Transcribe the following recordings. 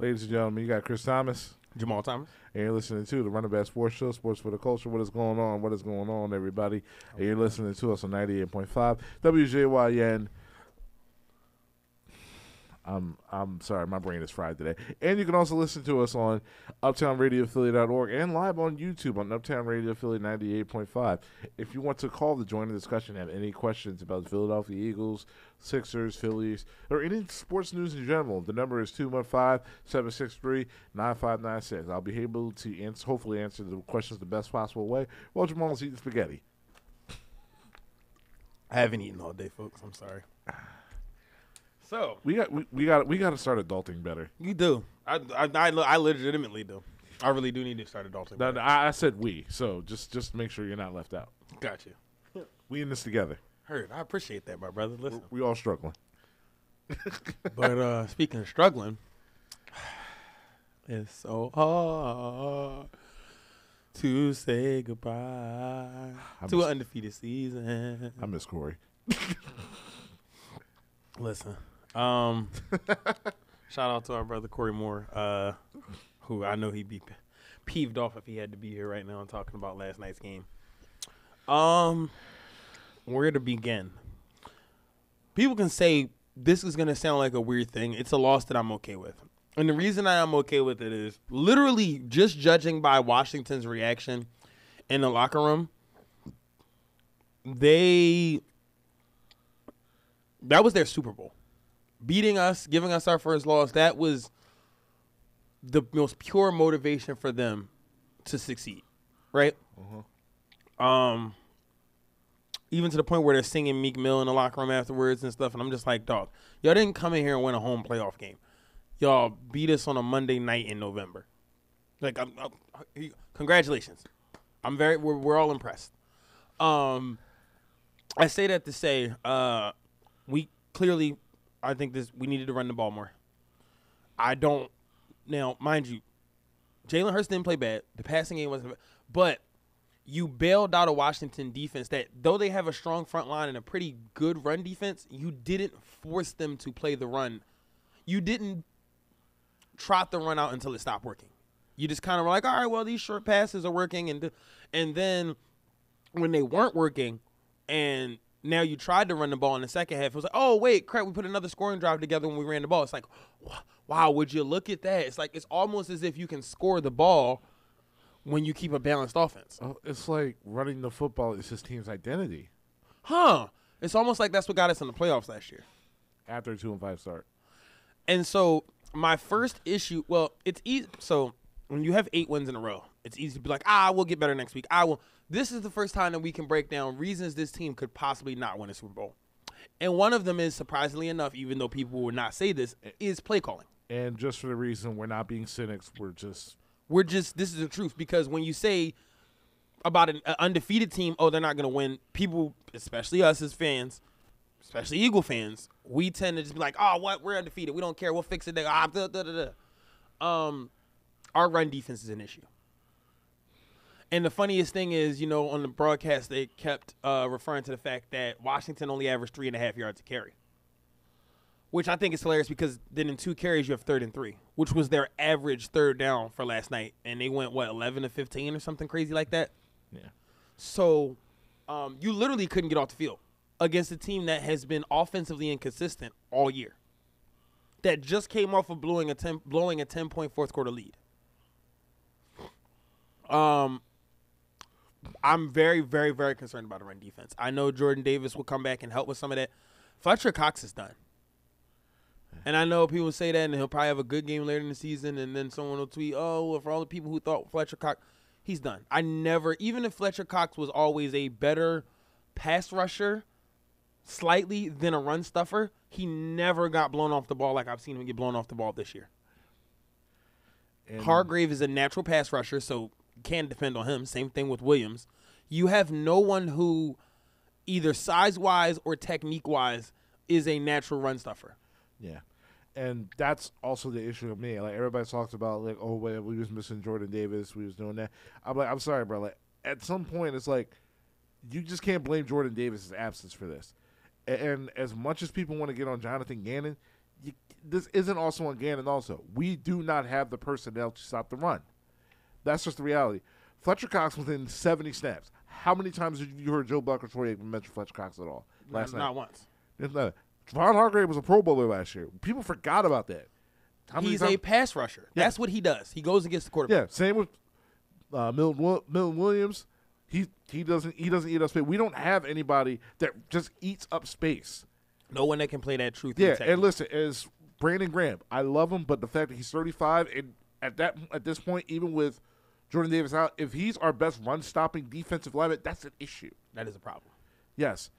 Ladies and gentlemen, you got Kris Thomas. Jamal Thomas. And you're listening to the Run It Back Sports Show, Sports for the Culture. What is going on? What is going on, everybody? And you're listening to us on 98.5 WJYN. I'm I'm sorry, my brain is fried today. And you can also listen to us on UptownRadioAffiliate.org and live on YouTube on Uptown Radio Affiliate 98.5. If you want to call to join the discussion, have any questions about the Philadelphia Eagles, Sixers, Phillies, or any sports news in general, the number is 215-763-9596. I'll be able to answer, hopefully answer the questions the best possible way while Jamal's eating spaghetti. I haven't eaten all day, folks. I'm sorry. So We got we, we got we got to start adulting better. you do. I, I, I, I legitimately do. I really do need to start adulting. No, no, I, I said we, so just just make sure you're not left out. Got you. We in this together. Heard. I appreciate that, my brother. Listen. We all struggling. but uh speaking of struggling, it's so hard to say goodbye I to miss, an undefeated season. I miss Corey. Listen, um, shout out to our brother Corey Moore, uh, who I know he'd be peeved off if he had to be here right now and talking about last night's game. Um, where to begin? People can say this is gonna sound like a weird thing. It's a loss that I'm okay with, and the reason I am okay with it is literally just judging by Washington's reaction in the locker room. They that was their Super Bowl. Beating us, giving us our first loss, that was the most pure motivation for them to succeed. Right? Um even to the point where they're singing Meek Mill in the locker room afterwards and stuff, and I'm just like, dog, y'all didn't come in here and win a home playoff game. Y'all beat us on a Monday night in November. Like, I'm, I'm- congratulations. I'm very, we're, we're all impressed. Um, I say that to say, uh, we clearly, I think this we needed to run the ball more. I don't now, mind you, Jalen Hurts didn't play bad. The passing game wasn't, bad, but you bailed out a Washington defense that, though they have a strong front line and a pretty good run defense, you didn't force them to play the run. You didn't trot the run out until it stopped working. You just kind of were like, all right, well, these short passes are working, and and then when they weren't working, and now you tried to run the ball in the second half, it was like, oh wait, crap, we put another scoring drive together when we ran the ball. It's like, wow, would you look at that? It's like it's almost as if you can score the ball when you keep a balanced offense, Oh, it's like running the football is his team's identity huh? It's almost like that's what got us in the playoffs last year. after a two and five start. And so my first issue, well, it's easy. So when you have eight wins in a row, it's easy to be like, ah, we'll get better next week. I will. This is the first time that we can break down reasons this team could possibly not win a Super Bowl. And one of them is surprisingly enough, even though people would not say this, is play calling. And just for the reason we're not being cynics, we're just We're just this is the truth because when you say about an, undefeated team, oh, they're not going to win. People, especially us as fans, especially Eagle fans, we tend to just be like, oh, what? We're undefeated. We don't care. We'll fix it. They- Ah, da, da, da, da. Um, our run defense is an issue. And the funniest thing is, you know, on the broadcast, they kept uh, referring to the fact that Washington only averaged three and a half yards a carry, which I think is hilarious because then in two carries you have third and three, which was their average third down for last night, and they went what eleven to fifteen or something crazy like that. yeah. So um, you literally couldn't get off the field against a team that has been offensively inconsistent all year. That just came off of blowing a ten, blowing a ten point fourth quarter lead. Um, I'm very, very, very concerned about the run defense. I know Jordan Davis will come back and help with some of that. Fletcher Cox is done. And I know people say that, and he'll probably have a good game later in the season, and then someone will tweet, "Oh, well, for all the people who thought Fletcher Cox, he's done." I never, even if Fletcher Cox was always a better pass rusher, slightly than a run stuffer, he never got blown off the ball like I've seen him get blown off the ball this year. And Hargrave is a natural pass rusher, so can depend on him. Same thing with Williams. You have no one who, either size wise or technique wise, is a natural run stuffer. Yeah. And that's also the issue with me. Like everybody talks about like, oh well, we was missing Jordan Davis, we was doing that. I'm like, I'm sorry, bro. Like at some point it's like you just can't blame Jordan Davis' absence for this. A- And as much as people want to get on Jonathan Gannon, you, this isn't also on Gannon. Also, we do not have the personnel to stop the run. That's just the reality. Fletcher Cox within 70 snaps. How many times have you heard Joe Buck or Troy Aikman mention Fletcher Cox at all last not, night? not once. Not. Javon Hargrave was a Pro Bowler last year. People forgot about that. He's times- a pass rusher. Yeah. That's what he does. He goes against the quarterback. yeah. Same with uh, Milton, Milton Williams. He he doesn't he doesn't eat up space. We don't have anybody that just eats up space. No one that can play that truth. Yeah, and listen, as Brandon Graham, I love him, but the fact that he's 35 and at that at this point, even with Jordan Davis out, if he's our best run stopping defensive lineman, that's an issue. that is a problem. Yes,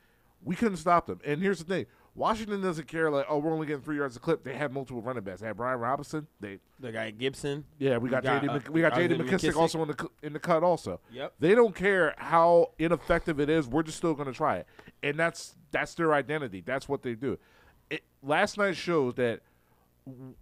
we couldn't stop them. And here's the thing: Washington doesn't care. Like, oh, we're only getting three yards a clip. They have multiple running backs. They have Brian Robinson. They The guy Gibson. yeah, we got, got, JD. uh, we got JD McKissic, McKissic. also in the in the cut also. Yep. They don't care how ineffective it is. We're just still going to try it, and that's that's their identity. That's what they do. It, last night shows that w-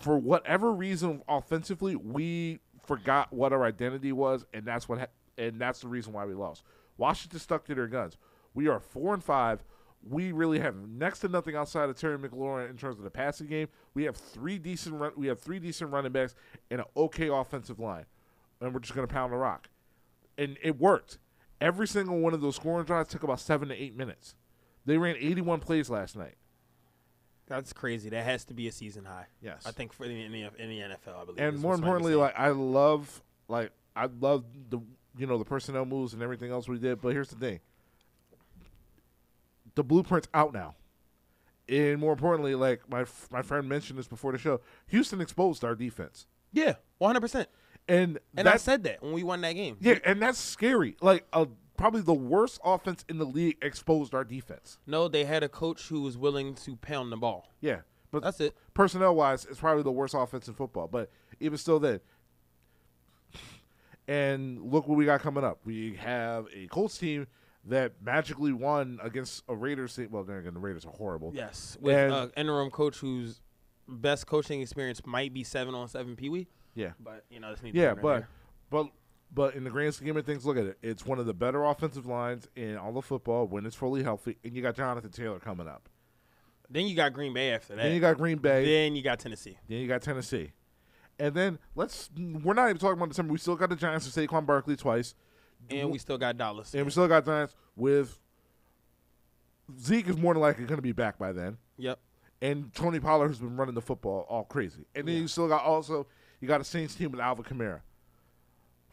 for whatever reason, offensively, we forgot what our identity was, and that's what ha- and that's the reason why we lost. Washington stuck to their guns. We are four and five. We really have next to nothing outside of Terry McLaurin in terms of the passing game. We have three decent run. We have three decent running backs and an okay offensive line, and we're just going to pound the rock. And it worked. Every single one of those scoring drives took about seven to eight minutes. They ran 81 plays last night. That's crazy. That has to be a season high. Yes. I think for the in the, in the NFL, I believe. and more importantly, like I love, like I love the you know the personnel moves and everything else we did. But here's the thing: the blueprint's out now, and more importantly, like my my friend mentioned this before the show, Houston exposed our defense, yeah, one hundred percent. and And I said that when we won that game. yeah, and that's scary. Like uh, probably the worst offense in the league exposed our defense. No, they had a coach who was willing to pound the ball. Yeah, but That's it. personnel wise, it's probably the worst offense in football. But even still, then. And look what we got coming up. We have a Colts team that magically won against a Raiders team. Well, then again, the Raiders are horrible. Yes, with And- uh, interim coach whose best coaching experience might be seven on seven Pee Wee. Yeah, But you know, this needs yeah, but but but in the grand scheme of things, look at it. It's one of the better offensive lines in all of football when it's fully healthy, and you got Jonathan Taylor coming up. then you got Green Bay after that. Then you got Green Bay. Then you got Tennessee. Then you got Tennessee. And then let's we're not even talking about December. We still got the Giants with Saquon Barkley twice. And we still got Dallas. And we still got Giants with Zeke is more than likely going to be back by then. Yep. And Tony Pollard has been running the football all crazy. And then you still got also you got a Saints team with Alvin Kamara.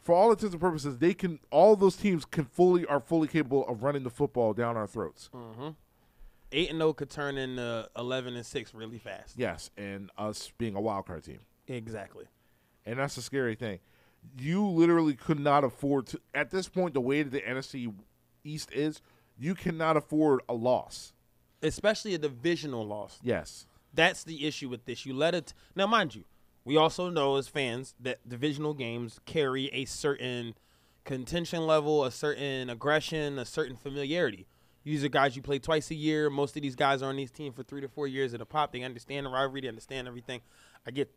For all intents and purposes, they can all those teams can fully are fully capable of running the football down our throats. Mm-hmm. Eight and zero could turn into eleven and six really fast. Yes, and us being a wild card team. Exactly. And that's the scary thing. You literally could not afford to at this point the way that the NFC East is, you cannot afford a loss. Especially a divisional loss. Yes. That's the issue with this. You let it now, mind you. We also know as fans that divisional games carry a certain contention level, a certain aggression, a certain familiarity. These are guys you play twice a year. Most of these guys are on these teams for three to four years at a pop. They understand the rivalry. They understand everything. I get,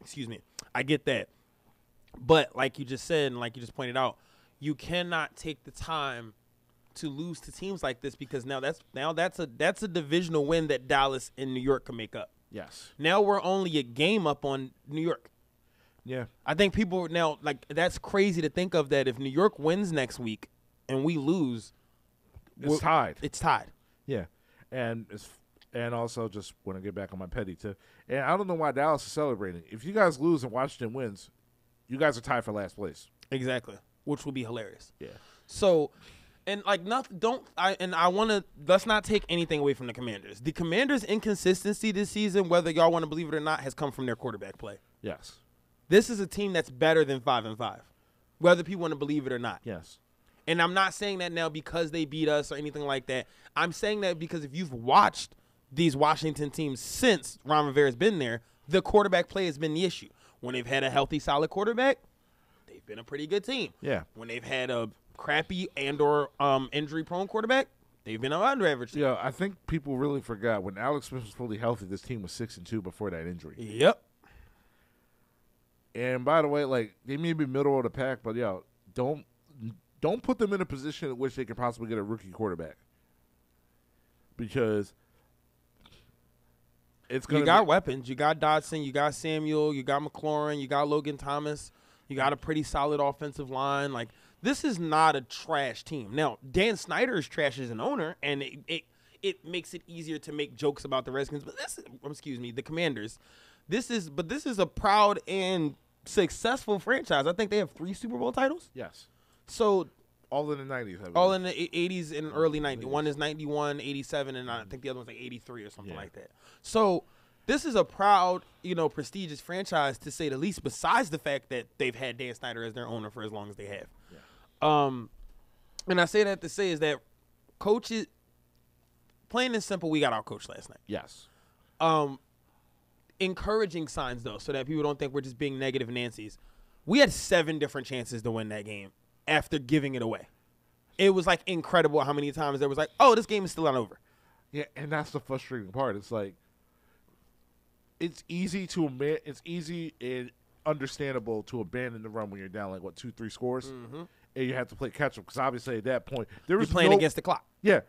excuse me, I get that. But like you just said, and like you just pointed out, you cannot take the time to lose to teams like this because now that's now that's a that's a divisional win that Dallas and New York can make up. Yes. Now we're only a game up on New York. Yeah. I think people now like that's crazy to think of that if New York wins next week and we lose, It's tied. it's tied. Yeah, and it's and also just want to get back on my petty too. And I don't know why Dallas is celebrating. If you guys lose and Washington wins, you guys are tied for last place. Exactly. Which would be hilarious. Yeah. So, and like nothing. Don't I? And I want to. Let's not take anything away from the Commanders. The Commanders' inconsistency this season, whether y'all want to believe it or not, has come from their quarterback play. Yes. This is a team that's better than five and five, whether people want to believe it or not. Yes. And I'm not saying that now because they beat us or anything like that. I'm saying that because if you've watched these Washington teams since Ron Rivera's been there, the quarterback play has been the issue. When they've had a healthy, solid quarterback, they've been a pretty good team. Yeah. When they've had a crappy and or um, injury prone quarterback, they've been under average. team. Yeah, I think people really forgot when Alex Smith was fully healthy. This team was six and two before that injury. Yep. And by the way, like they may be middle of the pack, but yo, don't don't put them in a position in which they could possibly get a rookie quarterback. Because It's gonna you got be- weapons. You got Dotson. You got Samuel. You got McLaurin. You got Logan Thomas. You got a pretty solid offensive line. Like this is not a trash team. Now Dan Snyder is trash as an owner, and it it, it makes it easier to make jokes about the Redskins. But this, is, um, excuse me, the Commanders. This is, but this is a proud and successful franchise. I think they have three Super Bowl titles. yes, So all in the nineties. all in the 80s and early 90s. One is 91, 87, and I think the other one's like 83 or something Yeah. like that. So this is a proud, you know, prestigious franchise to say the least. Besides the fact that they've had Dan Snyder as their owner for as long as they have. Um, and I say that to say is that coaches, plain and simple, we got our coach last night. yes, Um, encouraging signs though, so that people don't think we're just being negative Nancy's. We had seven different chances to win that game after giving it away. It was like incredible how many times there was like, oh, this game is still not over. yeah, and that's the frustrating part. It's like it's easy to admit. It's easy and understandable to abandon the run when you're down like what two, three scores, and you have to play catch up because obviously at that point there You're was playing no, against the clock. Yeah,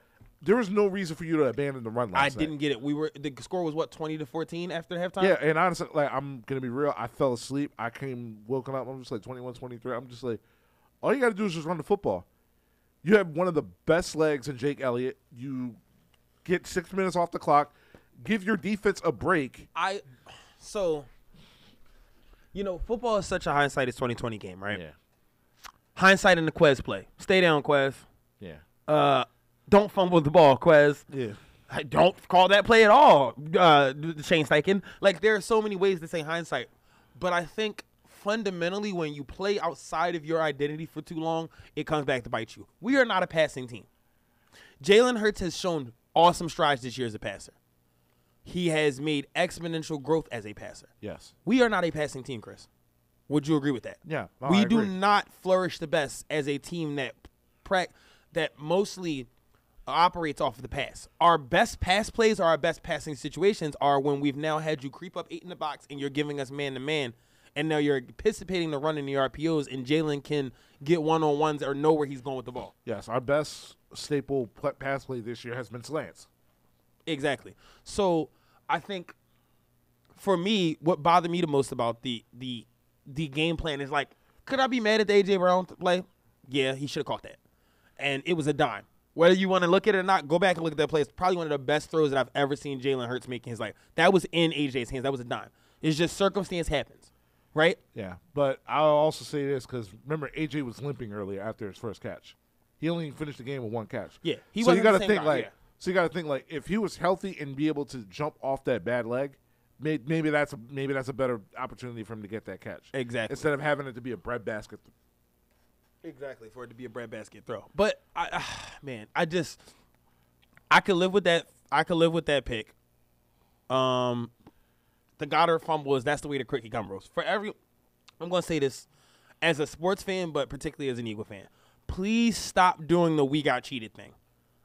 there was no reason for you to abandon the run. Last I night. didn't get it. We were the score was what twenty to fourteen after halftime. Yeah, and honestly, like I'm gonna be real. I fell asleep. I came woken up. I'm just like 21, 23. I'm just like, all you got to do is just run the football. You have one of the best legs in Jake Elliott. You get six minutes off the clock. Give your defense a break. I so you know football is such a hindsight is twenty twenty game, right? Hindsight in the Quez play. Stay down, Quez. yeah, Uh, don't fumble the ball, Quez. yeah. I don't call that play at all. Uh, Shane Steichen. Like there are so many ways to say hindsight, but I think fundamentally when you play outside of your identity for too long, it comes back to bite you. We are not a passing team. Jalen Hurts has shown awesome strides this year as a passer. He has made exponential growth as a passer. Yes. We are not a passing team, Kris. Would you agree with that? Yeah, no, we do not flourish the best as a team that prac- that mostly operates off of the pass. Our best pass plays or our best passing situations are when we've now had you creep up eight in the box and you're giving us man to man, and now you're anticipating the run in the RPOs, and Jalen can get one on ones or know where he's going with the ball. Yes. Our best staple pl- pass play this year has been slants. Exactly. So I think for me, what bothered me the most about the the the game plan is like, could I be mad at the AJ Brown play? Yeah, he should have caught that, and it was a dime. Whether you want to look at it or not, go back and look at that play. It's probably one of the best throws that I've ever seen Jalen Hurts make in his life. That was in AJ's hands. That was a dime. It's just circumstance happens, right? Yeah, but I'll also say this because remember AJ was limping earlier after his first catch. He only finished the game with one catch. Yeah, he so you wasn't got the to same think guy, like, yeah. so you got to think like, if he was healthy and be able to jump off that bad leg, may, maybe that's a, maybe that's a better opportunity for him to get that catch. Exactly. Instead of having it to be a breadbasket. Exactly for it to be a breadbasket throw. But I, man, I just I could live with that. I could live with that pick. Um, the Goedert fumble is that's the way the cricket gum rolls. For every, I'm gonna say this as a sports fan, but particularly as an Eagle fan. Please stop doing the we got cheated thing.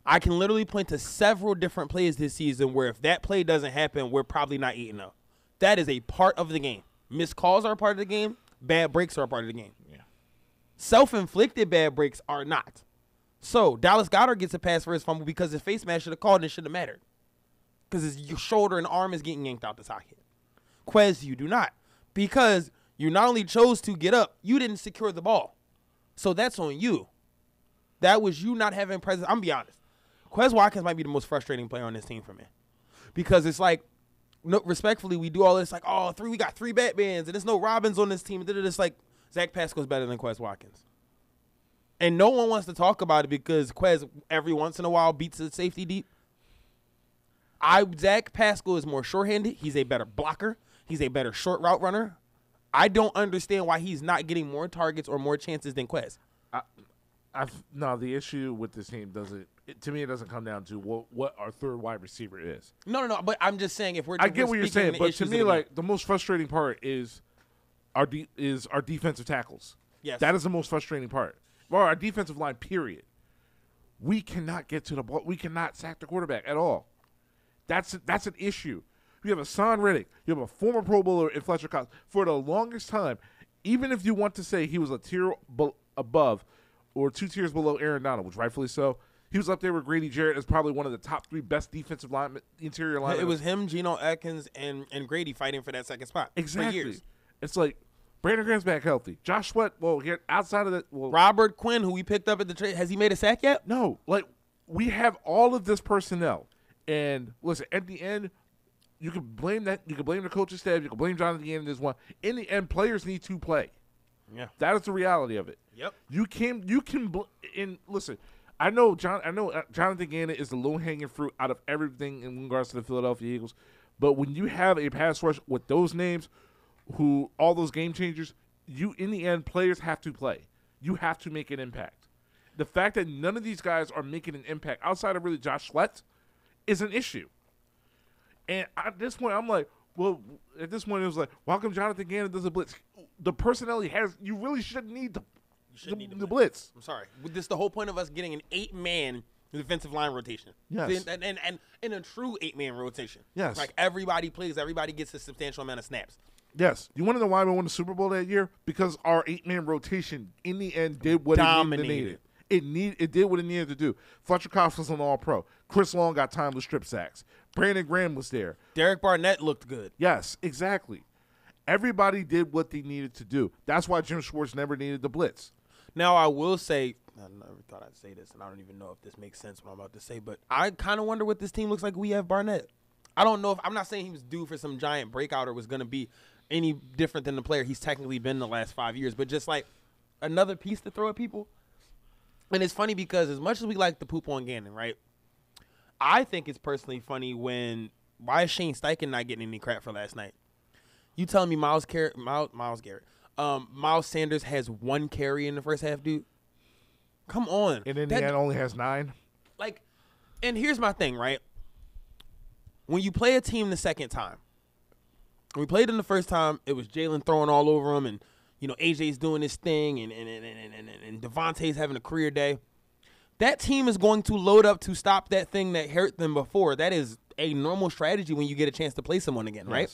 I can literally point to several different plays this season where if that play doesn't happen, we're probably not eating up. That is a part of the game. Missed calls are a part of the game. Bad breaks are a part of the game. Yeah. Self-inflicted bad breaks are not. So Dallas Goedert gets a pass for his fumble because his face mask should have called and it should have mattered. Because his shoulder and arm is getting yanked out the socket. Quez, you do not. Because you not only chose to get up, you didn't secure the ball. So that's on you. That was you not having presence. I'm gonna be honest. Quez Watkins might be the most frustrating player on this team for me. Because it's like, no, respectfully, we do all this like, oh, three, we got three Batmans, and there's no Robins on this team. And it's like Zach Pascal's better than Quez Watkins. And no one wants to talk about it because Quez every once in a while beats the safety deep. I Zach Pascal is more short-handed. He's a better blocker. He's a better short route runner. I don't understand why he's not getting more targets or more chances than Quez. I've, no, the issue with this team doesn't. It, to me, it doesn't come down to what what our third wide receiver is. No, no, no. But I'm just saying if we're I get we're what you're saying, but to me, game. like the most frustrating part is our de- is our defensive tackles. Yes. that is the most frustrating part. Or our defensive line. Period. We cannot get to the ball. We cannot sack the quarterback at all. That's that's an issue. You have Haason Reddick. You have a former Pro Bowler in Fletcher Cox. For the longest time, even if you want to say he was a tier above or two tiers below Aaron Donald, which rightfully so, He was up there with Grady Jarrett as probably one of the top three best defensive line interior linemen. It was him, Geno Atkins, and and Grady fighting for that second spot exactly. It's like Brandon Graham's back healthy. Josh Sweat, well, here outside of that, well, Robert Quinn, who we picked up at the trade, has he made a sack yet? no, like we have all of this personnel, and listen, at the end, you can blame that. You can blame the coaching staff. You can blame Jonathan Gannon. This one. In the end, players need to play. Yeah. That is the reality of it. Yep. You can you can bl- in listen. I know John. I know uh, Jonathan Gannon is the low hanging fruit out of everything in regards to the Philadelphia Eagles. But when you have a pass rush with those names, who all those game changers, you in the end players have to play. You have to make an impact. The fact that none of these guys are making an impact outside of really Josh Sweat is an issue. And at this point, I'm like, well, at this point, it was like, welcome Jonathan Gannon does a blitz? The personnel he has, you really shouldn't need the, shouldn't the, need the the blitz. I'm sorry. This is the whole point of us getting an eight man defensive line rotation. Yes. And, and, and, and a true eight man rotation. Yes. Like everybody plays, everybody gets a substantial amount of snaps. Yes. You want to know why we won the Super Bowl that year? Because our eight man rotation in the end did what it needed. It need it did what it needed to do. Fletcher Cox was an all pro. Chris Long got timeless strip sacks. Brandon Graham was there. Derek Barnett looked good. Yes, exactly. Everybody did what they needed to do. That's why Jim Schwartz never needed the blitz. Now I will say, I never thought I'd say this, and I don't even know if this makes sense what I'm about to say, but I kind of wonder what this team looks like. We have Barnett. I don't know if I'm not saying he was due for some giant breakout or was going to be any different than the player he's technically been the last five years, but just like another piece to throw at people. And it's funny because as much as we like the poop on Gannon, right? I think it's personally funny when why is Shane Steichen not getting any crap for last night? You telling me Miles Car- Miles, Miles Garrett, um, Miles Sanders has one carry in the first half, dude? Come on, And in That- only has nine. like, and here's my thing, right? When you play a team the second time, we played them the first time, it was Jalen throwing all over him, and you know AJ's doing his thing, and and and and, and, and DeVonta's having a career day. That team is going to load up to stop that thing that hurt them before. That is a normal strategy when you get a chance to play someone again, right?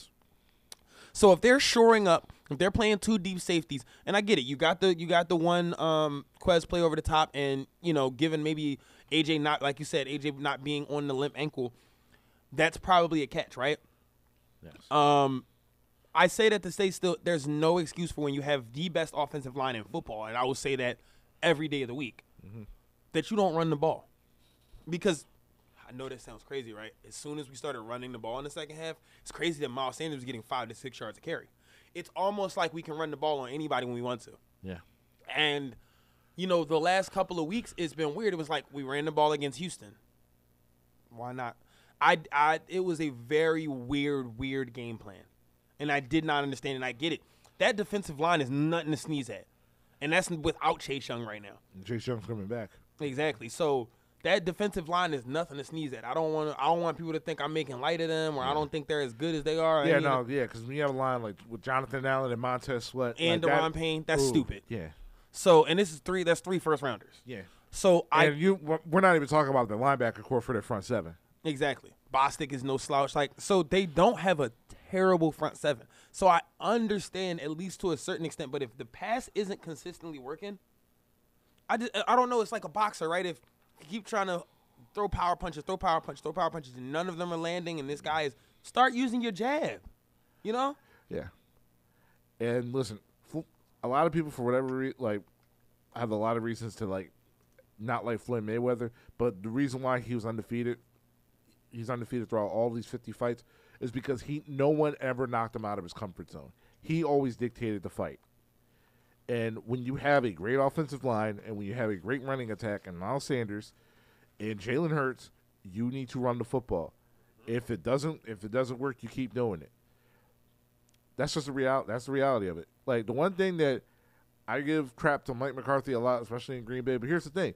So if they're shoring up, if they're playing two deep safeties, and I get it, you got the you got the one um Quez play over the top, and you know, given maybe AJ not like you said, AJ not being on the limp ankle, that's probably a catch, right? Yes. Um, I say that to say still, there's no excuse for when you have the best offensive line in football, and I will say that every day of the week, that you don't run the ball, because I know that sounds crazy, right? As soon as we started running the ball in the second half, it's crazy that Miles Sanders was getting five to six yards a carry. It's almost like we can run the ball on anybody when we want to. yeah. And you know, the last couple of weeks it's been weird. It was like we ran the ball against Houston. Why not? I, I it was a very weird, weird game plan. And I did not understand and I get it. That defensive line is nothing to sneeze at. And that's without Chase Young right now. Chase Young's coming back. Exactly. So that defensive line is nothing to sneeze at. I don't want to. I don't want people to think I'm making light of them, or I don't think they're as good as they are. Yeah, no, yeah, because when you have a line like with Jonathan Allen and Montez Sweat And like Daron that- Payne, that's Ooh, stupid. Yeah, So, and this is three. That's three first rounders. yeah. So I and you, we're not even talking about the linebacker corps for their front seven. Exactly. Bostic is no slouch. Like so, they don't have a terrible front seven. So I understand at least to a certain extent. But if the pass isn't consistently working, I just I don't know. It's like a boxer, right? If keep trying to throw power punches, throw power punches, throw power punches, and none of them are landing, and this guy is start using your jab. You know? Yeah. And listen, a lot of people for whatever re- like have a lot of reasons to like not like Floyd Mayweather, but the reason why he was undefeated, he's undefeated throughout all these 50 fights is because he no one ever knocked him out of his comfort zone. He always dictated the fight. And when you have a great offensive line and when you have a great running attack and Miles Sanders and Jalen Hurts, you need to run the football. If it doesn't if it doesn't work, you keep doing it. That's just the real. That's the reality of it. Like the one thing that I give crap to Mike McCarthy a lot, especially in Green Bay. But here's the thing: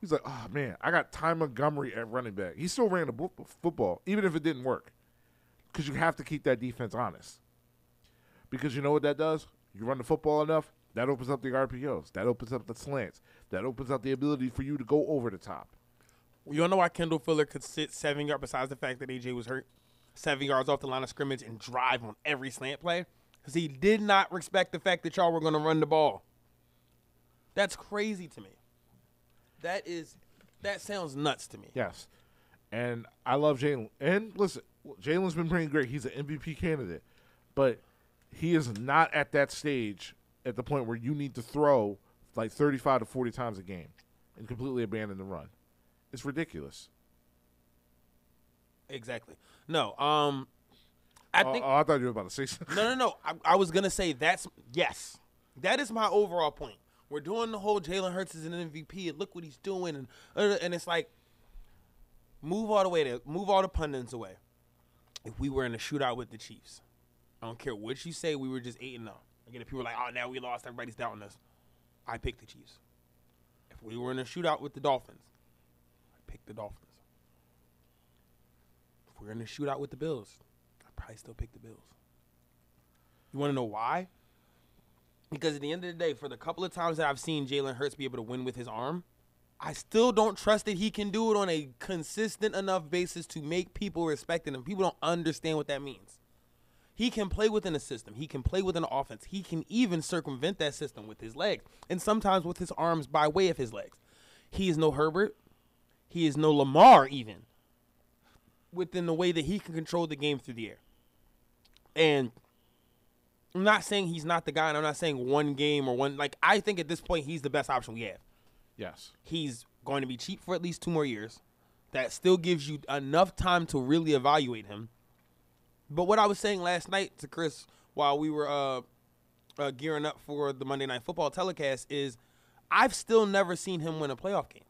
he's like, "Oh man, I got Ty Montgomery at running back. He still ran the bo- football, even if it didn't work, because you have to keep that defense honest. Because you know what that does? You run the football enough, that opens up the RPOs, that opens up the slants, that opens up the ability for you to go over the top. You don't know why Kendall Fuller could sit seven yards besides the fact that AJ was hurt, seven yards off the line of scrimmage and drive on every slant play? Because he did not respect the fact that y'all were going to run the ball. That's crazy to me. That is That sounds nuts to me. Yes. And I love Jalen. And listen, Jalen's been playing great. He's an MVP candidate. But he is not at that stage at the point where you need to throw like 35 to 40 times a game and completely abandon the run. It's ridiculous. Exactly. No. Um, I oh, think. oh, I thought you were about to say something. No, no, no. I, I was gonna say that's yes. That is my overall point. We're doing the whole Jalen Hurts is an MVP and look what he's doing and uh, and it's like move all the way to move all the pundits away. If we were in a shootout with the Chiefs, I don't care what you say, we were just eight and zero. Again, if people are like, oh, now we lost, everybody's doubting us. I picked the Chiefs. If we were in a shootout with the Dolphins, I picked the Dolphins. If we we're in a shootout with the Bills, I probably still pick the Bills. You want to know why? Because at the end of the day, for the couple of times that I've seen Jalen Hurts be able to win with his arm, I still don't trust that he can do it on a consistent enough basis to make people respect him. People don't understand what that means. He can play within a system. He can play within an offense. He can even circumvent that system with his legs and sometimes with his arms by way of his legs. He is no Herbert. He is no Lamar even within the way that he can control the game through the air. And I'm not saying he's not the guy, and I'm not saying one game or one. Like, I think at this point, he's the best option we have. Yes. He's going to be cheap for at least two more years. That still gives you enough time to really evaluate him. But what I was saying last night to Kris while we were uh, uh, gearing up for the Monday Night Football telecast is I've still never seen him win a playoff game.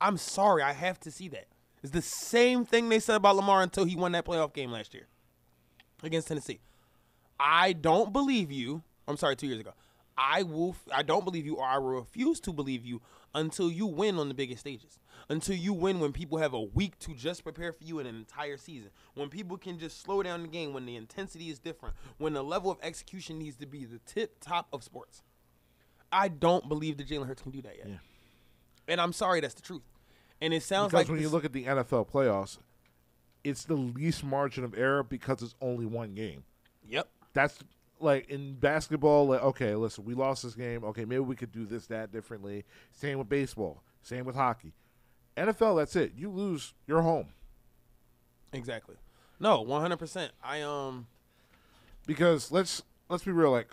I'm sorry, I have to see that. It's the same thing they said about Lamar until he won that playoff game last year against Tennessee. I don't believe you. I'm sorry, two years ago. I will. I don't believe you, or I refuse to believe you until you win on the biggest stages. Until you win when people have a week to just prepare for you in an entire season. When people can just slow down the game. When the intensity is different. When the level of execution needs to be the tip top of sports. I don't believe that Jalen Hurts can do that yet. Yeah. And I'm sorry, that's the truth. And it sounds Because like when you look at the NFL playoffs, it's the least margin of error because it's only one game. Yep. That's like in basketball. Like, okay, listen, we lost this game. Okay, maybe we could do this, that differently. Same with baseball. Same with hockey. NFL, that's it. You lose, you're home. Exactly. No, 100%. I um Because let's let's be real. Like,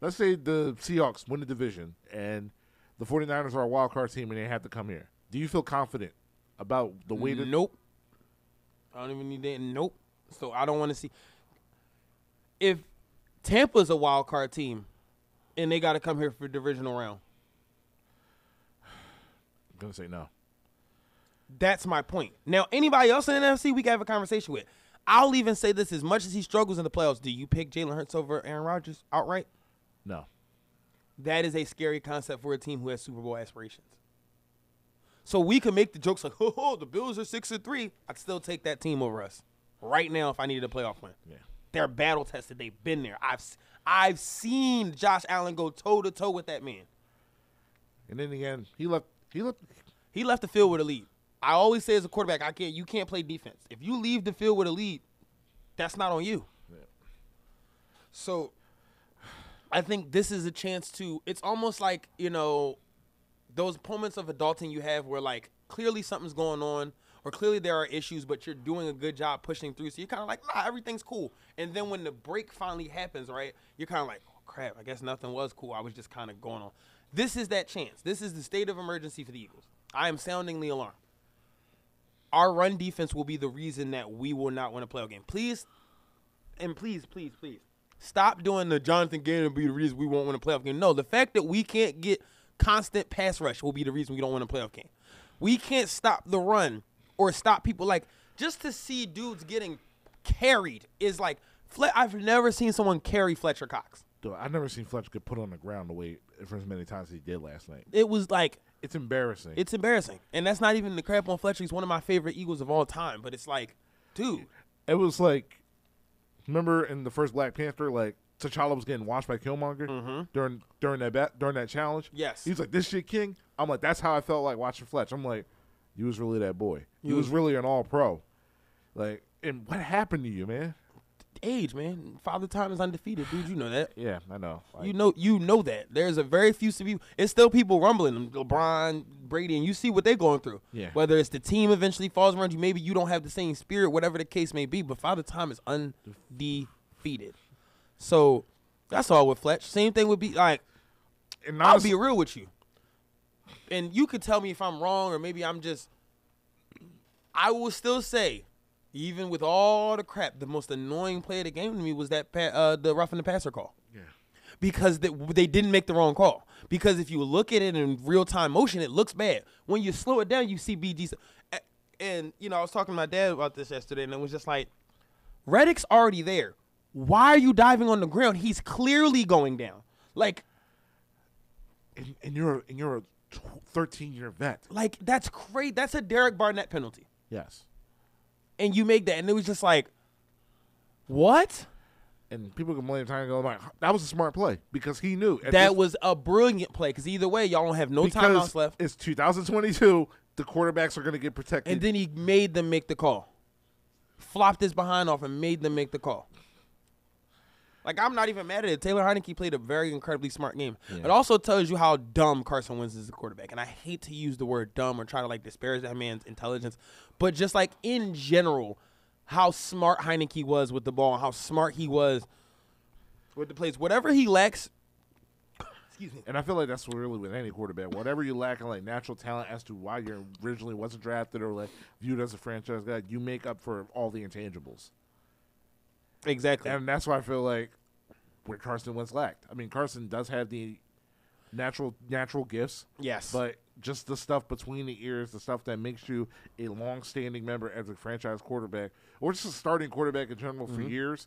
let's say the Seahawks win the division and the 49ers are a wild card team and they have to come here. Do you feel confident about the way that? Nope. I don't even need that. Nope. So I don't want to see. If Tampa's a wild card team, and they got to come here for divisional round, gonna say no. that's my point. Now, anybody else in the NFC, we can have a conversation with. I'll even say this: as much as he struggles in the playoffs, do you pick Jalen Hurts over Aaron Rodgers outright? No. That is a scary concept for a team who has Super Bowl aspirations. So we can make the jokes like, oh, "Oh, the Bills are six and three." I'd still take that team over us right now if I needed a playoff win. Yeah. They're battle tested. They've been there. I've I've seen Josh Allen go toe to toe with that man. And in the end, he left. He left. He left the field with a lead. I always say as a quarterback, I can't. You can't play defense. If you leave the field with a lead, that's not on you. Yeah. So, I think this is a chance to. It's almost like you know, those moments of adulting you have where like clearly something's going on, or clearly there are issues, but you're doing a good job pushing through. So you're kind of like, nah, everything's cool. And then when the break finally happens, right, you're kind of like, oh, crap, I guess nothing was cool. I was just kind of going on. This is that chance. This is the state of emergency for the Eagles. I am sounding the alarm. Our run defense will be the reason that we will not win a playoff game. Please, and please, please, please, stop doing the Jonathan Gannon be the reason we won't win a playoff game. No, the fact that we can't get constant pass rush will be the reason we don't win a playoff game. We can't stop the run or stop people like just to see dudes getting carried is like I've never seen someone carry Fletcher Cox. Dude, I've never seen Fletcher get put on the ground the way for as many times as he did last night. It was like It's embarrassing. it's embarrassing, and that's not even the crap on Fletcher. He's one of my favorite Eagles of all time. But it's like, dude, it was like, remember in the first Black Panther, like T'Challa was getting watched by Killmonger during during that bat, during that challenge. Mm-hmm. Yes. he's like this shit king. I'm like that's how I felt like watching Fletch. I'm like, you was really that boy. You was- really an all pro. Like, and what happened to you, man? Age, man. Father Time is undefeated, dude. You know that. Yeah, I know. Like, You know, you know that. There's a very few people. It's still people rumbling. LeBron, Brady, and you see what they're going through. Yeah. Whether it's the team eventually falls around you, maybe you don't have the same spirit, whatever the case may be. But Father Time is undefeated. So that's all with Fletch. Same thing would be like. and I'll be real with you. And you could tell me if I'm wrong or maybe I'm just. I will still say, even with all the crap, the most annoying play of the game to me was that pa- uh, the roughing the passer call yeah. because they, they didn't make the wrong call. Because if you look at it in real time motion, it looks bad. When you slow it down, you see BG. A- And you know, I was talking to my dad about this yesterday, and it was just like, Reddick's already there. Why are you diving on the ground? He's clearly going down. Like, And, and you're and you're a 13 year vet. like that's great. That's a Derek Barnett penalty, Yes. And you make that, and it was just like, what? And people can blame time go like that was a smart play because he knew That this- was a brilliant play. Because either way, y'all don't have no timeouts left. It's 2022. The quarterbacks are going to get protected. And then he made them make the call. Flopped his behind off and made them make the call. Like I'm not even mad at it. Taylor Heinicke played a very incredibly smart game. It also tells you how dumb Carson Wentz is as a quarterback. And I hate to use the word dumb or try to like disparage that man's intelligence, but just like in general, how smart Heinicke was with the ball, how smart he was with the plays. Whatever he lacks, excuse me. And I feel like that's really with any quarterback. Whatever you lack in like natural talent as to why you originally wasn't drafted or like viewed as a franchise guy, you make up for all the intangibles. Exactly. And that's why I feel like where Carson Wentz lacked. I mean, Carson does have the natural natural gifts, yes. but just the stuff between the ears, the stuff that makes you a long-standing member as a franchise quarterback or just a starting quarterback in general for years,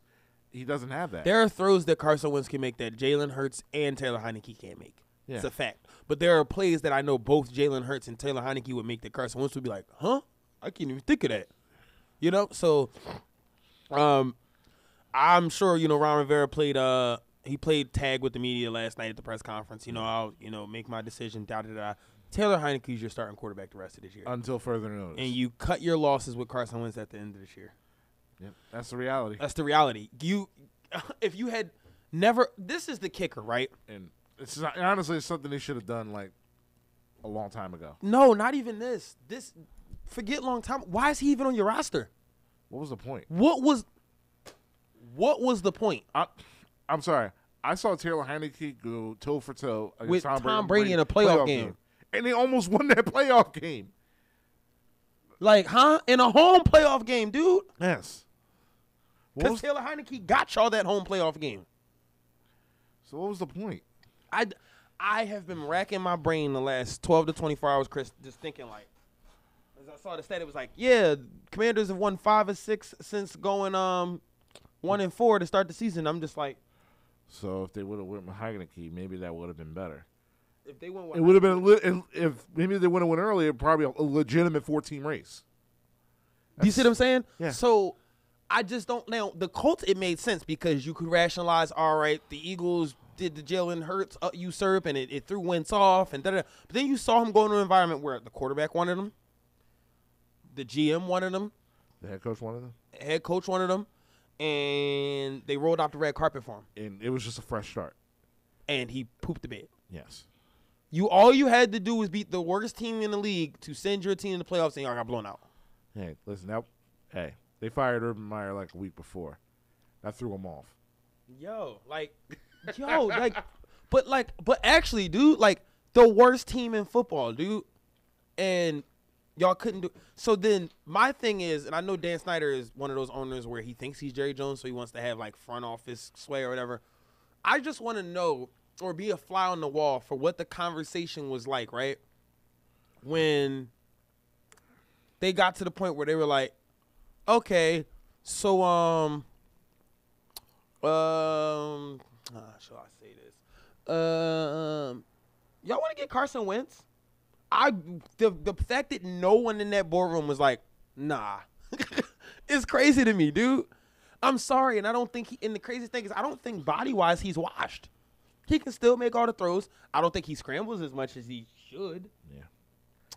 he doesn't have that. There are throws that Carson Wentz can make that Jalen Hurts and Taylor Heinicke can't make. It's a fact. But there are plays that I know both Jalen Hurts and Taylor Heinicke would make that Carson Wentz would be like, huh? I can't even think of that. You know? So um I'm sure, you know, Ron Rivera played uh he played tag with the media last night at the press conference. You know, I'll, you know, make my decision, da da da. Taylor Heinicke's your starting quarterback the rest of this year. until further notice. and you cut your losses with Carson Wentz at the end of this year. Yep, that's the reality. That's the reality. You, if you had never, this is the kicker, right? and it's not, honestly, it's something they should have done like a long time ago. No, not even this. This, forget long time. Why is he even on your roster? What was the point? What was, what was the point I, I'm sorry. I saw Taylor Heinicke go toe for toe against With Tom, Tom Brady in a playoff game. and they almost won that playoff game. Like, huh? In a home playoff game, dude. Yes. Because Taylor Heinicke got y'all that home playoff game. so what was the point? I, I have been racking my brain the last 12 to 24 hours, Kris, just thinking like, as I saw the stat, it was like, yeah, Commanders have won five or six since going um one and four to start the season. I'm just like, So if they would have went with Heinicke, maybe that would have been better. if they went, It would have been a li- if- if maybe they would have went earlier, probably a, a legitimate 14 race. Do you see what I'm saying? Yeah. So I just don't now the Colts it made sense because you could rationalize, all right, the Eagles did the Jalen Hurts uh, usurp and it, it threw Wentz off and da da. But then you saw him go into an environment where the quarterback wanted him, the GM wanted him, The head coach wanted them, head coach wanted him, and they rolled out the red carpet for him, and it was just a fresh start. and he pooped the bed. Yes. You all you had to do was beat the worst team in the league to send your team to the playoffs, and y'all got blown out. Hey, listen. Now, hey, they fired Urban Meyer like a week before. That threw him off. Yo, like, yo, like, but like, but actually, dude, like the worst team in football, dude, and y'all couldn't do. So then my thing is, and I know Dan Snyder is one of those owners where he thinks he's Jerry Jones, so he wants to have like front office sway or whatever. I just want to know or be a fly on the wall for what the conversation was like, right? When they got to the point where they were like, okay, so um um, how shall I say this? Um, y'all want to get Carson Wentz? I the the fact that no one in that boardroom was like, nah, it's crazy to me, dude. I'm sorry, and I don't think he. And the crazy thing is, I don't think body wise he's washed. He can still make all the throws. I don't think he scrambles as much as he should. Yeah.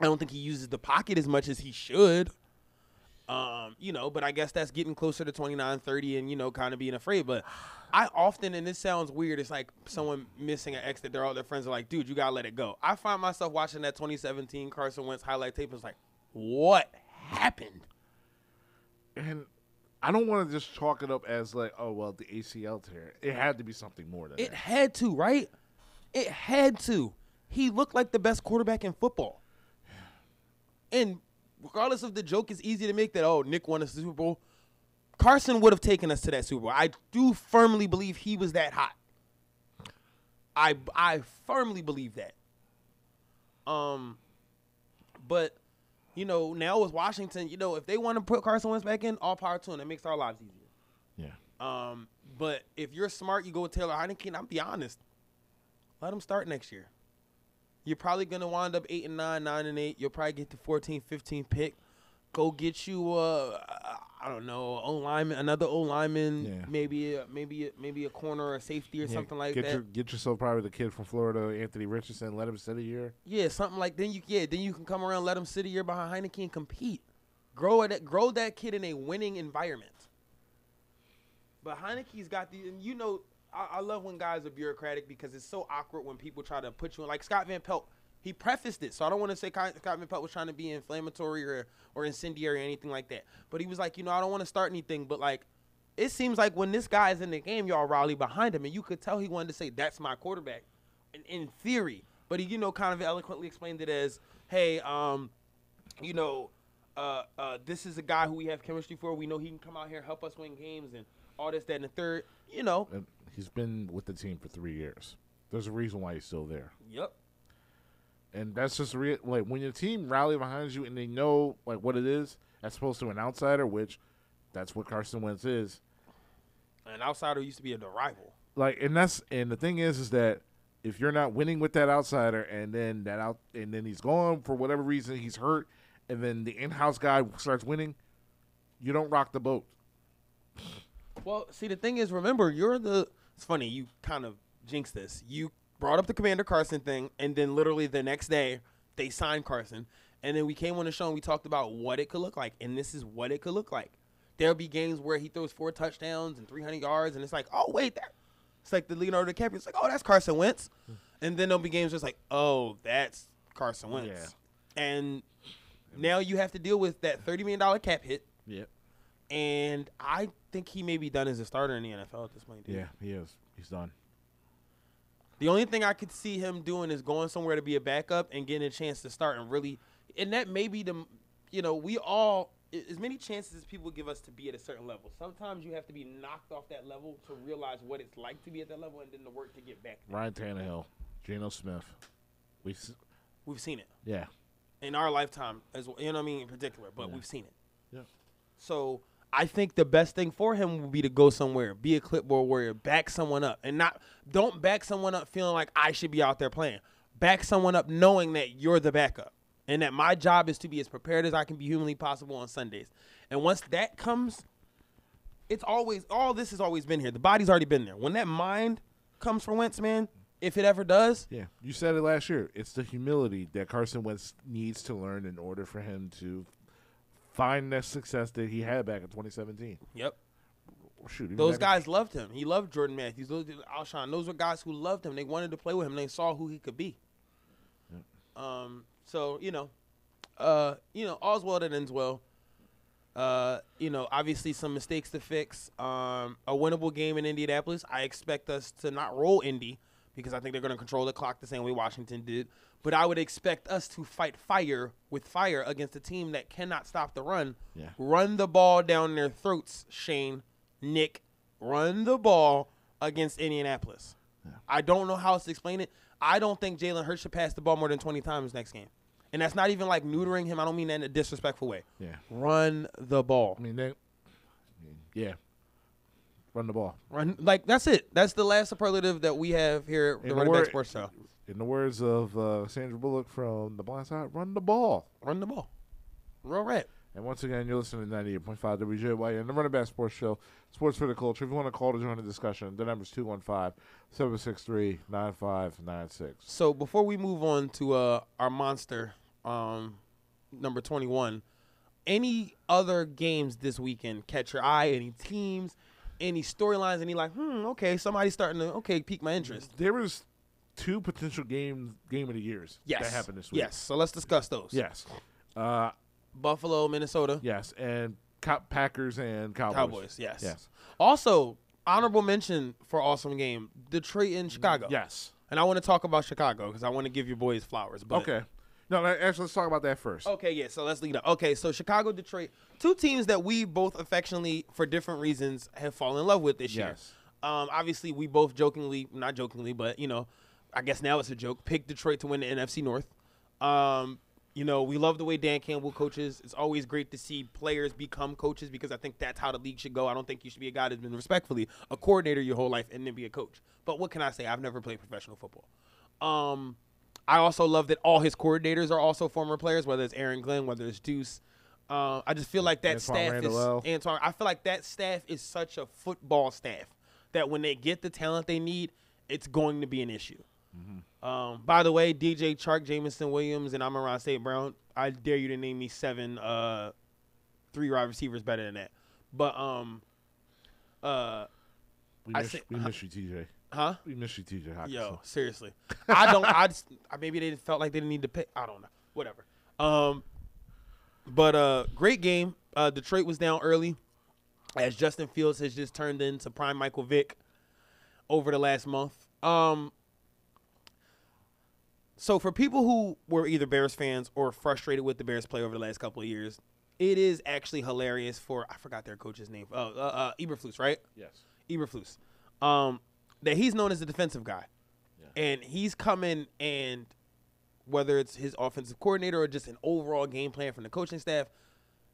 I don't think he uses the pocket as much as he should. Um, you know, but I guess that's getting closer to 29, 30 and, you know, kind of being afraid. But I often, and this sounds weird, it's like someone missing an ex that they're all their friends are like, dude, you got to let it go. I find myself watching that 2017 Carson Wentz highlight tape and it's like, what happened? And I don't want to just chalk it up as like, oh well, the ACL tear. It had to be something more than It that. had to, right? It had to. He looked like the best quarterback in football. And regardless of the joke, it's easy to make that, oh, Nick won a Super Bowl. Carson would have taken us to that Super Bowl. I do firmly believe he was that hot. I I firmly believe that. Um but you know, now with Washington, you know, if they want to put Carson Wentz back in, all power to them. It makes our lives easier. Yeah. Um, but if you're smart, you go with Taylor Heinicke. I'll be honest. Let him start next year. You're probably gonna wind up eight and nine, nine and eight. You'll probably get the 14, 15 pick. Go get you, uh, I don't know, O lineman, another O lineman, Yeah. maybe, a, maybe, a, maybe a corner or a safety or Yeah, something like get that. Your, get yourself probably the kid from Florida, Anthony Richardson. Let him sit a year. Yeah, something like then you yeah then you can come around, let him sit a year behind Heinicke and compete. Grow it, grow that kid in a winning environment. But Heinicke's got the and you know I, I love when guys are bureaucratic because it's so awkward when people try to put you in like Scott Van Pelt. He prefaced it, so I don't want to say Scott Van Pelt was trying to be inflammatory or or incendiary or anything like that. But he was like, you know, I don't want to start anything, but like. It seems like when this guy is in the game, y'all rally behind him, and you could tell he wanted to say, "That's my quarterback." in, in theory, but he, you know, kind of eloquently explained it as, "Hey, um, you know, uh, uh, this is a guy who we have chemistry for. We know he can come out here, help us win games, and all this, that, and the third. You know, And he's been with the team for three years. There's a reason why he's still there. yep, And that's just re- like when your team rally behind you and they know like what it is as opposed to an outsider, which that's what Carson Wentz is. an outsider used to be a rival. Like and that's and the thing is is that if you're not winning with that outsider and then that out and then he's gone for whatever reason he's hurt and then the in-house guy starts winning, you don't rock the boat. Well, see, the thing is, remember, you're the. It's funny, you kind of jinxed this. You brought up the Commander Carson thing, and then literally the next day, they signed Carson. And then we came on the show and we talked about what it could look like. And this is what it could look like. There'll be games where he throws four touchdowns and 300 yards, and it's like, oh, wait, that. It's like the Leonardo DiCaprio. It's like, oh, that's Carson Wentz. Hmm. And then there'll be games where it's like, oh, that's Carson Wentz. Yeah. And now you have to deal with that $30 million cap hit. Yep. And I think he may be done as a starter in the NFL at this point. dude. Yeah, he is. He's done. The only thing I could see him doing is going somewhere to be a backup and getting a chance to start and really, and that may be the, you know, we all as many chances as people give us to be at a certain level. Sometimes you have to be knocked off that level to realize what it's like to be at that level, and then the work to get back. there. Ryan Tannehill, Geno Smith. We s- We've seen it yeah. in our lifetime as well. You know what I mean in particular, but Yeah. we've seen it. Yeah. So I think the best thing for him would be to go somewhere, be a clipboard warrior, back someone up, and not don't back someone up feeling like I should be out there playing. Back someone up knowing that you're the backup, and that my job is to be as prepared as I can be humanly possible on Sundays. And once that comes, it's always all this has always been here. The body's already been there. When that mind comes for Wentz, man, if it ever does, Yeah, you said it last year. It's the humility that Carson Wentz needs to learn in order for him to find that success that he had back in 2017. yep. Shoot, Those guys loved him. He loved Jordan Matthews. Those Alshon. Those were guys who loved him. They wanted to play with him. They saw who he could be. Um. So you know, uh, you know, all's well that ends well. Uh, you know, obviously some mistakes to fix. Um, a winnable game in Indianapolis. I expect us to not roll Indy because I think they're going to control the clock the same way Washington did. But I would expect us to fight fire with fire against a team that cannot stop the run. Yeah. Run the ball down their throats, Shane, Nick. Run the ball against Indianapolis. I don't know how else to explain it. I don't think Jalen Hurts should pass the ball more than 20 times next game. And that's not even like neutering him. I don't mean that in a disrespectful way. Yeah, Run the ball. I mean they. Yeah, run the ball. Run like that's it. That's the last superlative that we have here at In the the Run It Back Sports Show. In the words of uh, Sandra Bullock from The Blind Side, run the ball. Run the ball. Real rap. And once again, you're listening to 98.5 WJY and the Run It Back Sports Show, Sports for the Culture. If you want to call to join the discussion, the number's 215 763 9596. So before we move on to uh, our monster, um, number 21, any other games this weekend catch your eye? Any teams? Any storylines? Any like, hmm, okay, somebody's starting to okay pique my interest. There was two potential games game of the years Yes, that happened this week. Yes, so let's discuss those. Yes. Uh, Buffalo, Minnesota, yes, and Co- Packers and Cowboys. Cowboys. Yes. Yes. Also, honorable mention for awesome game: Detroit and Chicago. Yes. And I want to talk about Chicago because I want to give your boys flowers. But Okay. No, actually, let's talk about that first. Okay, yeah. So let's lead up. Okay, so Chicago, Detroit, two teams that we both affectionately, for different reasons, have fallen in love with this year. Yes. Um, obviously, we both jokingly, not jokingly, but you know, I guess now it's a joke. Pick Detroit to win the NFC North. Um, you know, we love the way Dan Campbell coaches. It's always great to see players become coaches because I think that's how the league should go. I don't think you should be a guy that's been respectfully a coordinator your whole life and then be a coach. But what can I say? I've never played professional football. Um, I also love that all his coordinators are also former players, whether it's Aaron Glenn, whether it's Duce. Uh, I just feel like that Antoine staff Randall is Antoine. I feel like that staff is such a football staff that when they get the talent they need, it's going to be an issue. Um, by the way, DJ Chark, Jameson Williams, and Amon St. Brown. I dare you to name me seven, uh, three wide receivers better than that. But um, uh, We I miss, say- we miss you, TJ. huh? We miss you, TJ. Hockenson. Yo, seriously. I don't. I just I- maybe they felt like they didn't need to pick. I don't know. Whatever. Um, but uh, great game. Uh, Detroit was down early, as Justin Fields has just turned into prime Michael Vick over the last month. Um. So for people who were either Bears fans or frustrated with the Bears play over the last couple of years, it is actually hilarious for I forgot their coach's name. Uh, uh, uh Eberflus, right? Yes. Eberflus, um, that he's known as the defensive guy, and he's coming and whether it's his offensive coordinator or just an overall game plan from the coaching staff,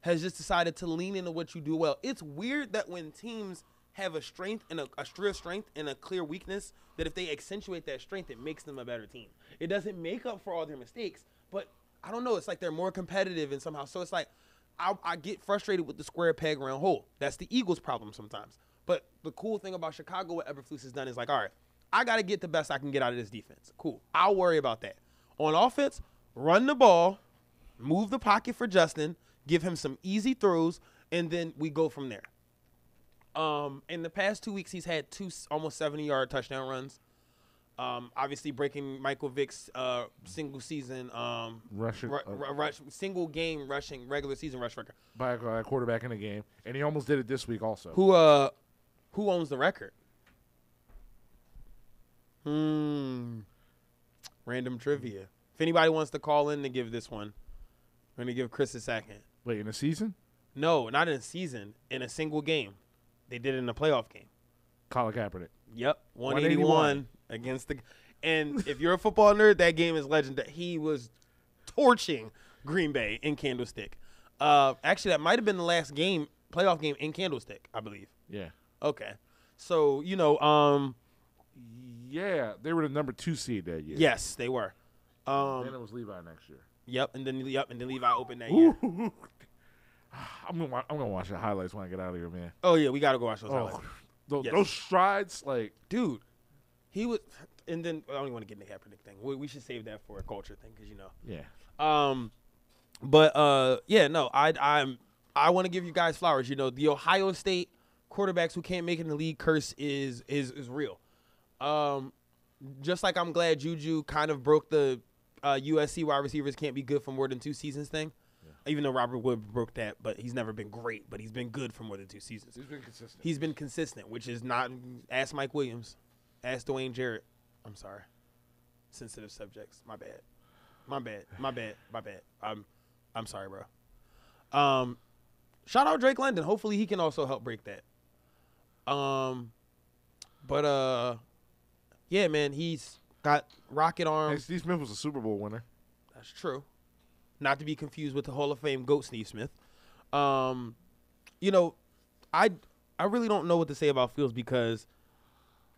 has just decided to lean into what you do well. It's weird that when teams have a strength and a, a strength and a clear weakness, that if they accentuate that strength, it makes them a better team. It doesn't make up for all their mistakes, but I don't know. It's like they're more competitive and somehow. So it's like I, I get frustrated with the square peg round hole. That's the Eagles' problem sometimes. But the cool thing about Chicago, what Eberflus has done is like, all right, I got to get the best I can get out of this defense. Cool. I'll worry about that. On offense, run the ball, move the pocket for Justin, give him some easy throws, and then we go from there. Um, in the past two weeks, he's had two almost 70 yard touchdown runs. Um, obviously breaking Michael Vick's uh, single season um, Rushing, ru- uh, rush, single game rushing regular season rush record. By a quarterback in the game, and he almost did it this week also. Who uh who owns the record? Hmm. Random trivia. If anybody wants to call in to give this one, we're gonna give Kris a second. Wait, in a season? No, not in a season, in a single game. They did it in a playoff game. Colin Kaepernick. Yep, 181 against the. And if you're a football nerd, that game is legendary. He was torching Green Bay in Candlestick. Uh, actually, that might have been the last game, playoff game in Candlestick, I believe. Yeah. Okay, so you know, um, Yeah, they were the number two seed that year. yes, they were. Um, Then it was Levi next year. yep, and then yep, and then Levi opened that year. I'm gonna wa- I'm gonna watch the highlights when I get out of here, man. Oh yeah, we gotta go watch those Oh, highlights, those, Yes. those strides, like dude. He was, and then I don't even want to get in the Kaepernick thing. We, we should save that for a culture thing because you know. yeah, Um, but uh, yeah, no, I I'm I want to give you guys flowers. You know, the Ohio State quarterbacks who can't make it in the league curse is is is real. Um, just like I'm glad Juju kind of broke the uh, USC wide receivers can't be good for more than two seasons thing. Even though Robert Wood broke that, but he's never been great. But he's been good for more than two seasons. he's been consistent. He's been consistent, which is not. Ask Mike Williams. Ask Dwayne Jarrett. I'm sorry. Sensitive subjects. My bad. My bad. My bad. My bad. I'm. I'm sorry, bro. Um, shout out Drake London. Hopefully he can also help break that. Um, but uh, yeah, man, he's got rocket Hey, arms. Steve Smith was a Super Bowl winner. That's true. Not to be confused with the Hall of Fame GOAT Steve Smith. Um, you know, I I really don't know what to say about Fields because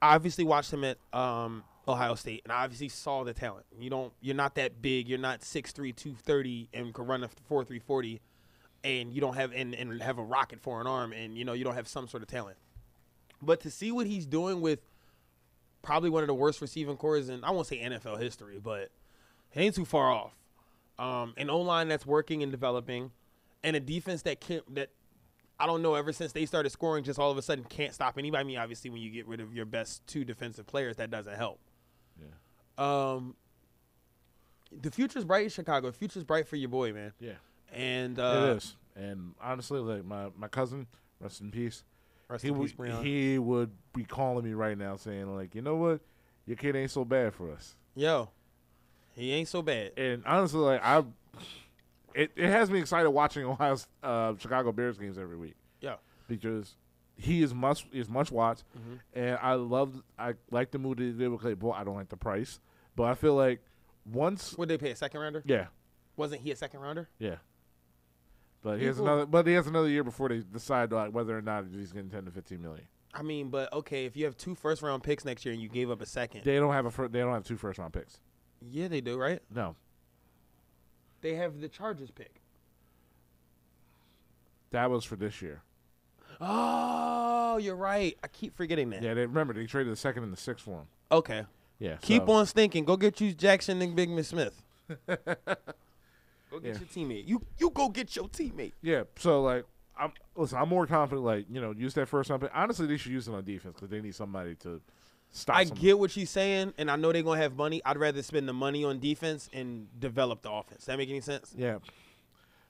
I obviously watched him at um, Ohio State and I obviously saw the talent. You don't you're not that big, you're not 6'3", 230 and can run a 4'3", 40 and you don't have and, and have a rocket for an arm and you know you don't have some sort of talent. But to see what he's doing with probably one of the worst receiving corps in I won't say NFL history, but it ain't too far off. Um, an O line that's working and developing, and a defense that can't that I don't know ever since they started scoring, just all of a sudden can't stop anybody. I mean, obviously, when you get rid of your best two defensive players, that doesn't help. Yeah. Um, the future's bright in Chicago. The future's bright for your boy, man. Yeah. And uh, it is. And honestly, like my, my cousin, rest in peace. Rest he in peace, Breon. he would be calling me right now saying like, you know what, your kid ain't so bad for us. Yo, he ain't so bad. And honestly, like I, it, it has me excited watching Ohio's uh, Chicago Bears games every week Yeah. because he is much is much watched, Mhm. and I love I like the move he did with Claypool. I don't like the price, but I feel like once Would they pay a second rounder? yeah Wasn't he a second rounder? yeah. But he has another. But he has another year before they decide like whether or not he's getting ten to fifteen million. I mean, but okay, if you have two first round picks next year and you gave up a second, They don't have a. Fir- they don't have two first round picks. Yeah, they do, right? No, They have the Chargers pick. that was for this year. Oh, you're right. I keep forgetting that. Yeah, they remember they traded the second and the sixth for him. Okay. Yeah, Keep so- on stinking. Go get you Jackson and Big Miss Smith. go get Yeah. your teammate. You you go get your teammate. Yeah, so like, I'm listen. I'm more confident. Like, you know, use that first round pick. Honestly, they should use it on defense because they need somebody to stop. I some- get what you're saying, and I know they're gonna have money. I'd rather spend the money on defense and develop the offense. That make any sense? Yeah.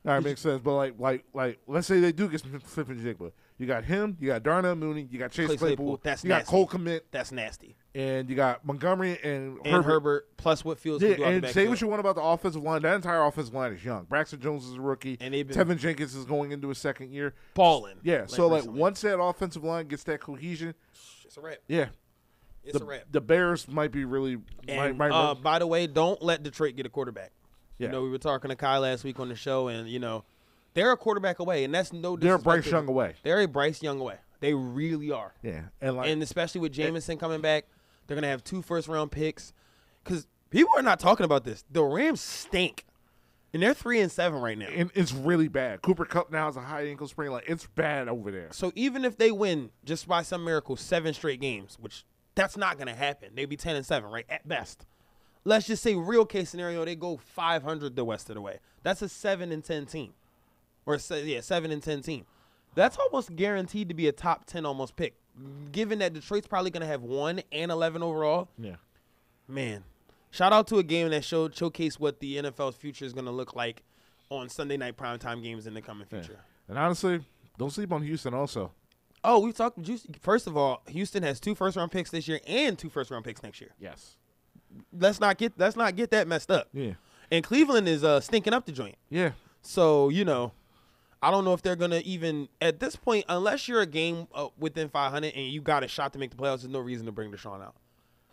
All right, makes sense. But like, like, like, let's say they do get some Smith-Njigba. You got him. You got Darnell Mooney. You got Chase Chase Claypool. Claypool, that's you got. Cole Kmet, That's nasty. and you got Montgomery and, And Herbert, plus what Fields Yeah, can do and say what you want about the offensive line. That entire offensive line is young. Braxton Jones is a rookie. And they've been Teven Jenkins is going into his second year. balling. Yeah. so like once that offensive line gets that cohesion, it's a wrap. yeah, It's the, a wrap. the Bears might be really. And might, uh, by the way, don't let Detroit get a quarterback. yeah. You know, we were talking to Kai last week on the show, and you know, they're a quarterback away, and that's no. they're Bryce Young away. They're a Bryce Young away. They really are. Yeah, and like and especially with Jameson coming back, they're gonna have two first round picks. Because people are not talking about this. The Rams stink, and they're three and seven right now. and it's really bad. Cooper Kupp now has a high ankle sprain. Like it's bad over there. So even if they win just by some miracle seven straight games, which that's not gonna happen, they'd be ten and seven, right at best. Let's just say real case scenario, they go five hundred the rest of the way. That's a seven and ten team, or yeah, seven and ten team. That's almost guaranteed to be a top ten almost pick. Given that Detroit's probably gonna have one and eleven overall, Yeah, man. Shout out to a game that showed showcase what the NFL's future is gonna look like on Sunday night primetime games in the coming yeah. future. And honestly, don't sleep on Houston. Also, Oh, we've talked. Juice- First of all, Houston has two first round picks this year and two first round picks next year. yes. Let's not get let's not get that messed up. Yeah, And Cleveland is uh, stinking up the joint. yeah. So you know, I don't know if they're gonna even at this point, unless you're a game uh, within 500 and you got a shot to make the playoffs. There's no reason to bring Deshaun out.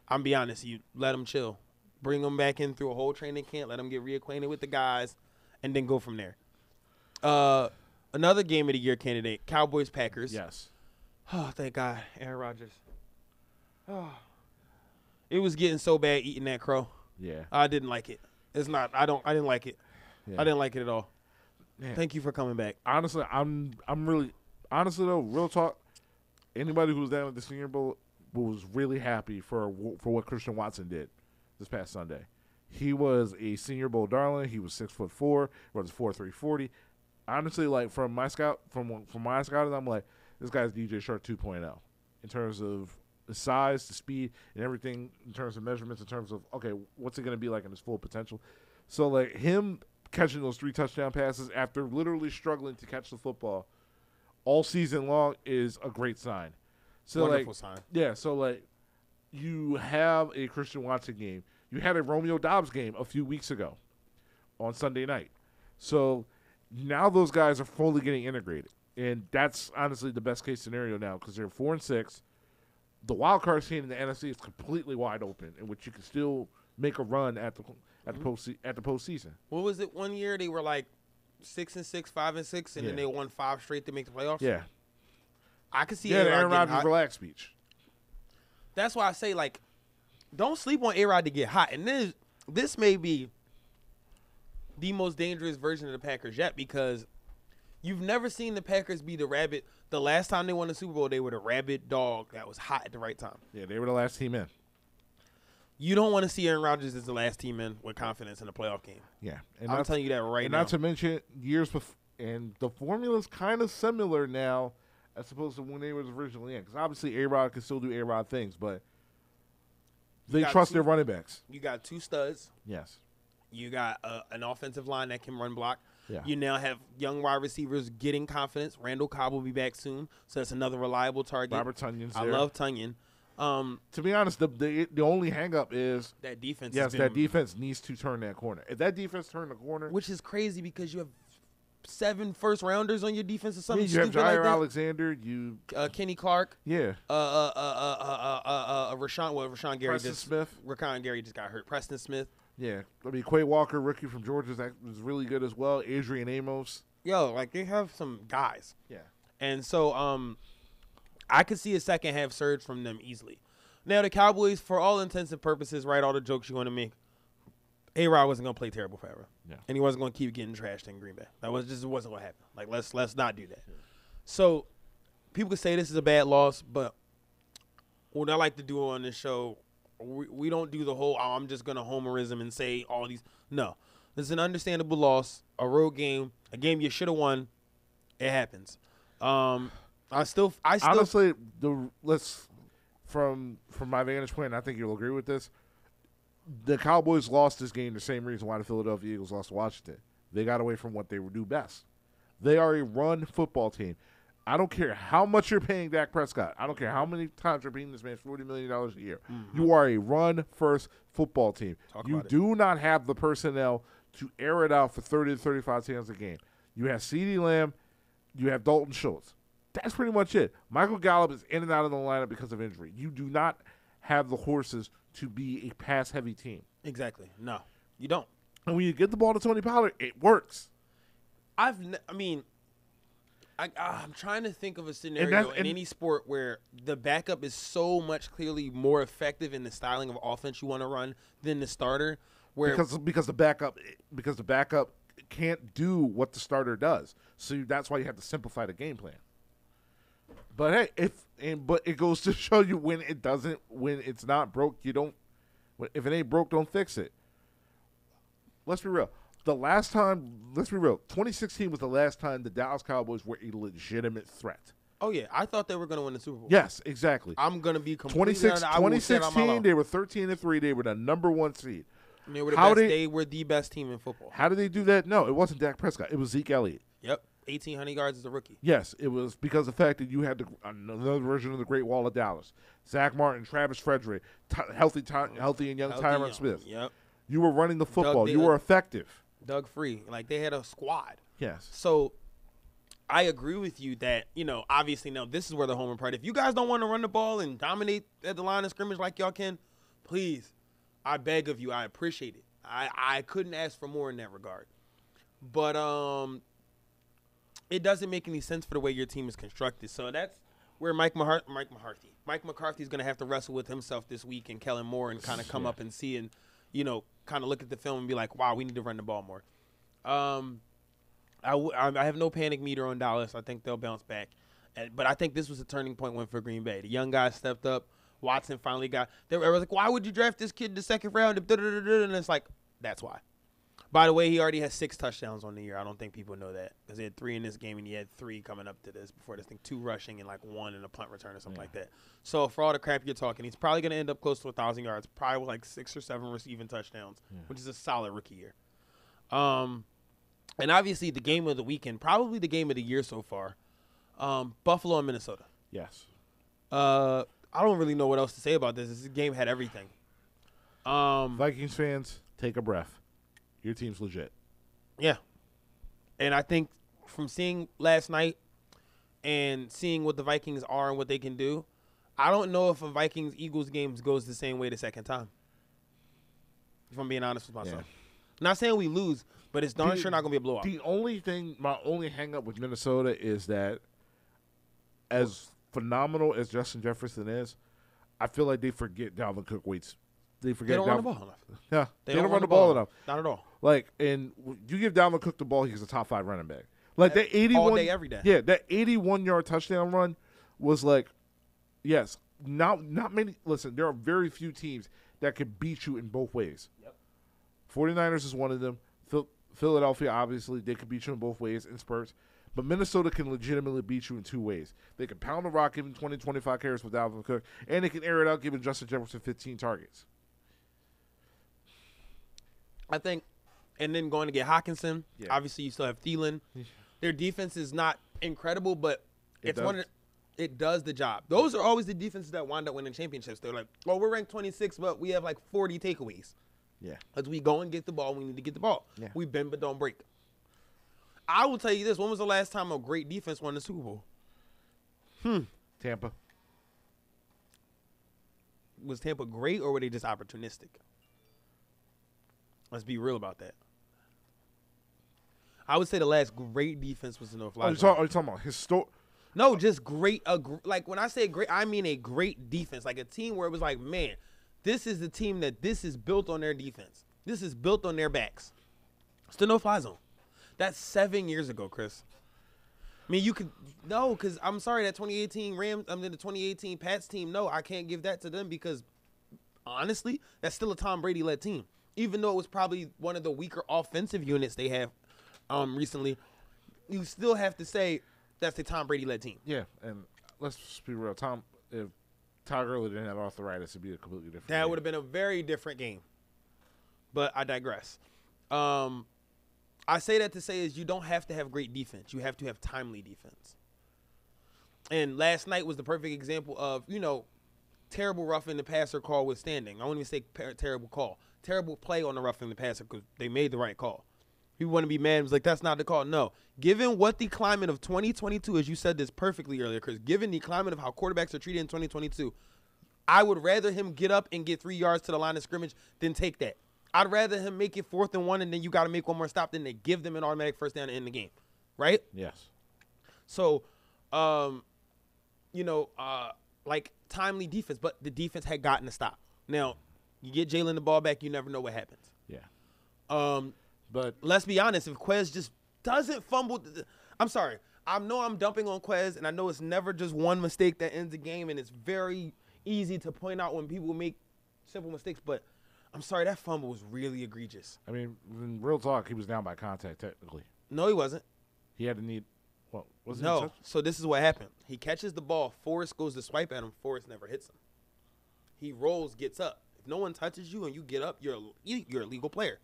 I'm be honest, you let him chill, bring him back in through a whole training camp, let him get reacquainted with the guys, and then go from there. Uh, another game of the year candidate: Cowboys Packers. Yes. Oh, thank God, Aaron Rodgers. Oh, it was getting so bad eating that crow. Yeah. I didn't like it. It's not. I don't. I didn't like it. yeah. I didn't like it at all. Man. Thank you for coming back. honestly, I'm I'm really honestly though, real talk. Anybody who was down at the Senior Bowl was really happy for for what Christian Watson did this past Sunday. He was a Senior Bowl darling. He was six foot four, runs four three forty. Honestly, like from my scout from from my scouting, I'm like this guy's DJ Chark 2.0 in terms of the size, the speed, and everything in terms of measurements. In terms of okay, what's it going to be like in his full potential? So like him catching those three touchdown passes after literally struggling to catch the football all season long is a great sign. So Wonderful like sign. yeah, so like you have a Christian Watson game. You had a Romeo Doubs game a few weeks ago on Sunday night. So now those guys are fully getting integrated. And that's honestly the best case scenario now because they're four and six. The wild card scene in the NFC is completely wide open, in which you can still make a run at the at the mm-hmm. post at the postseason. What was it? One year they were like six and six, five and six, and then they won five straight to make the playoffs. Yeah, I could see. yeah. A-Rod Aaron Rodgers relax speech. That's why I say like, don't sleep on A Rod to get hot. And this this may be the most dangerous version of the Packers yet because you've never seen the Packers be the rabbit. The last time they won the Super Bowl, they were the rabbit dog that was hot at the right time. Yeah, they were the last team in. You don't want to see Aaron Rodgers as the last team in with confidence in a playoff game. Yeah, and I'm telling you that right and now. not to mention years before, and the formula's kind of similar now as opposed to when they was originally in. Because obviously, A Rod can still do A Rod things, but they trust two- their running backs. You got two studs. Yes. You got uh, an offensive line that can run block. Yeah. You now have young wide receivers getting confidence. Randall Cobb will be back soon, so that's another reliable target. Robert Tonyan's I there. love Tonyan. Um, to be honest, the, the the only hang up is that defense. yes, has that defense needs to turn that corner. If that defense turn the corner, which is crazy because you have seven first rounders on your defense or something you have stupid like Jair that. Alexander, you uh, Kenny Clark, yeah, uh, uh, uh, uh, uh, uh, uh, Rashawn, well, Rashan Gary Preston just, Smith. Rashan Gary just got hurt. Preston Smith, yeah. I mean, Quay Walker, rookie from Georgia, that was really good as well. Adrian Amos, yo, like they have some guys, yeah. and so um, I could see a second half surge from them easily. Now the Cowboys, for all intents and purposes, right, all the jokes you want to make, A Rod wasn't gonna play terrible forever, Yeah. and he wasn't gonna keep getting trashed in Green Bay. That was just wasn't gonna happen. Like let's let's not do that. So people could say this is a bad loss, but what I like to do on this show, we, we don't do the whole oh, I'm just gonna homerism and say all these. No, is an understandable loss, a road game, a game you should have won. It happens. Um, I still, I still, Honestly, the let's from from my vantage point, I think you'll agree with this. The Cowboys lost this game the same reason why the Philadelphia Eagles lost to Washington. They got away from what they do best. They are a run football team. I don't care how much you're paying Dak Prescott. I don't care how many times you're paying this man forty million dollars a year. You are a run first football team. Mm-hmm. Talk you about it. do not have the personnel to air it out for thirty to thirty-five times a game. You have CeeDee Lamb, you have Dalton Schultz. That's pretty much it. Michael Gallup is in and out of the lineup because of injury. You do not have the horses to be a pass-heavy team. exactly. No, you don't. And when you get the ball to Tony Pollard, it works. I've, ne- I mean, I, ah, I'm trying to think of a scenario in and- any sport where the backup is so much clearly more effective in the styling of offense you want to run than the starter. Where because because the backup because the backup can't do what the starter does. So that's why you have to simplify the game plan. But hey, if and but it goes to show you when it doesn't when it's not broke, you don't. If it ain't broke, don't fix it. Let's be real. The last time, let's be real. 2016 was the last time the Dallas Cowboys were a legitimate threat. oh yeah, I thought they were going to win the Super Bowl. Yes, exactly. I'm going to be completely 26, honest, I will say it on my 2016, they were 13 and three. They were the number one seed. They were the how best. they- They, were the best team in football. How did they do that? No, it wasn't Dak Prescott. It was Zeke Elliott. Yep, 1,800 yards as a rookie. Yes, it was because of the fact that you had the, another version of the Great Wall of Dallas. Zack Martin, Travis Frederick, t- healthy, ty- healthy and young Healthy Tyron young. Smith. Yep, You were running the football. they- you were effective. Doug Free. Like they had a squad. Yes. So I agree with you that, you know, obviously now this is where the home run part. If you guys don't want to run the ball and dominate at the line of scrimmage like y'all can, please, I beg of you, I appreciate it. I, I couldn't ask for more in that regard. But um it doesn't make any sense for the way your team is constructed. So that's where Mike Mahar- Mike McCarthy. Mike McCarthy's going to have to wrestle with himself this week and Kellen Moore and kind of come Yeah. up and see and you know kind of look at the film and be like, "Wow, we need to run the ball more." Um I, w- I have no panic meter on Dallas. I think they'll bounce back. But I think this was a turning point win for Green Bay. The young guys stepped up. Watson finally got. They were like, "Why would you draft this kid in the second round?" And it's like, that's why. By the way, he already has six touchdowns on the year. I don't think people know that because he had three in this game and he had three coming up to this before this thing. Two rushing and like one in a punt return or something like that. So for all the crap you're talking, he's probably going to end up close to a thousand yards, probably with like six or seven receiving touchdowns, which is a solid rookie year. Um, and obviously the game of the weekend, probably the game of the year so far, um, Buffalo and Minnesota. Yes. Uh, I don't really know what else to say about this. This game had everything. Um, Vikings fans, take a breath. Your team's legit. Yeah. And I think from seeing last night and seeing what the Vikings are and what they can do, I don't know if a Vikings Eagles game goes the same way the second time. If I'm being honest with myself. Not saying we lose, but it's darn The- sure not going to be a blowout. The only thing, my only hang up with Minnesota is that, as phenomenal as Justin Jefferson is, I feel like they forget Dalvin Cook waits. They forget they don't run the ball enough. Yeah, they, don't, run the ball enough. Not at all. Like, and you give Dalvin Cook the ball, he's a top five running back. Like that eighty-one day, every day. Yeah, that eighty-one yard touchdown run was like, yes, not not many. Listen, there are very few teams that can beat you in both ways. Yep. 49ers is one of them. Phil, Philadelphia, obviously, they can beat you in both ways in spurts. But Minnesota can legitimately beat you in two ways. They can pound the rock, giving 20, 25 carries with Dalvin Cook, and they can air it out, giving Justin Jefferson 15 targets. I think, and then going to get Hockenson. Yeah. Obviously, you still have Thielen. Their defense is not incredible, but It it's one. Of, it does the job. Those are always the defenses that wind up winning championships. They're like, well, we're ranked 26, but we have like 40 takeaways. Yeah. As we go and get the ball, we need to get the ball. Yeah. We bend but don't break. I will tell you this: When was the last time a great defense won the Super Bowl? Hmm. Tampa. Was Tampa great, or were they just opportunistic? Let's be real about that. I would say the last great defense was the North Are you, Lions. talk, are you talking about histor- No, just great. A gr- like when I say great, I mean a great defense, like a team where it was like, man, this is the team that this is built on their defense. This is built on their backs. It's the no fly zone. That's seven years ago, Kris. I mean, you could no, because I'm sorry that 2018 Rams, I'm mean the 2018 Pats team. No, I can't give that to them because honestly, that's still a Tom Brady led team. Even though it was probably one of the weaker offensive units they have um, recently, you still have to say that's the Tom Brady led team. Yeah, and let's just be real. Tom, if Todd Gurley didn't have arthritis, it'd be a completely different. That game. would have been a very different game. But I digress. Um, I say that to say is you don't have to have great defense. You have to have timely defense. And last night was the perfect example of you know terrible roughing the passer call withstanding. I won't even say terrible call, terrible play on the roughing the passer because they made the right call. People want to be mad. It was like that's not the call. No, given what the climate of 2022, as you said this perfectly earlier, Kris. Given the climate of how quarterbacks are treated in 2022, I would rather him get up and get three yards to the line of scrimmage than take that. I'd rather him make it fourth and one, and then you got to make one more stop than they give them an automatic first down to end the game, right? Yes. So, um, you know, uh, like timely defense, but the defense had gotten a stop. Now, you get Jalen the ball back, you never know what happens. Yeah. Um, But let's be honest, if Quez just doesn't fumble, I'm sorry. I know I'm dumping on Quez, and I know it's never just one mistake that ends the game, and it's very easy to point out when people make simple mistakes. But I'm sorry, that fumble was really egregious. I mean, in real talk, he was down by contact technically. No, he wasn't. He had to need. Well, was No. So this is what happened. He catches the ball. Forrest goes to swipe at him. Forrest never hits him. He rolls, gets up. If no one touches you and you get up, you're a, you- you're a legal player.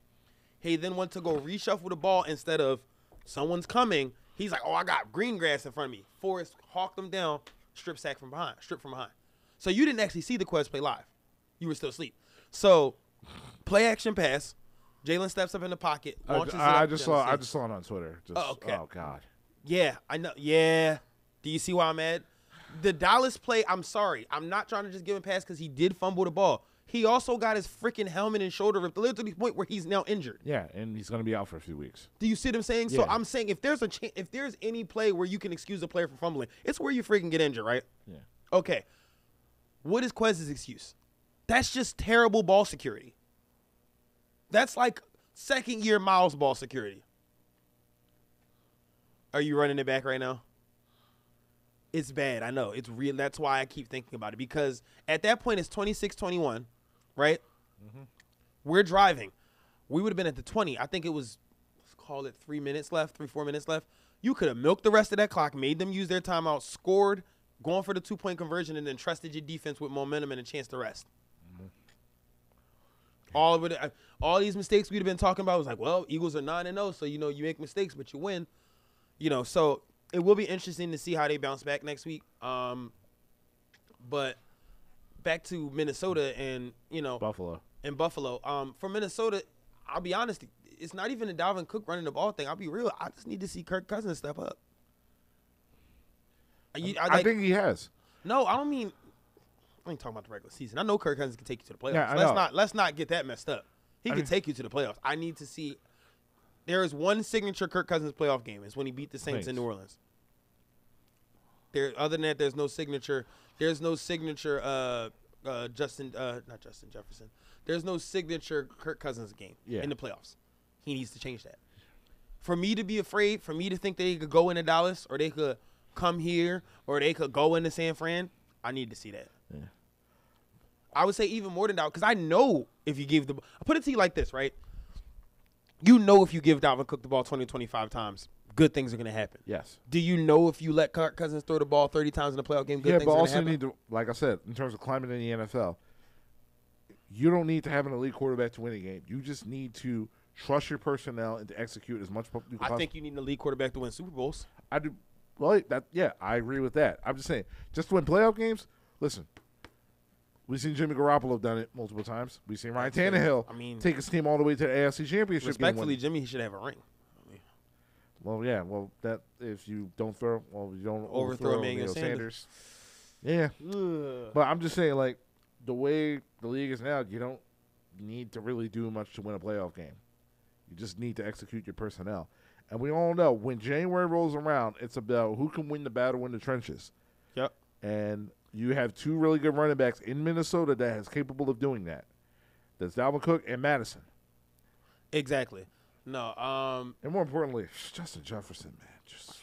He then went to go reshuffle the ball instead of someone's coming. He's like, oh, I got green grass in front of me. Forrest hawked him down, strip sack from behind, strip from behind. So you didn't actually see the Quez play live. You were still asleep. So play action pass. Jalen steps up in the pocket. I, I up just saw. I just saw it on Twitter. Just, Oh, okay. Oh God. Yeah, I know. Yeah. Do you see why I'm mad? The Dallas play, I'm sorry. I'm not trying to just give him a pass because he did fumble the ball. He also got his freaking helmet and shoulder ripped, literally to the point where he's now injured. Yeah, and he's gonna be out for a few weeks. Do you see what I'm saying? So I'm saying if there's a cha- if there's any play where you can excuse a player for fumbling, it's where you freaking get injured, right? Yeah. Okay. What is Quez's excuse? That's just terrible ball security. That's like second year Miles ball security. Are you running it back right now? It's bad. I know. It's real. That's why I keep thinking about it because at that point it's 26-21, right? We're driving. We would have been at the 20. I think it was let's call it 3 minutes left, 3 4 minutes left. You could have milked the rest of that clock, made them use their timeout, scored, going for the two-point conversion and then trusted your defense with momentum and a chance to rest. All of it, all these mistakes we'd have been talking about was like, well, Eagles are nine and zero, so you know you make mistakes, but you win. You know, so it will be interesting to see how they bounce back next week. Um, but back to Minnesota and you know Buffalo. in Buffalo. Um, for Minnesota, I'll be honest, it's not even a Dalvin Cook running the ball thing. I'll be real. I just need to see Kirk Cousins step up. You- I, I like- think he has. no, I don't mean. I ain't talking about the regular season. I know Kirk Cousins can take you to the playoffs. Yeah, let's not let's not get that messed up. He I can mean- take you to the playoffs. I need to see. There is one signature Kirk Cousins playoff game. Is when he beat the Saints in New Orleans. There, other than that, there's no signature. There's no signature. Uh, uh, Justin, uh, not Justin Jefferson. There's no signature Kirk Cousins game Yeah. in the playoffs. He needs to change that. For me to be afraid, for me to think they could go into Dallas or they could come here or they could go into San Fran, I need to see that. Yeah. I would say even more than that because I know if you give the, I put it to you like this, right? You know if you give Dalvin Cook the ball 20, 25 times, good things are going to happen. Yes. Do you know if you let Kirk Cousins throw the ball 30 times in a playoff game, good yeah, things but are going to also need to, like I said, in terms of climbing in the NFL, you don't need to have an elite quarterback to win a game. You just need to trust your personnel and to execute as much. You I think you need an elite quarterback to win Super Bowls. I do. Well, that yeah, I agree with that. I'm just saying, just to win playoff games. Listen, we've seen Jimmy Garoppolo done it multiple times. We've seen Ryan Tannehill. I mean- take his team all the way to the AFC Championship. Respectfully. Jimmy, he should have a ring. Well, yeah. Well, that if you don't throw, well, you don't Overthrow overthrow Emmanuel Sanders. Yeah, but I'm just saying, like the way the league is now, you don't need to really do much to win a playoff game. You just need to execute your personnel. And we all know when January rolls around, it's about who can win the battle in the trenches. Yep. And you have two really good running backs in Minnesota that is capable of doing that. That's Dalvin Cook and Mattison. Exactly. No, um, And more importantly, Justin Jefferson, man. Just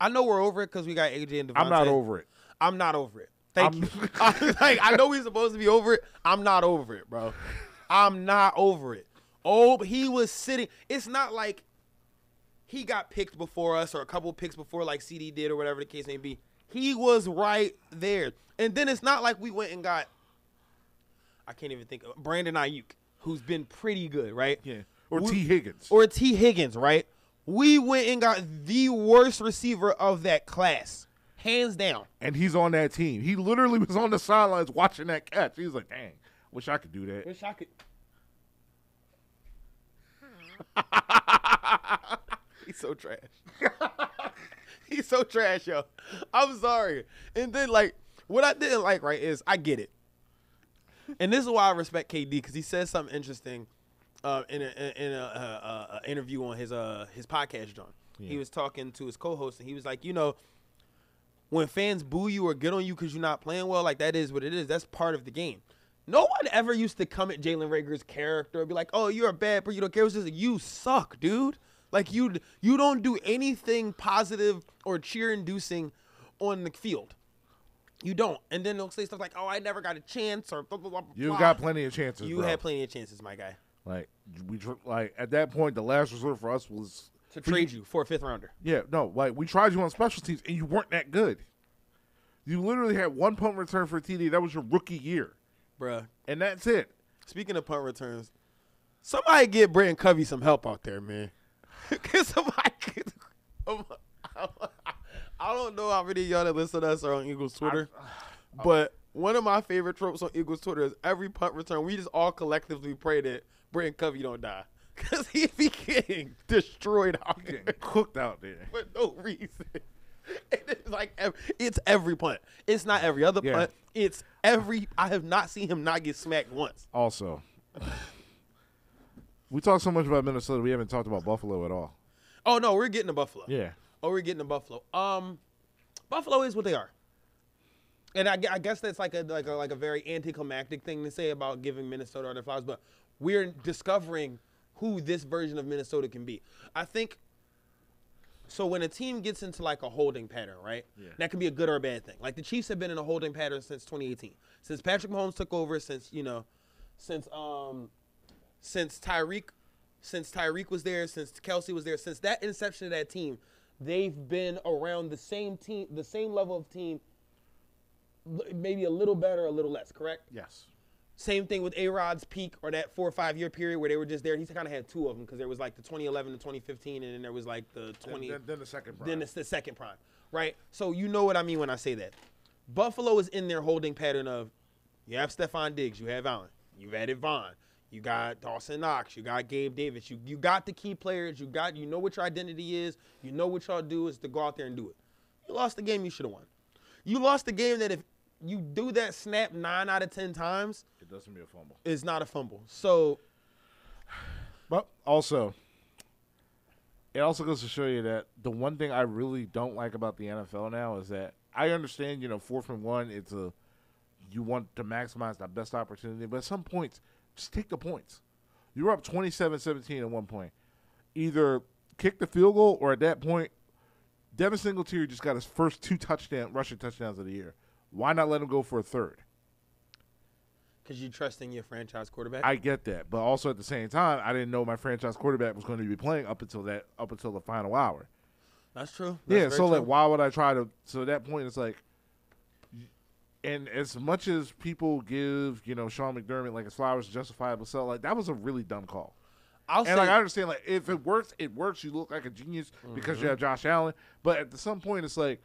I know we're over it because we got AJ and DeVonta. I'm not over it. I'm not over it. Thank I'm- you. Like, I know we're supposed to be over it. I'm not over it, bro. I'm not over it. Oh, he was sitting. It's not like he got picked before us or a couple picks before, like CeeDee did or whatever the case may be. He was right there. And then it's not like we went and got. I can't even think of Brandon Aiyuk, who's been pretty good, right? Yeah. Or We- T. Higgins. or T. Higgins, right? We went and got the worst receiver of that class, hands down. and he's on that team. He literally was on the sidelines watching that catch. He's like, "Dang, wish I could do that." Wish I could. He's so trash. He's so trash, yo. I'm sorry. And then like what I didn't like, right, is I get it. And this is why I respect KD because he said something interesting uh, in a in a, uh, uh, interview on his uh his podcast, John. He was talking to his co-host and he was like, you know, when fans boo you or get on you because you're not playing well, like that is what it is. That's part of the game. No one ever used to come at Jalen Reagor's character and be like, "Oh, you're a bad person. You don't care." It was just like, you suck, dude. Like you, you don't do anything positive or cheer-inducing on the field. You don't. And then they'll say stuff like, "Oh, I never got a chance," or blah blah blah. You've blah. got plenty of chances. You bro. had plenty of chances, my guy, like we tr- like at that point, the last resort for us was to trade you for a fifth rounder. Yeah, no, like we tried you on special teams and you weren't that good. You literally had one punt return for TD. That was your rookie year, Bruh. and that's it. Speaking of punt returns, somebody get Brandon Covey some help out there, man. Get somebody. Get, I don't know how many of y'all that listen to us are on Eagles Twitter, but one of my favorite tropes on Eagles Twitter is every punt return. We just all collectively pray that Brandon Covey don't die because he be getting destroyed out there Getting cooked out there. for no reason. It's like ev- it's every punt. It's not every other Yeah. punt. It's every. I have not seen him not get smacked once. Also, we talk so much about Minnesota, we haven't talked about Buffalo at all. Oh no, we're getting to Buffalo. Yeah, Oh, we're getting to Buffalo. Um, Buffalo is what they are, and I, I guess that's like a like a like a very anticlimactic thing to say about giving Minnesota their flowers, but we're discovering who this version of Minnesota can be. I think. So when a team gets into like a holding pattern, right? Yeah. That can be a good or a bad thing. Like the Chiefs have been in a holding pattern since 2018, since Patrick Mahomes took over, since you know, since um, since Tyreek, since Tyreek was there, since Kelce was there, since that inception of that team, they've been around the same team, the same level of team, maybe a little better, a little less. Correct? yes. Same thing with A Rod's peak or that four or five year period where they were just there. He kind of had two of them because there was like the 2011 to 2015, and then there was like the 20. Then, then, then the second. Then it's the second prime, right? So you know what I mean when I say that. Buffalo is in their holding pattern of you have Stefon Diggs, you have Allen, you've added Von, you got Dawson Knox, you got Gabe Davis, you you got the key players, you got you know what your identity is, you know what y'all do is to go out there and do it. You lost the game you should have won. You lost the game that if you do that snap nine out of ten times, it doesn't be a fumble. It's not a fumble. So But also, it also goes to show you that the one thing I really don't like about the NFL now is that I understand, you know, fourth and one, it's a you want to maximize the best opportunity, but at some points, just take the points. You were up 27-17 at one point. Either kick the field goal or at that point, Devin Singletary just got his first two touchdown rushing touchdowns of the year. Why not let him go for a third? Because you're trusting your franchise quarterback. I get that, but also at the same time, I didn't know my franchise quarterback was going to be playing up until that up until the final hour. That's true. That's yeah, so true. like, why would I try to? So at that point, it's like, and as much as people give you know Sean McDermott like his flowers justifiable sell, like that was a really dumb call. I'll And say like I understand, like if it works, it works. You look like a genius because Mm-hmm. you have Josh Allen. But at some point, it's like,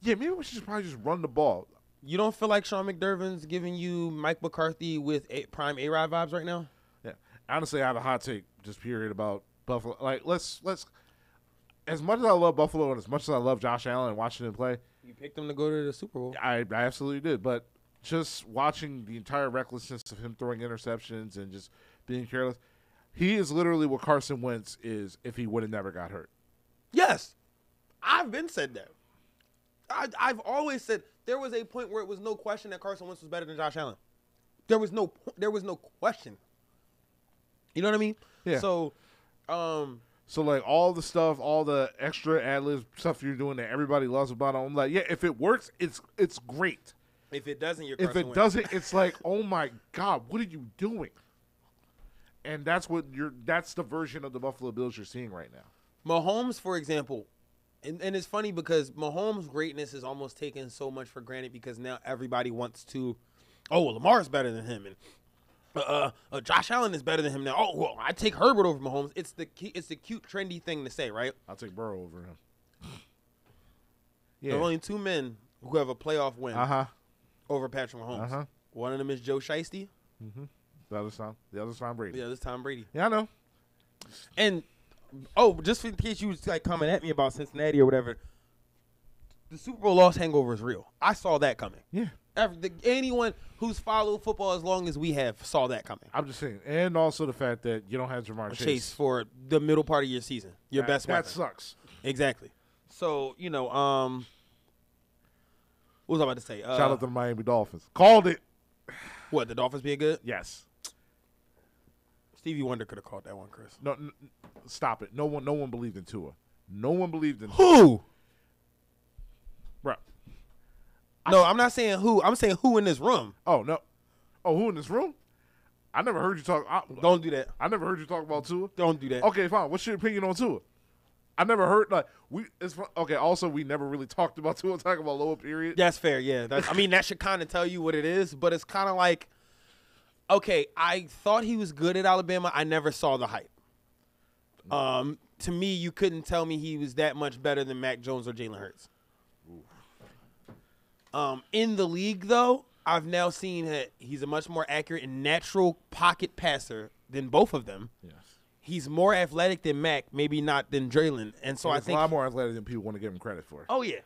yeah, maybe we should just probably just run the ball. you don't feel like Sean McDermott's giving you Mike McCarthy with a, prime A Rod vibes right now. Yeah, honestly, I have a hot take, just period about Buffalo. Like let's let's. As much as I love Buffalo and as much as I love Josh Allen and watching him play, You picked them to go to the Super Bowl. I, I absolutely did. But just watching the entire recklessness of him throwing interceptions and just being careless, he is literally what Carson Wentz is if he would have never got hurt. Yes, I've been said that. I, I've always said there was a point where it was no question that Carson Wentz was better than Josh Allen. There was no there was no question. You know what I mean? Yeah. So, um, So like all the stuff, all the extra ad lib stuff you're doing that everybody loves about him, I'm like, yeah, if it works, it's it's great. if it doesn't, you're If it Wentz. doesn't, it's like, oh my god, what are you doing? And that's what you're. That's the version of the Buffalo Bills you're seeing right now. Mahomes, for example, and, and it's funny because Mahomes' greatness is almost taken so much for granted because now everybody wants to, oh, well, Lamar's better than him, and uh, uh, uh, Josh Allen is better than him now. Oh, well, I take Herbert over Mahomes. It's the it's the cute, trendy thing to say, right? I'll take Burrow over him. There are only two men who have a playoff win Uh huh. over Patrick Mahomes. Uh-huh. One of them is Joe Shiesty. The other side. The other side, Brady. The other's Tom Brady. Yeah, I know. And oh, just in case you was like coming at me about Cincinnati or whatever, the Super Bowl loss hangover is real. I saw that coming. Yeah. Every, the, anyone who's followed football as long as we have saw that coming. I'm just saying, and also the fact that you don't have Ja'Marr Chase. Chase, for the middle part of your season, your That- best That weapon. sucks. Exactly. So you know, um, what was I about to say? Uh, Shout out to the Miami Dolphins. Called it. what the Dolphins being good? Yes. Stevie Wonder could have called that one, Kris. No, n- stop it. No one, no one believed in Tua. No one believed in. Who? Bro. No, I'm not saying who. I'm saying who in this room. Oh no. Oh, who in this room? I never heard you talk. I, Don't do that. I never heard you talk about Tua. Don't do that. Okay, fine. What's your opinion on Tua? I never heard like we. It's fu- okay. Also, we never really talked about Tua. Talking about lower period. That's fair. Yeah. That's, I mean, that should kind of tell you what it is, but it's kind of like, okay, I thought he was good at Alabama. I never saw the hype. Um, to me, you couldn't tell me he was that much better than Mac Jones or Jalen Hurts. Um, in the league, though, I've now seen that he's a much more accurate and natural pocket passer than both of them. Yes. He's more athletic than Mac, maybe not than Jalen, and so I He's think a lot more athletic than people want to give him credit for. Oh yeah,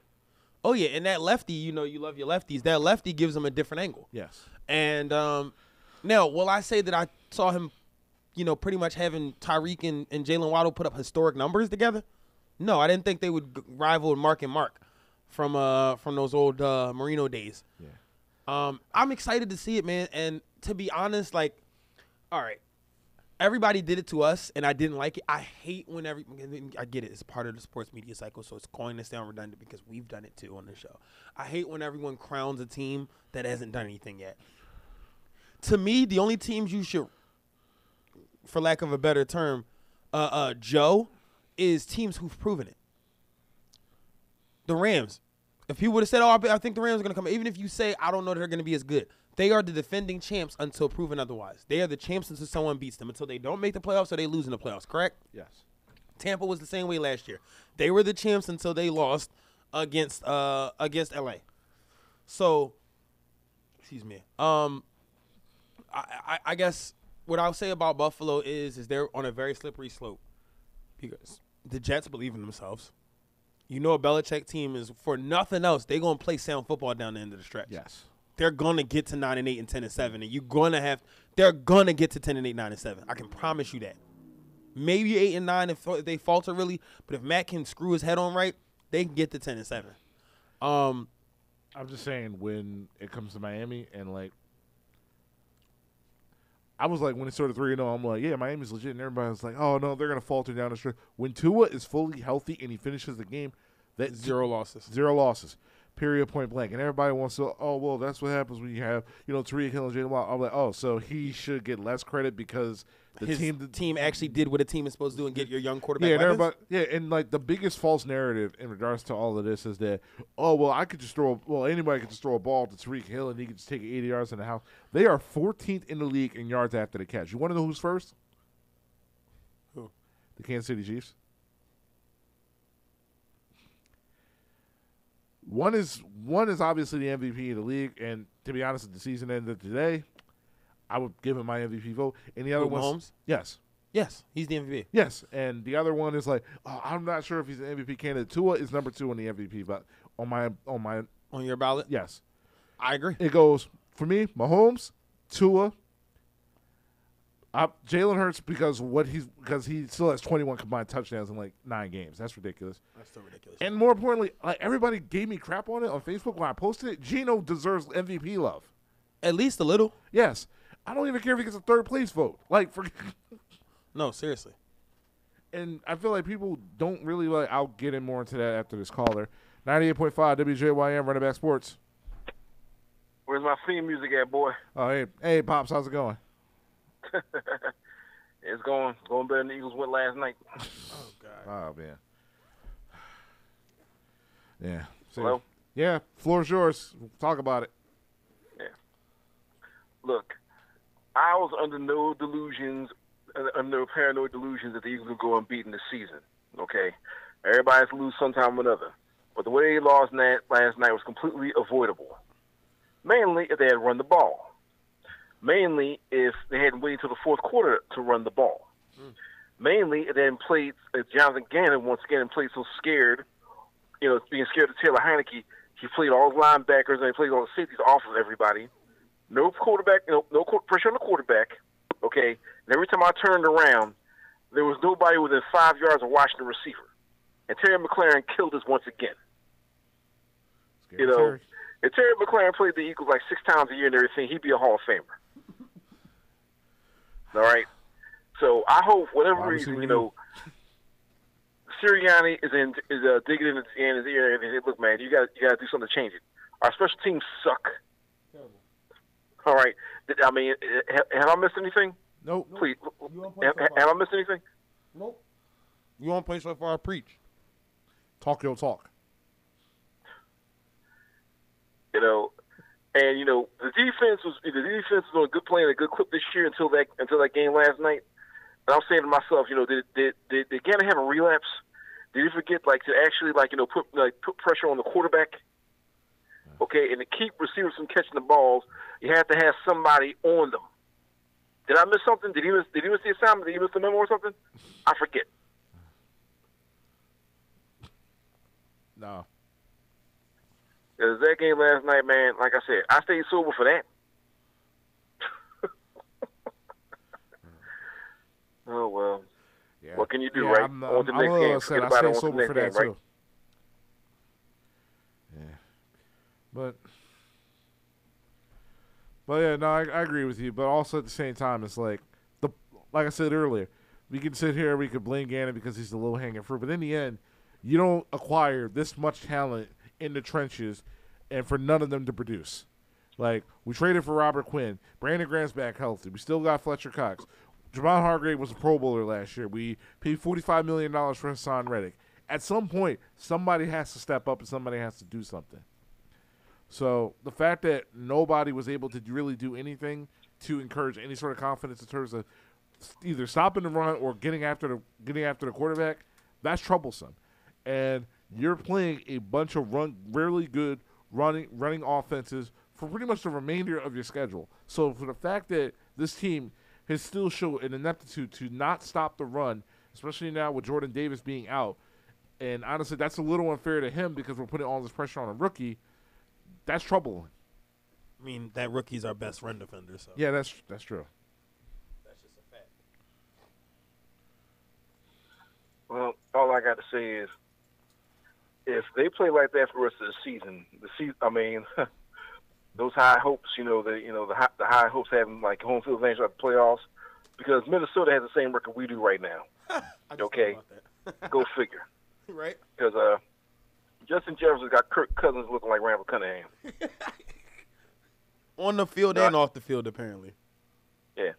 oh yeah, and that lefty, you know, you love your lefties. That lefty gives him a different angle. Yes. And um, now, will I say that I saw him, you know, pretty much having Tyreek and, and Jaylen Waddle put up historic numbers together? No, I didn't think they would rival Mark and Mark from uh from those old uh, Marino days. Yeah. Um, I'm excited to see it, man. And to be honest, like, all right, everybody did it to us, and I didn't like it. I hate when every I get it. It's part of the sports media cycle, so it's going to sound redundant because we've done it too on the show. I hate when everyone crowns a team that hasn't done anything yet. To me, the only teams you should, for lack of a better term, uh, uh, Joe, is teams who've proven it. The Rams. If you would have said, "Oh, I I think the Rams are going to come," even if you say, "I don't know that they're going to be as good," they are the defending champs until proven otherwise. They are the champs until someone beats them. Until they don't make the playoffs or they lose in the playoffs. Correct? Yes. Tampa was the same way last year. They were the champs until they lost against uh against LA. So, excuse me. Um, I, I I guess what I'll say about Buffalo is is they're on a very slippery slope because the Jets believe in themselves. You know, a Belichick team is for nothing else. They're gonna play sound football down the end of the stretch Yes. they're gonna get to nine and eight and ten and seven, and you're gonna have they're gonna get to ten and eight, nine and seven. I can promise you that. Maybe eight and nine if, if they falter really, but if Matt can screw his head on right, they can get to ten and seven. Um, I'm just saying when it comes to Miami and like I was like when it started three and zero, I'm like, yeah, Miami's legit, and everybody's like, oh no, they're gonna falter down the stretch. When Tua is fully healthy and he finishes the game, that zero losses. zero losses. period, point blank. And everybody wants to, oh, well, that's what happens when you have, you know, Tyreek Hill and Jaylen Waddle. I'm like, oh, so he should get less credit because the His team. team actually did what a team is supposed to do and get your young quarterback. yeah, and everybody, yeah, and like the biggest false narrative in regards to all of this is that, oh well, I could just throw, well, anybody could just throw a ball to Tyreek Hill and he could just take 80 yards in the house. They are 14th in the league in yards after the catch. You want to know who's first? Who? The Kansas City Chiefs. One is one is obviously the MVP of the league, and to be honest, the season ended today, I would give him my MVP vote. And the other one, Mahomes? yes, Yes, he's the MVP. yes, and the other one is like, oh, I'm not sure if he's an MVP candidate. Tua is number two on the MVP, but on my on my On your ballot? yes, I agree. it goes for me, Mahomes, Tua, uh, Jalen Hurts because what he's because he still has 21 combined touchdowns in like nine games. That's ridiculous. That's still ridiculous. And more importantly, like everybody gave me crap on it on Facebook when I posted it. Geno deserves MVP love. At least a little. Yes, I don't even care if he gets a third place vote. Like for. No, seriously. and I feel like people don't really like. I'll get in more into that after this caller. Ninety-eight point five WJYM Run It Back Sports. Where's my theme music at, boy? Oh hey, hey, pops, how's it going? It's going going better than the Eagles went last night. Oh God. Oh man. Yeah. So, Hello? Yeah, floor's yours. Talk about it. Yeah. Look, I was under no delusions, uh, under paranoid delusions that the Eagles would go unbeaten this season. Okay, everybody has to lose sometime or another, but the way they lost na- last night was completely avoidable. Mainly if they had run the ball. Mainly if they hadn't waited till the fourth quarter to run the ball. Mainly if they hadn't played if Jonathan Gannon once again played so scared, you know, being scared of Taylor Heinicke. He played all the linebackers and he played all the safeties off of everybody no quarterback, no, no pressure on the quarterback. Okay, and every time I turned around, there was nobody within five yards of watching the receiver, and Terry McLaurin killed us once again. You know, Terry. if Terry McLaurin played the Eagles like six times a year and everything, he'd be a Hall of Famer. All right. So I hope, whatever reason, you know, Sirianni is in is uh, digging in his, in his ear and say, "Look, man, you got you got to do something to change it. Our special teams suck." All right. Did- I mean, eh, have, have I missed anything? Nope. Please, have, so have I missed anything? Nope. You to play so far? Preach. Talk your talk. You know, and you know the defense was the defense was on a good play and a good clip this year until that until that game last night. And I'm saying to myself, you know, did did did, did Gannon have a relapse? Did he forget like to actually like you know put like put pressure on the quarterback? Okay, and to keep receivers from catching the balls, you have to have somebody on them. Did I miss something? Did he miss? Did he miss the assignment? Did he miss the memo or something? I forget. No. Because that game last night, man, like I said, I stayed sober for that. oh well. Yeah. What can you do, yeah, right? I'm, I'm, the I'm next a little game. upset. I about it. stay On to the sober for that game, too. Yeah. But. But yeah, no, I, I agree with you. But also at the same time, it's like the like I said earlier, we can sit here, we could blame Gannon because he's the low hanging fruit. But in the end, you don't acquire this much talent in the trenches, and for none of them to produce. Like we traded for Robert Quinn, Brandon Graham's back healthy. We still got Fletcher Cox. Javon Hargrave was a Pro Bowler last year. We paid forty five million dollars for Haason Reddick. At some point, somebody has to step up and somebody has to do something. So the fact that nobody was able to really do anything to encourage any sort of confidence in terms of either stopping the run or getting after the getting after the quarterback, that's troublesome. And you're playing a bunch of run really good running running offenses for pretty much the remainder of your schedule. So for the fact that this team has still shown an ineptitude to not stop the run, especially now with Jordan Davis being out, and honestly, that's a little unfair to him because we're putting all this pressure on a rookie. That's troubling. I mean, that rookie's our best run defender, so Yeah, that's that's true. that's just a fact. Well, all I got to say is, if they play like that for the rest of the season, the season, I mean, those high hopes, you know, the you know the high, the high hopes having like home field advantage at the playoffs, because Minnesota has the same record we do right now. Okay. thought about that. Go figure. right? Because uh, Justin Jefferson got Kirk Cousins looking like Randall Cunningham. On the field and off the field, apparently. Yeah,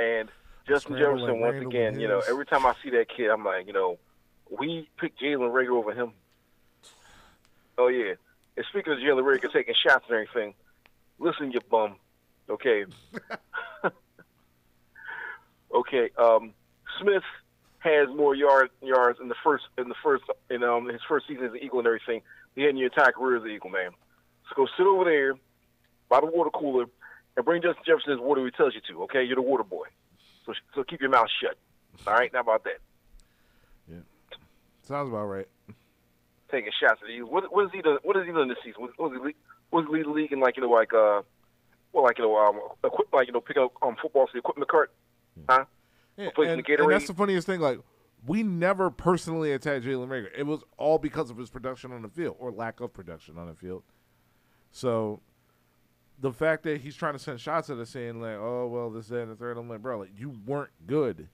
and Justin Jefferson like once Randall again. You know, every time I see that kid, I'm like, you know, we picked Jalen Reagor over him. Oh yeah. And speaking of Jalen Reagor taking shots and everything, listen, you bum. Okay. okay. Um, Smith has more yard yards in the first in the first in um his first season as an Eagle and everything. He had in your entire career as an Eagle, man. So go sit over there by the water cooler and bring Justin Jefferson his water he tells you to. Okay, you're the water boy. So so keep your mouth shut. All right, how about that? Yeah, sounds about right. Taking shots at you. What what is he done? What has he done this season? What was he lead- was he lead the league in like you know like uh well like you know um equip, like you know picking up um footballs the equipment cart? Huh? Yeah, and, and that's the funniest thing. Like, we never personally attacked Jalen Reagor. It was all because of his production on the field or lack of production on the field. So, the fact that he's trying to send shots at us saying like, "Oh well, this, that, and the third, I'm like, bro, like you weren't good.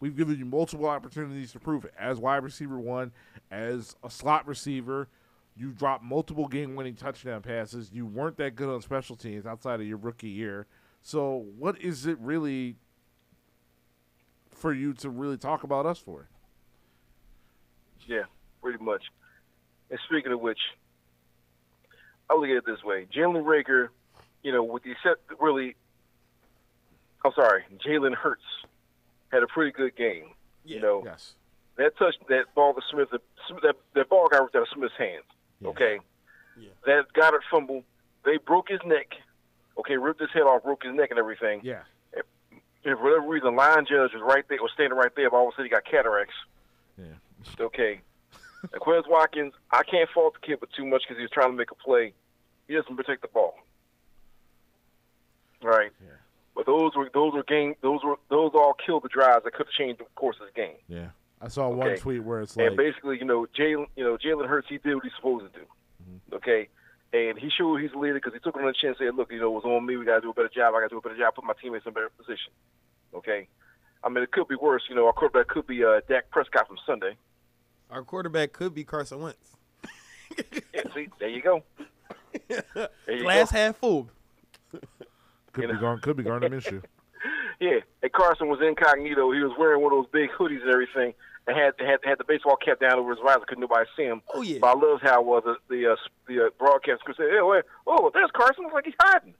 We've given you multiple opportunities to prove it. As wide receiver one, as a slot receiver, you dropped multiple game-winning touchdown passes. You weren't that good on special teams outside of your rookie year. So, what is it really for you to really talk about us for? Yeah, pretty much. And speaking of which, I look at it this way: Jalen Reagor, you know, with the except really, I'm sorry, Jalen Hurts had a pretty good game. You know, Yes. that touch that ball to Smith, that that ball got ripped out of Smith's hands. Yeah. Okay, Yeah. that Goedert fumble, they broke his neck. Okay, ripped his head off, broke his neck and everything. Yeah. And for whatever reason, line judge was right there, was standing right there, but all of a sudden he got cataracts. Yeah. Okay. And Quez Watkins, I can't fault the kid but too much because he was trying to make a play. He doesn't protect the ball. Right. Yeah. But those were those were game those were those all killed the drives that could have changed the course of the game. Yeah. I saw one tweet where it's like, and basically, you know, Jalen, you know, Jalen Hurts, he did what he's supposed to do. Mm-hmm. Okay, and he showed he's a leader because he took it on the chin and said, "Look, you know, it was on me. We got to do a better job. I got to do a better job. Put my teammates in a better position." Okay, I mean, it could be worse. You know, our quarterback could be uh, Dak Prescott from Sunday. Our quarterback could be Carson Wentz. Yeah, see, there you go. There you Glass go. half full. could you be know. Gar- could be Gardner Minshew. Yeah, and Carson was incognito. He was wearing one of those big hoodies and everything, and had had had the baseball cap down over his visor. Couldn't nobody see him. Oh yeah. But I loved how uh, the the uh, the uh, broadcast could say, "Hey, wait, oh, there's Carson. Looks like he's hiding."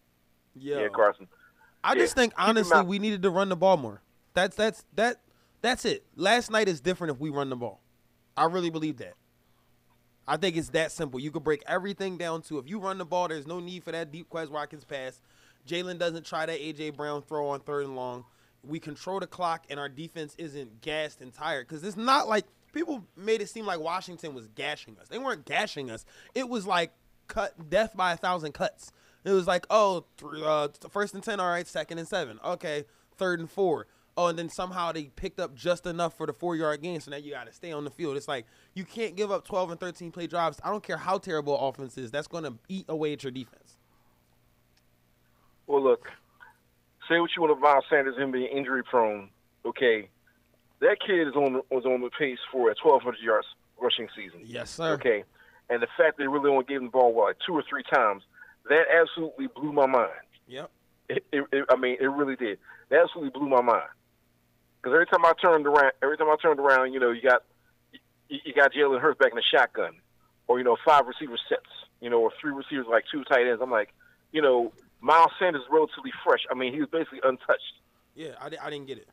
Yeah. Yeah, Carson. I just think honestly we needed to run the ball more. That's that's that that's it. Last night is different if we run the ball. I really believe that. I think it's that simple. You could break everything down to if you run the ball, there's no need for that deep Quez Watkins pass. Jalen doesn't try that AJ Brown throw on third and long. We control the clock and our defense isn't gassed and tired because it's not like people made it seem like Washington was gashing us. They weren't gashing us. It was like cut death by a thousand cuts. It was like, oh, th- uh, first and ten, all right, second and seven, okay, third and four. Oh, and then somehow they picked up just enough for the four yard gain, so now you got to stay on the field. It's like you can't give up 12 and 13 play drives. I don't care how terrible offense is, that's going to eat away at your defense. Well, look, say what you want about Sanders, him being injury prone. Okay, that kid is on was on the pace for a 1,200 yards rushing season. Yes, sir. Okay, and the fact they really only gave him the ball what, like two or three times, that absolutely blew my mind. Yep. It, it, it, I mean, it really did. That absolutely blew my mind. Because every time I turned around, every time I turned around, you know, you got you, you got Jalen Hurts back in the shotgun, or you know, five receiver sets, you know, or three receivers like two tight ends. I'm like, you know, Miles Sanders is relatively fresh. I mean, he was basically untouched. Yeah, I, I didn't get it.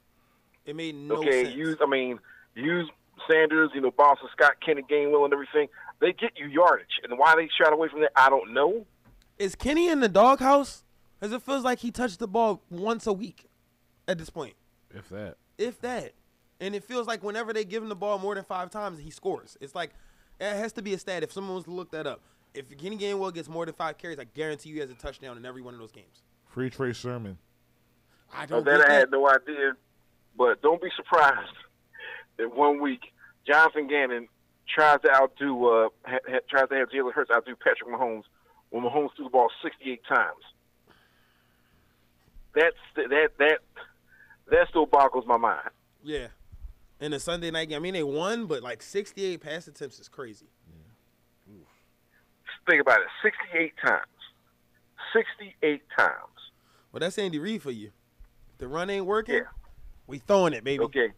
It made no okay, sense. use I mean, use Sanders, you know, Boston Scott, Kenny Gainwell, and everything. They get you yardage, and why they shot away from that, I don't know. Is Kenny in the doghouse? Because it feels like he touched the ball once a week at this point, If that. if that. And it feels like whenever they give him the ball more than five times, he scores. It's like it has to be a stat. If someone was to look that up, if Kenny Gainwell gets more than five carries, I guarantee you he has a touchdown in every one of those games. Free Trey Sermon. I Of don't that I had no idea. But don't be surprised that one week Jonathan Gannon tries to outdo uh ha, ha, tries to have Jalen Hurts outdo Patrick Mahomes when Mahomes threw the ball 68 times. That's that that that still boggles my mind. Yeah. In a Sunday night game, I mean they won, but like 68 pass attempts is crazy. Think about it, 68 times. 68 times. Well, that's Andy Reid for you. If the run ain't working, Yeah. we throwing it, baby. Okay.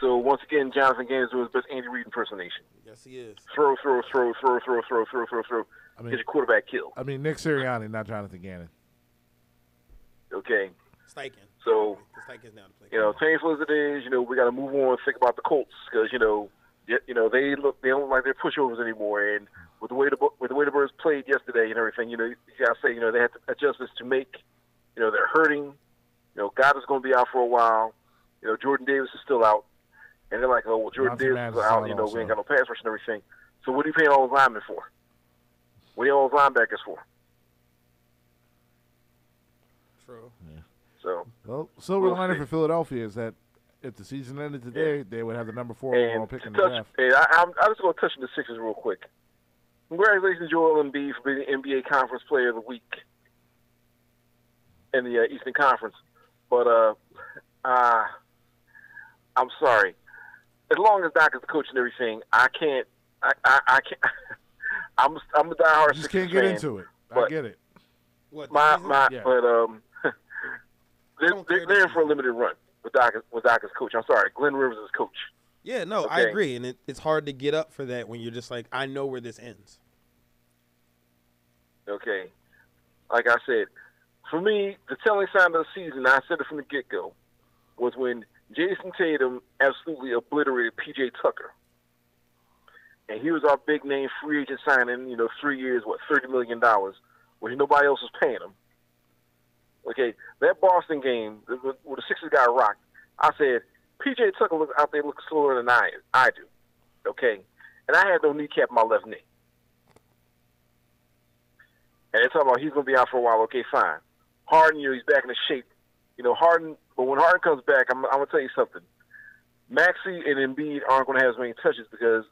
So once again, Jonathan Gaines doing his best Andy Reid impersonation. Yes, he is. Throw, throw, throw, throw, throw, throw, throw, throw, throw. I mean, Get your quarterback killed. I mean Nick Sirianni, not Jonathan Gannon. Okay. Steichen. So Steichen's now the play. you know, painful as it is, you know, we got to move on and think about the Colts because you know, you know, they look they don't look like they're pushovers anymore, and with the way the Bu- with the way the Birds played yesterday and everything, you know, you got to say, you know, they had adjustments to make. You know, they're hurting. You know, God is going to be out for a while. You know, Jordan Davis is still out, and they're like, oh, well, Jordan Monty Davis is out. out You know, also. we ain't got no pass rush and everything. So what are you paying all those linemen for? What are you all those linebackers for? True. So Well, silver We'll lining see. for Philadelphia is that if the season ended today, they would have the number four overall pick to in the touch, draft. and I, I'm, I'm just going to touch on the Sixers real quick. Congratulations, Joel Embiid, for being the NBA Conference Player of the Week in the uh, Eastern Conference. But uh, uh, I'm sorry. As long as Doc is the coach and everything, I can't. I, I, I can't. I'm I'm a diehard You just can't get fan. into it. I get it. What? My season? my, Yeah. but um, they're, they're, they're in for a limited run with Doc with Doc as coach. I'm sorry, Glenn Rivers is coach. Yeah, no, I agree, and it, it's hard to get up for that when you're just like, I know where this ends. Okay. Like I said, for me, the telling sign of the season, I said it from the get go, was when Jayson Tatum absolutely obliterated PJ Tucker. And he was our big name free agent signing, you know, three years, what, $30 million, where nobody else was paying him. Okay, that Boston game, where the Sixers got rocked, I said, PJ Tucker look out there looks slower than I, I do. Okay? And I had no kneecap in my left knee. And they're talking about he's going to be out for a while. Okay, fine. Harden, you know, he's back in the shape. You know, Harden, but when Harden comes back, I'm, I'm going to tell you something. Maxey and Embiid aren't going to have as many touches because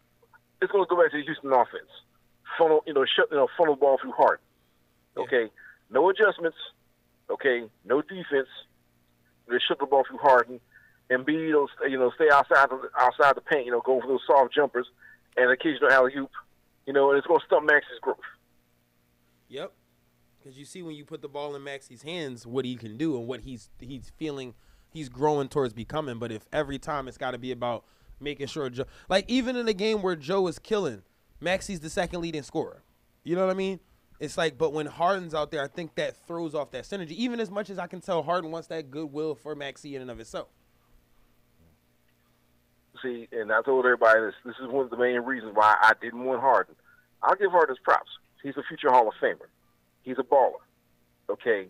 it's going to go back to the Houston offense. Funnel, you know, shut, you know, funnel ball through Harden. Okay, no adjustments. Okay, no defense. They shut the ball through Harden. Embiid, will you know, stay outside the outside the paint. You know, go for those soft jumpers and occasional alley oop. You know, and it's going to stump Maxey's growth. Yep. Because you see when you put the ball in Maxey's hands, what he can do and what he's he's feeling, he's growing towards becoming. But if every time it's got to be about making sure Joe, like even in a game where Joe is killing, Maxey's the second leading scorer. You know what I mean? It's like, but when Harden's out there, I think that throws off that synergy. Even as much as I can tell, Harden wants that goodwill for Maxey in and of itself. See, and I told everybody this. This is one of the main reasons why I didn't want Harden. I'll give Harden his props. He's a future Hall of Famer. He's a baller. Okay,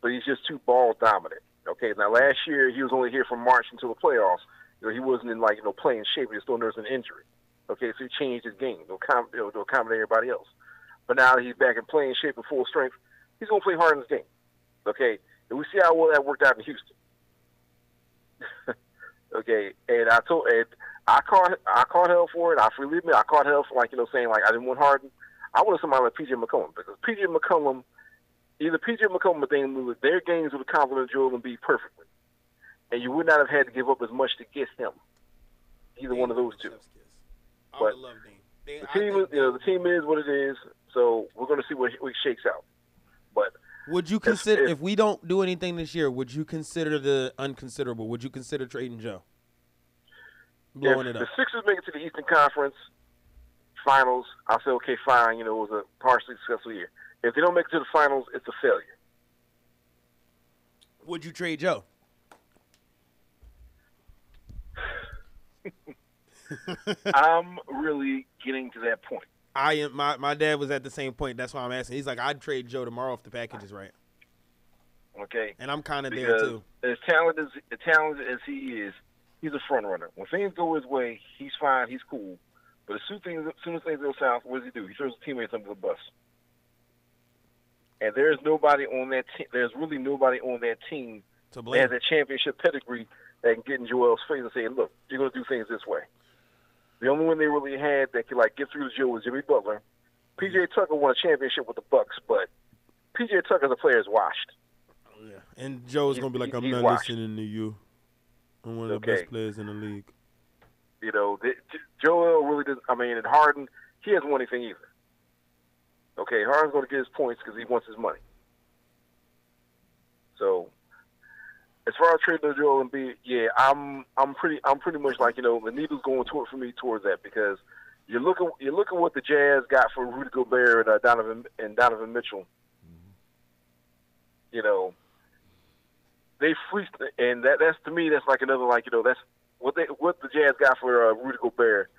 but he's just too ball dominant. Okay, now last year he was only here from March until the playoffs. You know, he wasn't in like you know playing shape. He was still nursing an injury. Okay, so he changed his game to, accom- you know, to accommodate everybody else. But now that he's back in playing shape and full strength, he's gonna play Harden's game. Okay, and we see how well that worked out in Houston. Okay, and I told and I caught I caught hell for it. I freely admit I caught hell for like you know saying like I didn't want Harden. I wanted somebody like PJ McCollum because PJ McCollum, either PJ McCollum or Dame Lillard, their games would have complemented Joel Embiid perfectly, and you would not have had to give up as much to get him. Either one of those two. I But would love Dame. Dame- The team, is, you know, the team is what it is. So we're going to see what what shakes out. But Would you consider if- if we don't do anything this year? Would you consider the unconsiderable? Would you consider trading Joe? Blowing if it the. Sixers make it to the Eastern Conference Finals, I'll say okay, fine. You know, it was a partially successful year. If they don't make it to the finals, it's a failure. Would you trade Joe? I'm really getting to that point. I am. My my dad was at the same point. That's why I'm asking. He's like, I'd trade Joe tomorrow if the package is right, Okay, and I'm kind of there too. as talented as, as talented as he is, he's a front runner. When things go his way, he's fine, he's cool. But as soon as things, as soon as things go south, what does he do? He throws his teammates under the bus. And there's nobody on that team. There's really nobody on that team To that blame. has that championship pedigree that can get in Joel's face and say, "Look, you're going to do things this way." The only one they really had that could like get through to Joe was Jimmy Butler. PJ Tucker won a championship with the Bucks, but PJ Tucker, a player, is washed. Oh, yeah. And Joe's gonna be like, I'm not washed. listening to you. I'm one of the best players in the league. You know, the, Joel really doesn't. I mean, and Harden, he hasn't won anything either. Okay, Harden's going to get his points because he wants his money. So, as far as trading Joel Embiid, yeah, I'm I'm pretty I'm pretty much like you know the needle's going toward for me towards that because you're looking you're looking what the Jazz got for Rudy Gobert and uh, Donovan and Donovan Mitchell. You know, they fleeced, and that that's to me that's like another like you know that's what they what the Jazz got for uh, Rudy Gobert.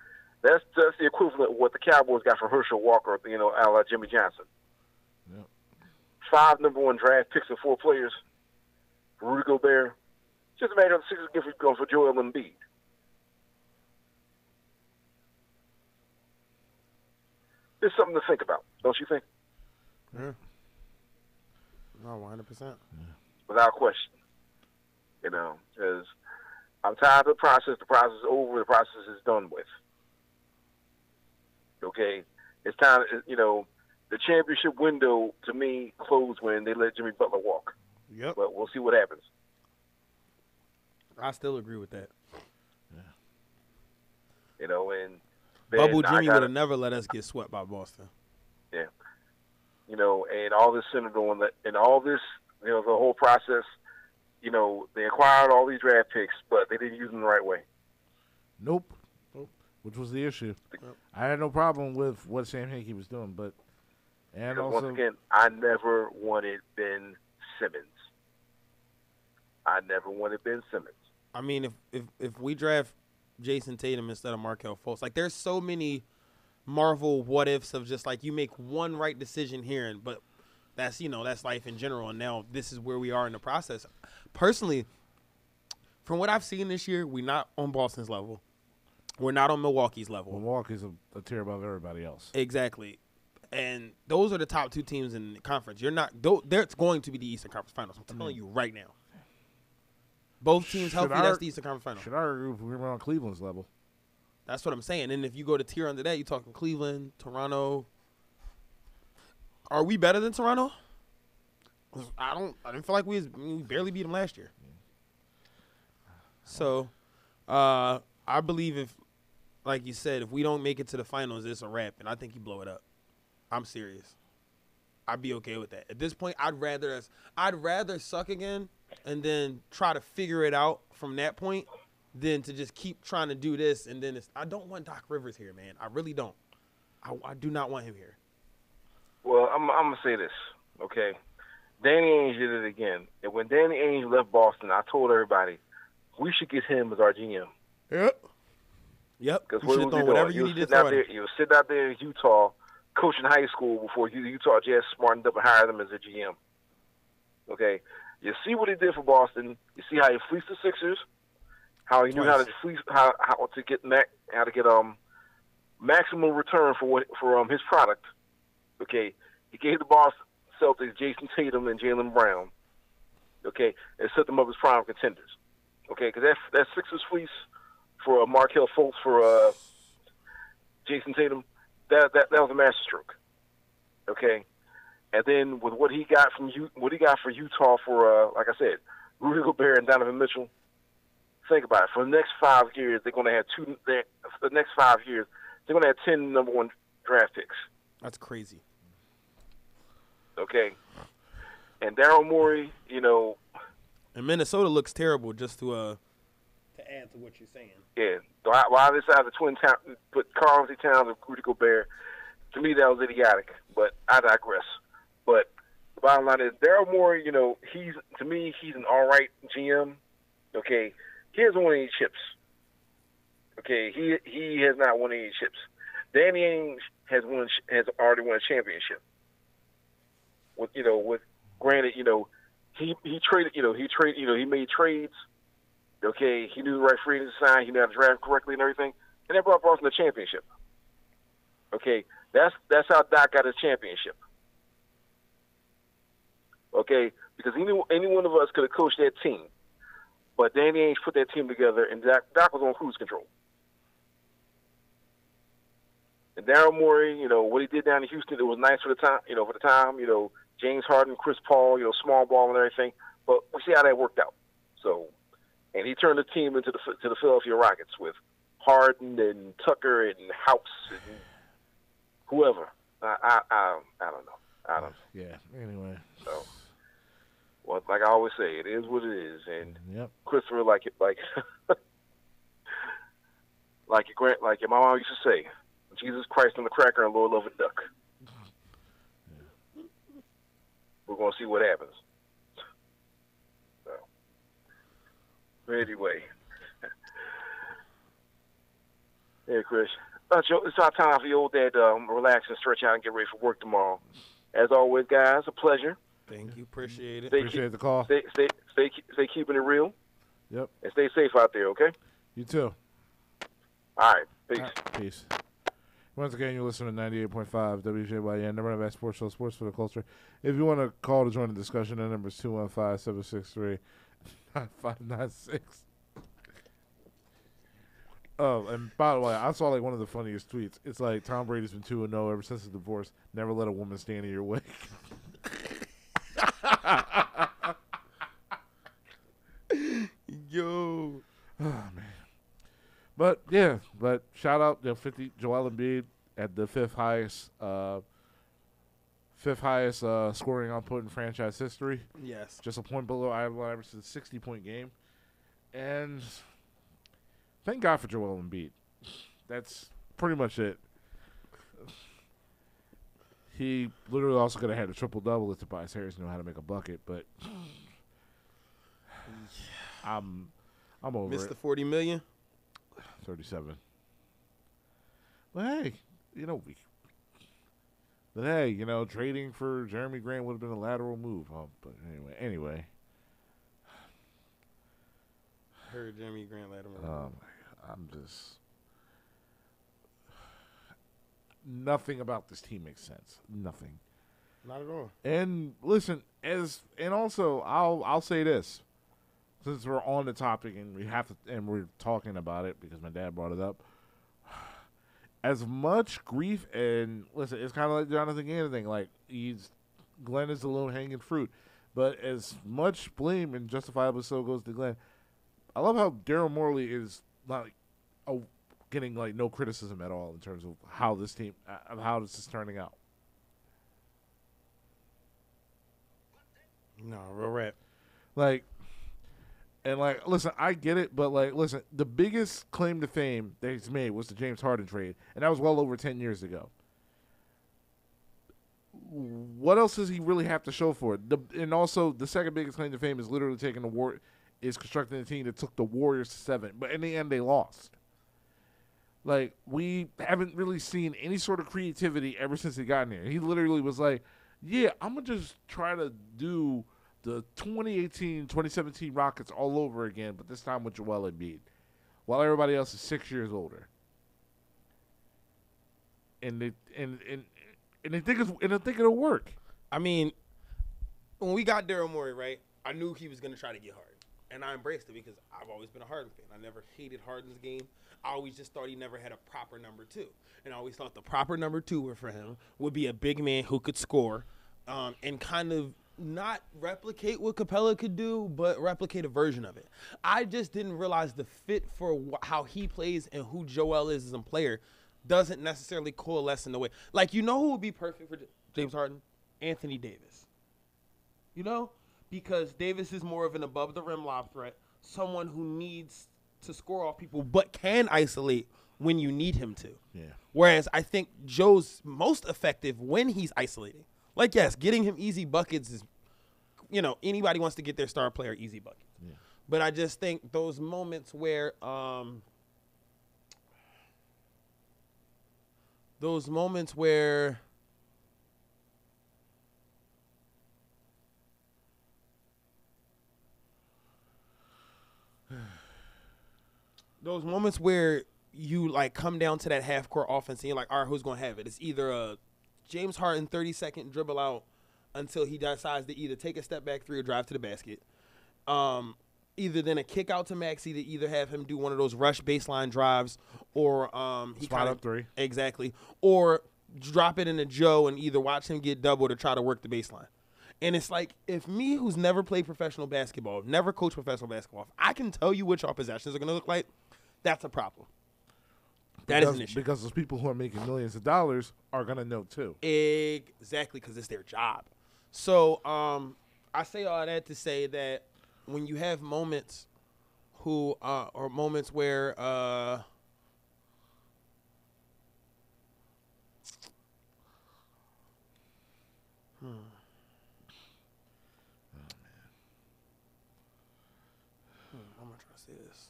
That's that's the equivalent of what the Cowboys got for Herschel Walker, you know, a la Jimmy Johnson. Yep. Five number one draft picks and four players. Rudy Gobert. Just imagine the Sixers give going for Joel Embiid. It's something to think about, don't you think? Yeah. No, one hundred percent. Without question. You know, because I'm tired of the process. The process is over. The process is done with. Okay, it's time. You know, the championship window to me closed when they let Jimmy Butler walk. Yep. But we'll see what happens. I still agree with that. You know, and Bubble then I Jimmy would have never let us get swept by Boston. Yeah. You know, and all this centered on that, and all this, you know, the whole process. You know, they acquired all these draft picks, but they didn't use them the right way. Nope. nope. Which was the issue. Yep. I had no problem with what Sam Hinkie was doing, but and also once again, I never wanted Ben Simmons. I never wanted Ben Simmons. I mean, if if if we draft Jayson Tatum instead of Markelle Fultz, like there's so many Marvel what ifs of just like you make one right decision here, and but that's you know that's life in general, and now this is where we are in the process. Personally, from what I've seen this year, we're not on Boston's level. We're not on Milwaukee's level. Milwaukee's a, a tier above everybody else. Exactly. And those are the top two teams in the conference. You're not. tho- That's going to be the Eastern Conference Finals. I'm telling you right now. Both teams Should healthy. our- that's the Eastern Conference Finals. Should I if we were on Cleveland's level? That's what I'm saying. And if you go to tier under that, you're talking Cleveland, Toronto. Are we better than Toronto? I don't. I didn't feel like we, was, we barely beat them last year. So, uh, I believe if, like you said, if we don't make it to the finals, it's a wrap, and I think you blow it up. I'm serious. I'd be okay with that. At this point, I'd rather us. I'd rather suck again and then try to figure it out from that point than to just keep trying to do this and then it's. I don't want Doc Rivers here, man. I really don't. I, I do not want him here. Well, I'm, I'm gonna say this, okay? Danny Ainge did it again, and when Danny Ainge left Boston, I told everybody we should get him as our GM. Yep. Yep. Because what should was he doing? whatever you needed out there. him. He sitting out there in Utah, coaching high school before Utah Jazz smartened up and hired him as a GM. Okay, you see what he did for Boston. You see how he fleeced the Sixers, how he knew how to Twice. fleece, how how to get mac, how to get um maximum return for what for um his product. Okay, he gave the Boston Celtics Jayson Tatum and Jaylen Brown. Okay, and set them up as prime contenders. Okay, because that that Sixers fleece for uh, Markelle Fultz for uh, Jayson Tatum, that that that was a masterstroke. Okay, and then with what he got from U, what he got for Utah for uh, like I said, Rudy Gobert and Donovan Mitchell. Think about it. For the next five years, they're going to have two. For the next five years, they're going to have ten number one draft picks. That's crazy. Okay, and Daryl Morey, you know, And Minnesota looks terrible. Just to uh. To add to what you're saying. yeah. Why, why they decided the twin town put Karl-Anthony Towns and Rudy Gobert? To me, that was idiotic. But I digress. But the bottom line is Daryl Morey. You know, he's to me, he's an all right GM. Okay, he hasn't won any chips. Okay, he he has not won any chips. Danny Ainge has won has already won a championship. With you know, with granted, you know, he he traded, you know, he traded, you know, he made trades. Okay, he knew the right free agent to sign. He knew how to draft correctly and everything, and that brought Boston the championship. Okay, that's that's how Doc got his championship. Okay, because any any one of us could have coached that team, but Danny Ainge put that team together, and Doc, Doc was on cruise control. And Daryl Morey, you know what he did down in Houston, it was nice for the time, you know, for the time, you know, James Harden, Chris Paul, you know, small ball and everything. But we see how that worked out. So, and he turned the team into the to the Philadelphia Rockets with Harden and Tucker and House and whoever. I, I, I, I don't know. I don't know. Yeah. Anyway. So, well, like I always say, it is what it is. And Yep. Christopher, like like like your grand, like your mama used to say, Jesus Christ on the cracker and Lord love a duck. We're gonna see what happens. So, but anyway, yeah, Kris, uh, it's our time for your old dad to um, relax and stretch out and get ready for work tomorrow. As always, guys, a pleasure. Thank you. Mm-hmm. Appreciate it. Stay, Appreciate the call. stay, stay, stay, stay keeping it real, Yep. and stay safe out there. Okay. You too. All right. Peace. All right, Peace. Once again, you're listening to 98.5 WJYN, number of Sports Show, Sports for the Culture. If you want to call to join the discussion, the number is 215 763 9596. Oh, and by the way, I saw like one of the funniest tweets. It's like Tom Brady's been 2 and 0 ever since his divorce. Never let a woman stand in your way. Yo. Oh man. But yeah, but shout out to fifty Joel Embiid at the fifth highest uh fifth highest uh scoring output in franchise history. Yes. Just a point below Allen Iverson's sixty point game. And thank God for Joel Embiid. That's pretty much it. He literally also could have had a triple double if Tobias Harris knew how to make a bucket, but I'm I'm over Missed it. the forty million. 37. But hey, you know, we. But hey, you know, trading for Jerami Grant would have been a lateral move. Huh? But anyway, anyway, I Heard Jerami Grant him. um, I'm just. Nothing about this team makes sense. Nothing. Not at all. And listen, as and also I'll I'll say this, since we're on the topic and we have to and we're talking about it because my dad brought it up. As much grief and listen, it's kind of like Jonathan Gannon thing. Like he's Glenn is the low hanging fruit, but as much blame and justifiable so goes to Glenn. I love how Daryl Morey is not like, oh, getting like no criticism at all in terms of how this team uh, of how this is turning out. No, real rap. Like, and like, listen, I get it, but like, listen, the biggest claim to fame that he's made was the James Harden trade, and that was well over ten years ago. What else does he really have to show for it? The, and also, the second biggest claim to fame is literally taking the war, is constructing a team that took the Warriors to seven, but in the end, they lost. Like, we haven't really seen any sort of creativity ever since he got in here. He literally was like, yeah, I'm to just try to do the 2018 2017 Rockets all over again, but this time with Joel Embiid, while everybody else is six years older. And they and and and they think it's and they think it'll work. I mean, when we got Daryl Morey, right? I knew he was to try to get Harden, and I embraced it because I've always been a Harden fan. I never hated Harden's game. I always just thought he never had a proper number two, and I always thought the proper number two for him would be a big man who could score, um, and kind of not replicate what Capela could do, but replicate a version of it. I just didn't realize the fit for wh- how he plays and who Joel is as a player doesn't necessarily coalesce in the way. Like, you know who would be perfect for James Harden? Anthony Davis. You know? Because Davis is more of an above the rim lob threat, someone who needs to score off people, but can isolate when you need him to. Yeah. Whereas I think Joe's most effective when he's isolating. Like, yes, getting him easy buckets is, you know, anybody wants to get their star player easy buckets. Yeah. But I just think those moments where, um, those moments where, those moments where you like come down to that half court offense and you're like, all right, who's gonna have it? It's either a James Harden 30 second dribble out until he decides to either take a step back three or drive to the basket. Um, either then a kick out to Maxey to either have him do one of those rush baseline drives or um, he Spot up three. exactly or drop it into Joe and either watch him get double to try to work the baseline. And it's like if me, who's never played professional basketball, never coached professional basketball, I can tell you what your possessions are going to look like. That's a problem. That is because, an issue. because those people who are making millions of dollars are gonna know too. Exactly, because it's their job. So um, I say all that to say that when you have moments who uh, or moments where uh, hmm. Hmm, how am I trying to say this?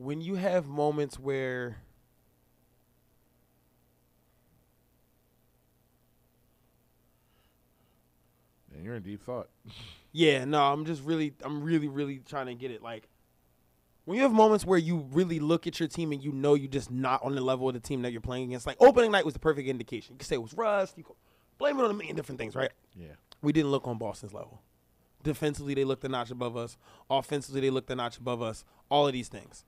When you have moments where And you're in deep thought. Yeah, no, I'm just really, I'm really, really trying to get it. Like, when you have moments where you really look at your team and you know you're just not on the level of the team that you're playing against, like opening night was the perfect indication. You could say it was rust. You could blame it on a million different things, right? Yeah. We didn't look on Boston's level. Defensively, they looked a notch above us. Offensively, they looked a notch above us. All of these things.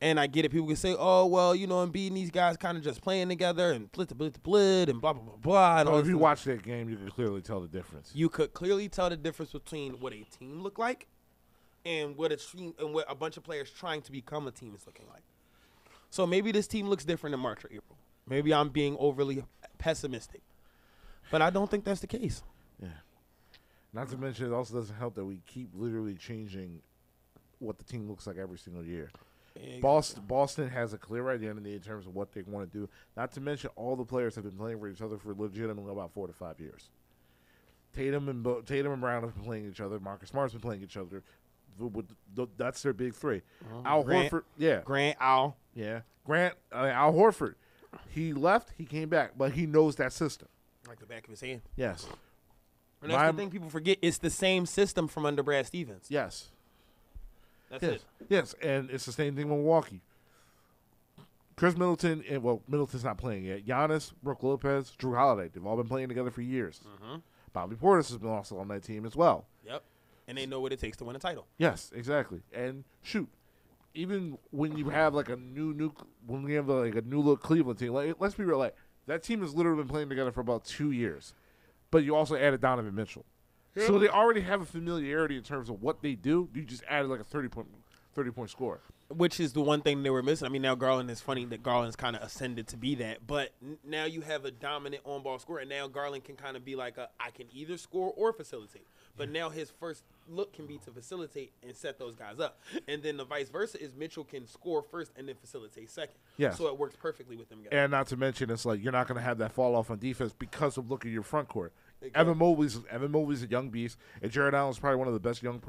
And I get it. People can say, "Oh, well, you know, and beating these guys kind of just playing together and blit the blit the blit and blah blah blah blah." And Well, if you stuff." watch that game, you can clearly tell the difference. you could clearly tell the difference between what a team looked like and what a team and what a bunch of players trying to become a team is looking like. So maybe this team looks different in March or April. Maybe I'm being overly pessimistic, but I don't think that's the case. Yeah. Not to mention, it also doesn't help that we keep literally changing what the team looks like every single year. Boston, Boston has a clear identity in terms of what they want to do. Not to mention, all the players have been playing for each other for legitimately about four to five years. Tatum and Bo- Tatum and Brown have been playing each other. Marcus Smart's been playing each other. Th- with th- That's their big 3 Al Grant- Horford, yeah, Grant Al. yeah. Grant, uh, Al Horford, he left, he came back, but he knows that system. Like the back of his hand. Yes, And that's My- the thing people forget. It's the same system from under Brad Stevens. yes, That's yes, it. yes. And it's the same thing with Milwaukee. Khris Middleton, and well, Middleton's not playing yet. Giannis, Brook Lopez, Jrue Holiday, they've all been playing together for years. Mm-hmm. Bobby Portis has been also on that team as well. Yep. And they know what it takes to win a title. Yes, exactly. And shoot, even when you have like a new new when we have like a new look Cleveland team, like let's be real, like that team has literally been playing together for about two years. But you also added Donovan Mitchell, so they already have a familiarity in terms of what they do. You just added like a thirty point thirty point score. which is the one thing they were missing. I mean, now Garland is funny that Garland's kind of ascended to be that, but n- now you have a dominant on-ball scorer, and now Garland can kind of be like, a, I can either score or facilitate. But now his first look can be to facilitate and set those guys up, and then the vice versa is Mitchell can score first and then facilitate second. Yes. so it works perfectly with them guys. And not to mention, it's like you're not going to have that fall off on defense because of look at your front court. Exactly. Evan Mobley's Evan Mobley's a young beast, and Jarrett Allen's probably one of the best young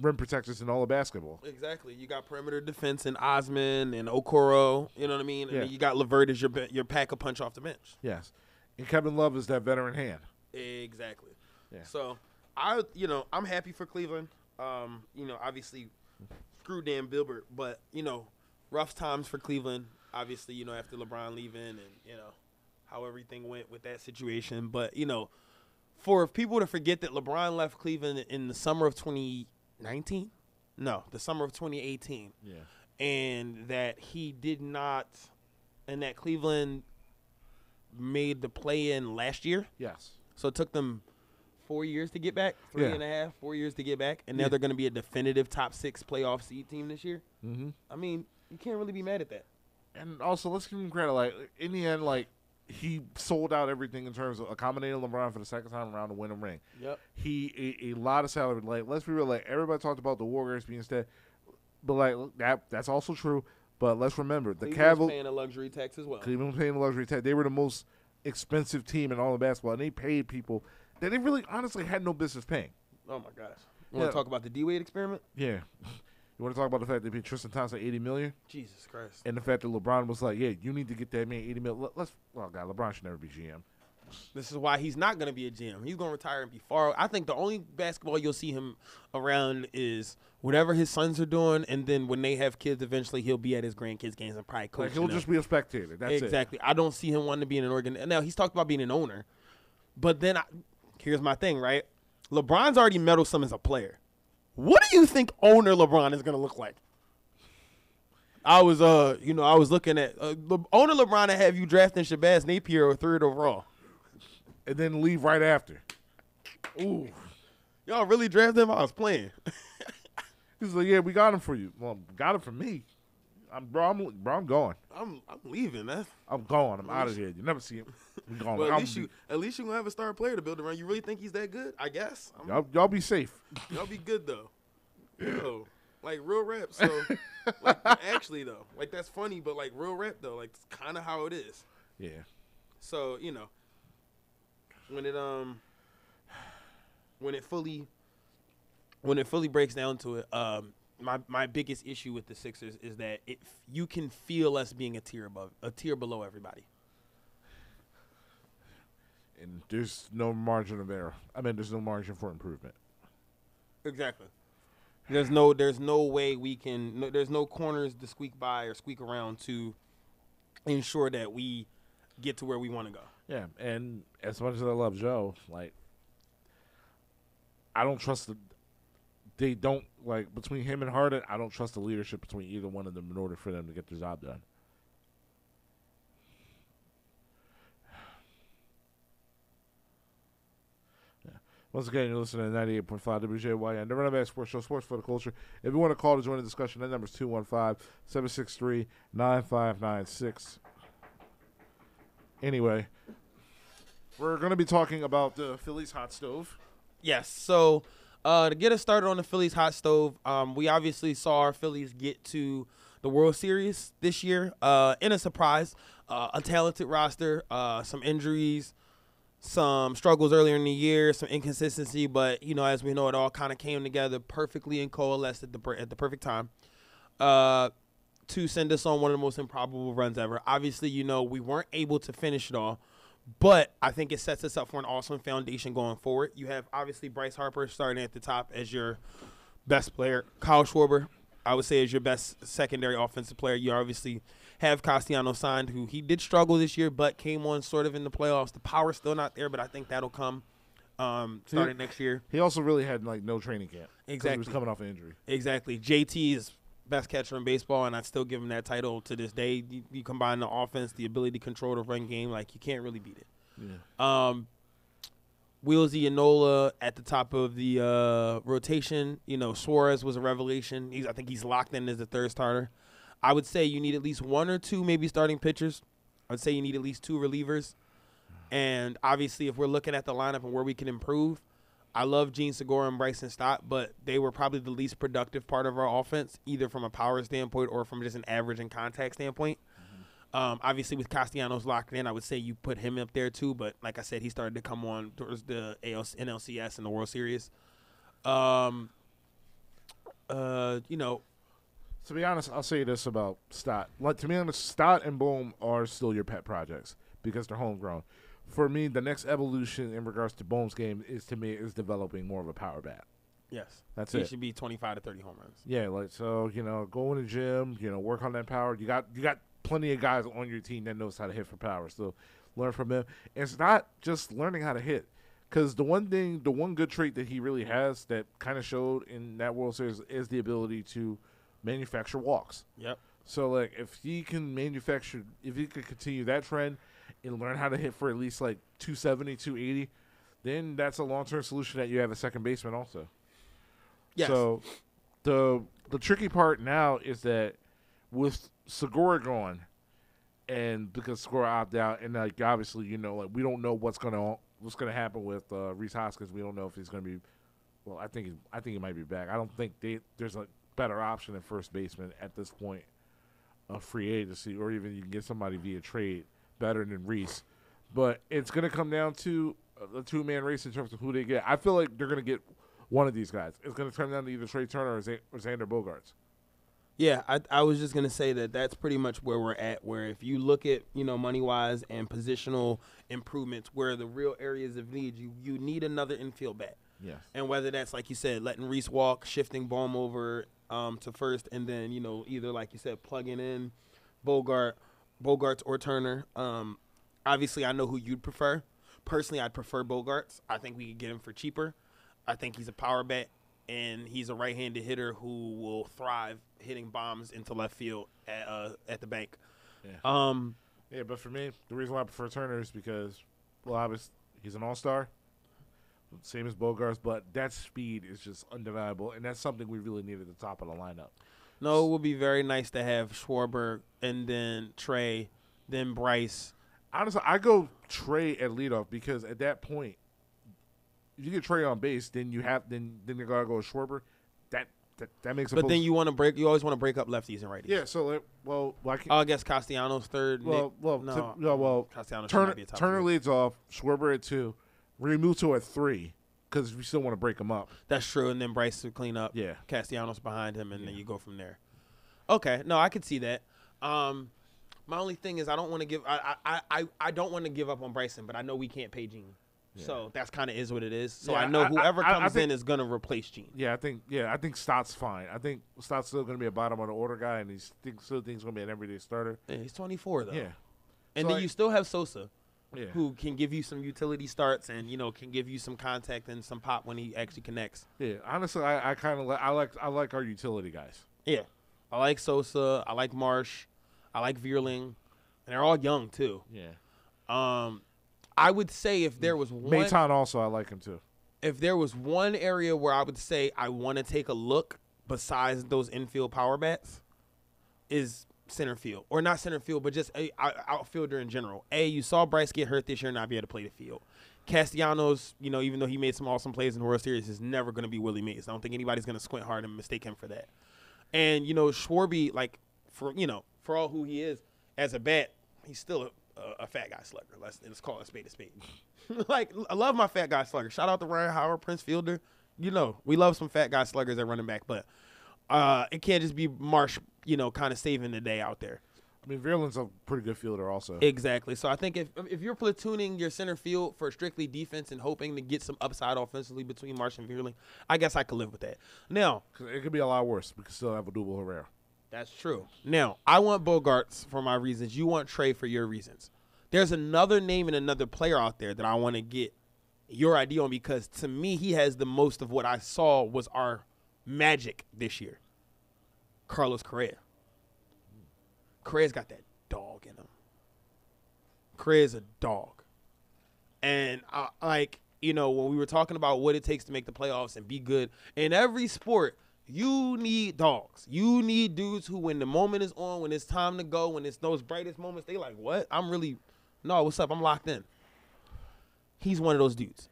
rim protectors in all of basketball. Exactly. You got perimeter defense in Osman and Okoro. You know what I mean? Yeah. then you got LeVert as your your pack a punch off the bench. Yes, and Kevin Love is that veteran hand. Exactly. Yeah. So I, you know, I'm happy for Cleveland. Um, you know, obviously, screw Dan Gilbert, but you know, rough times for Cleveland. Obviously, you know, after LeBron leaving and you know how everything went with that situation. But you know, for people to forget that LeBron left Cleveland in the summer of 2019, no, the summer of 2018 Yeah. and that he did not, and that Cleveland made the play in last year. Yes. So it took them four years to get back, three Yeah. and a half, four years to get back, and now Yeah. they're going to be a definitive top six playoff seed team this year. Mm-hmm. I mean, you can't really be mad at that. And also, let's give him credit. Like in the end, like he sold out everything in terms of accommodating LeBron for the second time around to win a ring. Yep. He a, a lot of salary. Like let's be real. Like everybody talked about the Warriors being instead, but like that that's also true. But let's remember the Cavaliers. paying a luxury tax as well. Cleveland was paying the luxury tax. They were the most expensive team in all of basketball, and they paid people that they really honestly had no business paying. Oh my gosh. You want to talk about the D Wade experiment? Yeah. You want to talk about the fact that they paid Tristan Thompson eighty million, Jesus Christ. and the fact that LeBron was like, "Yeah, you need to get that man eighty million. Let, let's. Well, God, LeBron should never be GM. This is why he's not going to be a GM. He's going to retire and be far. I think the only basketball you'll see him around is whatever his sons are doing, and then when they have kids, eventually he'll be at his grandkids' games and probably Like he'll them. just be a spectator. That's it. exactly. I don't see him wanting to be in an organ. Now he's talked about being an owner, but then I, here's my thing, right? LeBron's already meddlesome as a player. What do you think owner LeBron is going to look like? I was, uh, you know, I was looking at uh, Le- owner LeBron to have you drafting Shabazz Napier or third overall. and then leave right after. Ooh, y'all really drafted him? I was playing. He's like, "Yeah, we got him for you. Well, got him for me. I'm bro. I'm, bro, I'm going. I'm I'm leaving. That's I'm going. I'm out of here. You never see him. I'm going. well, at I'm least you at least you gonna have a star player to build around. You really think he's that good? I guess. I'm, y'all, y'all be safe. y'all be good though. Yo, like real rap. So, like actually though, like that's funny, but like real rap though, like it's kind of how it is. Yeah. So you know, when it um, when it fully, when it fully breaks down to it, um, my my biggest issue with the Sixers is that it you can feel us being a tier above, a tier below everybody. And there's no margin of error. I mean, there's no margin for improvement. Exactly. There's no there's no way we can no, there's no corners to squeak by or squeak around to ensure that we get to where we want to go. Yeah, and as much as I love Joe, like I don't trust the. They don't like between him and Harden. I don't trust the leadership between either one of them in order for them to get the job done. Once again, you're listening to 98.5 WJYN, the Running Sports Show, Sports for the Culture. If you want to call to join the discussion, that number is 215 763 9596. Anyway, we're going to be talking about the Phillies hot stove. Yes. So uh, to get us started on the Phillies hot stove, um, we obviously saw our Phillies get to the World Series this year uh, in a surprise, uh, a talented roster, uh, some injuries, some struggles earlier in the year, some inconsistency, but you know, as we know, it all kind of came together perfectly and coalesced at the at the perfect time. Uh, to send us on one of the most improbable runs ever. Obviously, you know, we weren't able to finish it all, but I think it sets us up for an awesome foundation going forward. You have obviously Bryce Harper starting at the top as your best player. Kyle Schwarber, I would say, is your best secondary offensive player. You obviously have Castellanos signed, who he did struggle this year, but came on sort of in the playoffs. The power's still not there, but I think that'll come um, starting next year. He also really had like no training camp. 'cause He Exactly. was coming off an injury. Exactly. JT is best catcher in baseball, and I'd still give him that title to this day. You, you combine the offense, the ability to control the run game, like you can't really beat it. Yeah. Um, Wheelsy and Nola at the top of the uh, rotation. You know, Suarez was a revelation. He's, I think he's locked in as the third starter. I would say you need at least one or two, maybe starting pitchers. I would say you need at least two relievers. And obviously, if we're looking at the lineup and where we can improve, I love Jean Segura and Bryson Stott, but they were probably the least productive part of our offense, either from a power standpoint or from just an average and contact standpoint. Um, obviously, with Castellanos locked in, I would say you put him up there too. But like I said, he started to come on towards the ALC, NLCS and the World Series. Um, uh, you know, To be honest, I'll say this about Stott. Like to be honest, Stott and Bohm are still your pet projects because they're homegrown. For me, the next evolution in regards to Bohm's game is to me is developing more of a power bat. yes, That's it. he it. should be twenty-five to thirty home runs. Yeah, like so, you know, go in the gym, you know, work on that power. You got you got plenty of guys on your team that knows how to hit for power. So learn from them. It's not just learning how to hit. Because the one thing, the one good trait that he really has that kind of showed in that World Series is the ability to manufacture walks. Yep. So like, if he can manufacture, if he could continue that trend and learn how to hit for at least like 270, 280, then that's a long term solution that you have a second baseman also. Yes. So the the tricky part now is that with Segura gone, and because Segura opted out, and like obviously you know like we don't know what's gonna what's gonna happen with uh, Rhys Hoskins. We don't know if he's gonna be. Well, I think he's, I think he might be back. I don't think they, there's a better option than first baseman at this point of free agency, or even you can get somebody via trade better than Rhys. But it's gonna come down to a two man race in terms of who they get. I feel like they're gonna get one of these guys. It's gonna come down to either Trea Turner or, Z- or Xander Bogaerts. Yeah, I, I was just gonna say that that's pretty much where we're at. Where if you look at you know money wise and positional improvements, where the real areas of need, you you need another infield bat. Yes. And whether that's like you said, letting Rhys walk, shifting Bohm over um, to first, and then you know either like you said, plugging in Bogart, Bogaerts or Turner. Um, obviously, I know who you'd prefer. Personally, I'd prefer Bogaerts. I think we could get him for cheaper. I think he's a power bat, and he's a right-handed hitter who will thrive hitting bombs into left field at uh, at the bank. Yeah. Um, Yeah, but for me, the reason why I prefer Turner is because, well, obviously he's an all star, same as Bogaerts, but that speed is just undeniable, and that's something we really need at the top of the lineup. No, it would be very nice to have Schwarber and then Trea, then Bryce. Honestly, I go Trea at leadoff because at that point, if you get Trea on base, then you have then then you gotta go with Schwarber. That that, that makes. a But then you want to break. You always want to break up lefties and righties. yeah. So like, well, well, I can't, Oh, I guess Castellanos third. well, Nick- well, no, to- no, well, Castellanos Turner be a top Turner leads off. Schwarber at two. Realmuto at three because we still want to break them up. That's true. And then Bryce to clean up. Yeah. Castellanos behind him, and then you go from there. Okay, no, I could see that. Um, my only thing is I don't want to give. I I, I, I don't want to give up on Bryson, but I know we can't pay Jean. So that's kind of is what it is. So Yeah, I know whoever I- I comes think- in is gonna replace Jean. Yeah, I think yeah, I think Stott's fine. I think Stott's still going to be a bottom of the order guy, and he's think, still thinks to be an everyday starter. Yeah, he's 24 though. Yeah, And So then you still have Sosa, yeah. who can give you some utility starts and you know can give you some contact and some pop when he actually connects. Yeah, honestly, I, I kind of li- I like I like our utility guys. Yeah, I like Sosa. I like Marsh. I like Vierling, and they're all young too. Yeah, Um, I would say if there was one, Maton also I like him too. if there was one area where I would say I want to take a look besides those infield power bats, is center field or not center field, but just a, outfielder in general. A, you saw Bryce get hurt this year and not be able to play the field. Castellanos, you know, even though he made some awesome plays in the World Series, is never going to be Willie Mays. I don't think anybody's going to squint hard and mistake him for that. And you know, Schwarby, like for you know, for all who he is as a bat, he's still a, a, a fat guy slugger. Let's let's call a spade a spade. like I love my fat guy slugger. Shout out to Ryan Howard, Prince Fielder. You know, we love some fat guy sluggers at running back, but uh, it can't just be Marsh, you know, kind of saving the day out there. I mean, Vierling's a pretty good fielder also. Exactly. So I think if if you're platooning your center field for strictly defense and hoping to get some upside offensively between Marsh and Vierling, I guess I could live with that. Now, it could be a lot worse. We could still have a double Herrera. That's true. Now, I want Bogaerts for my reasons. You want Trea for your reasons. There's another name and another player out there that I want to get your idea on because to me, he has the most of what I saw was our magic this year. Carlos Correa. Correa's got that dog in him. Correa's a dog. And I, like, you know, when we were talking about what it takes to make the playoffs and be good in every sport, you need dogs. You need dudes who, when the moment is on, when it's time to go, when it's those brightest moments, they like, what? I'm really, no, what's up? I'm locked in. He's one of those dudes.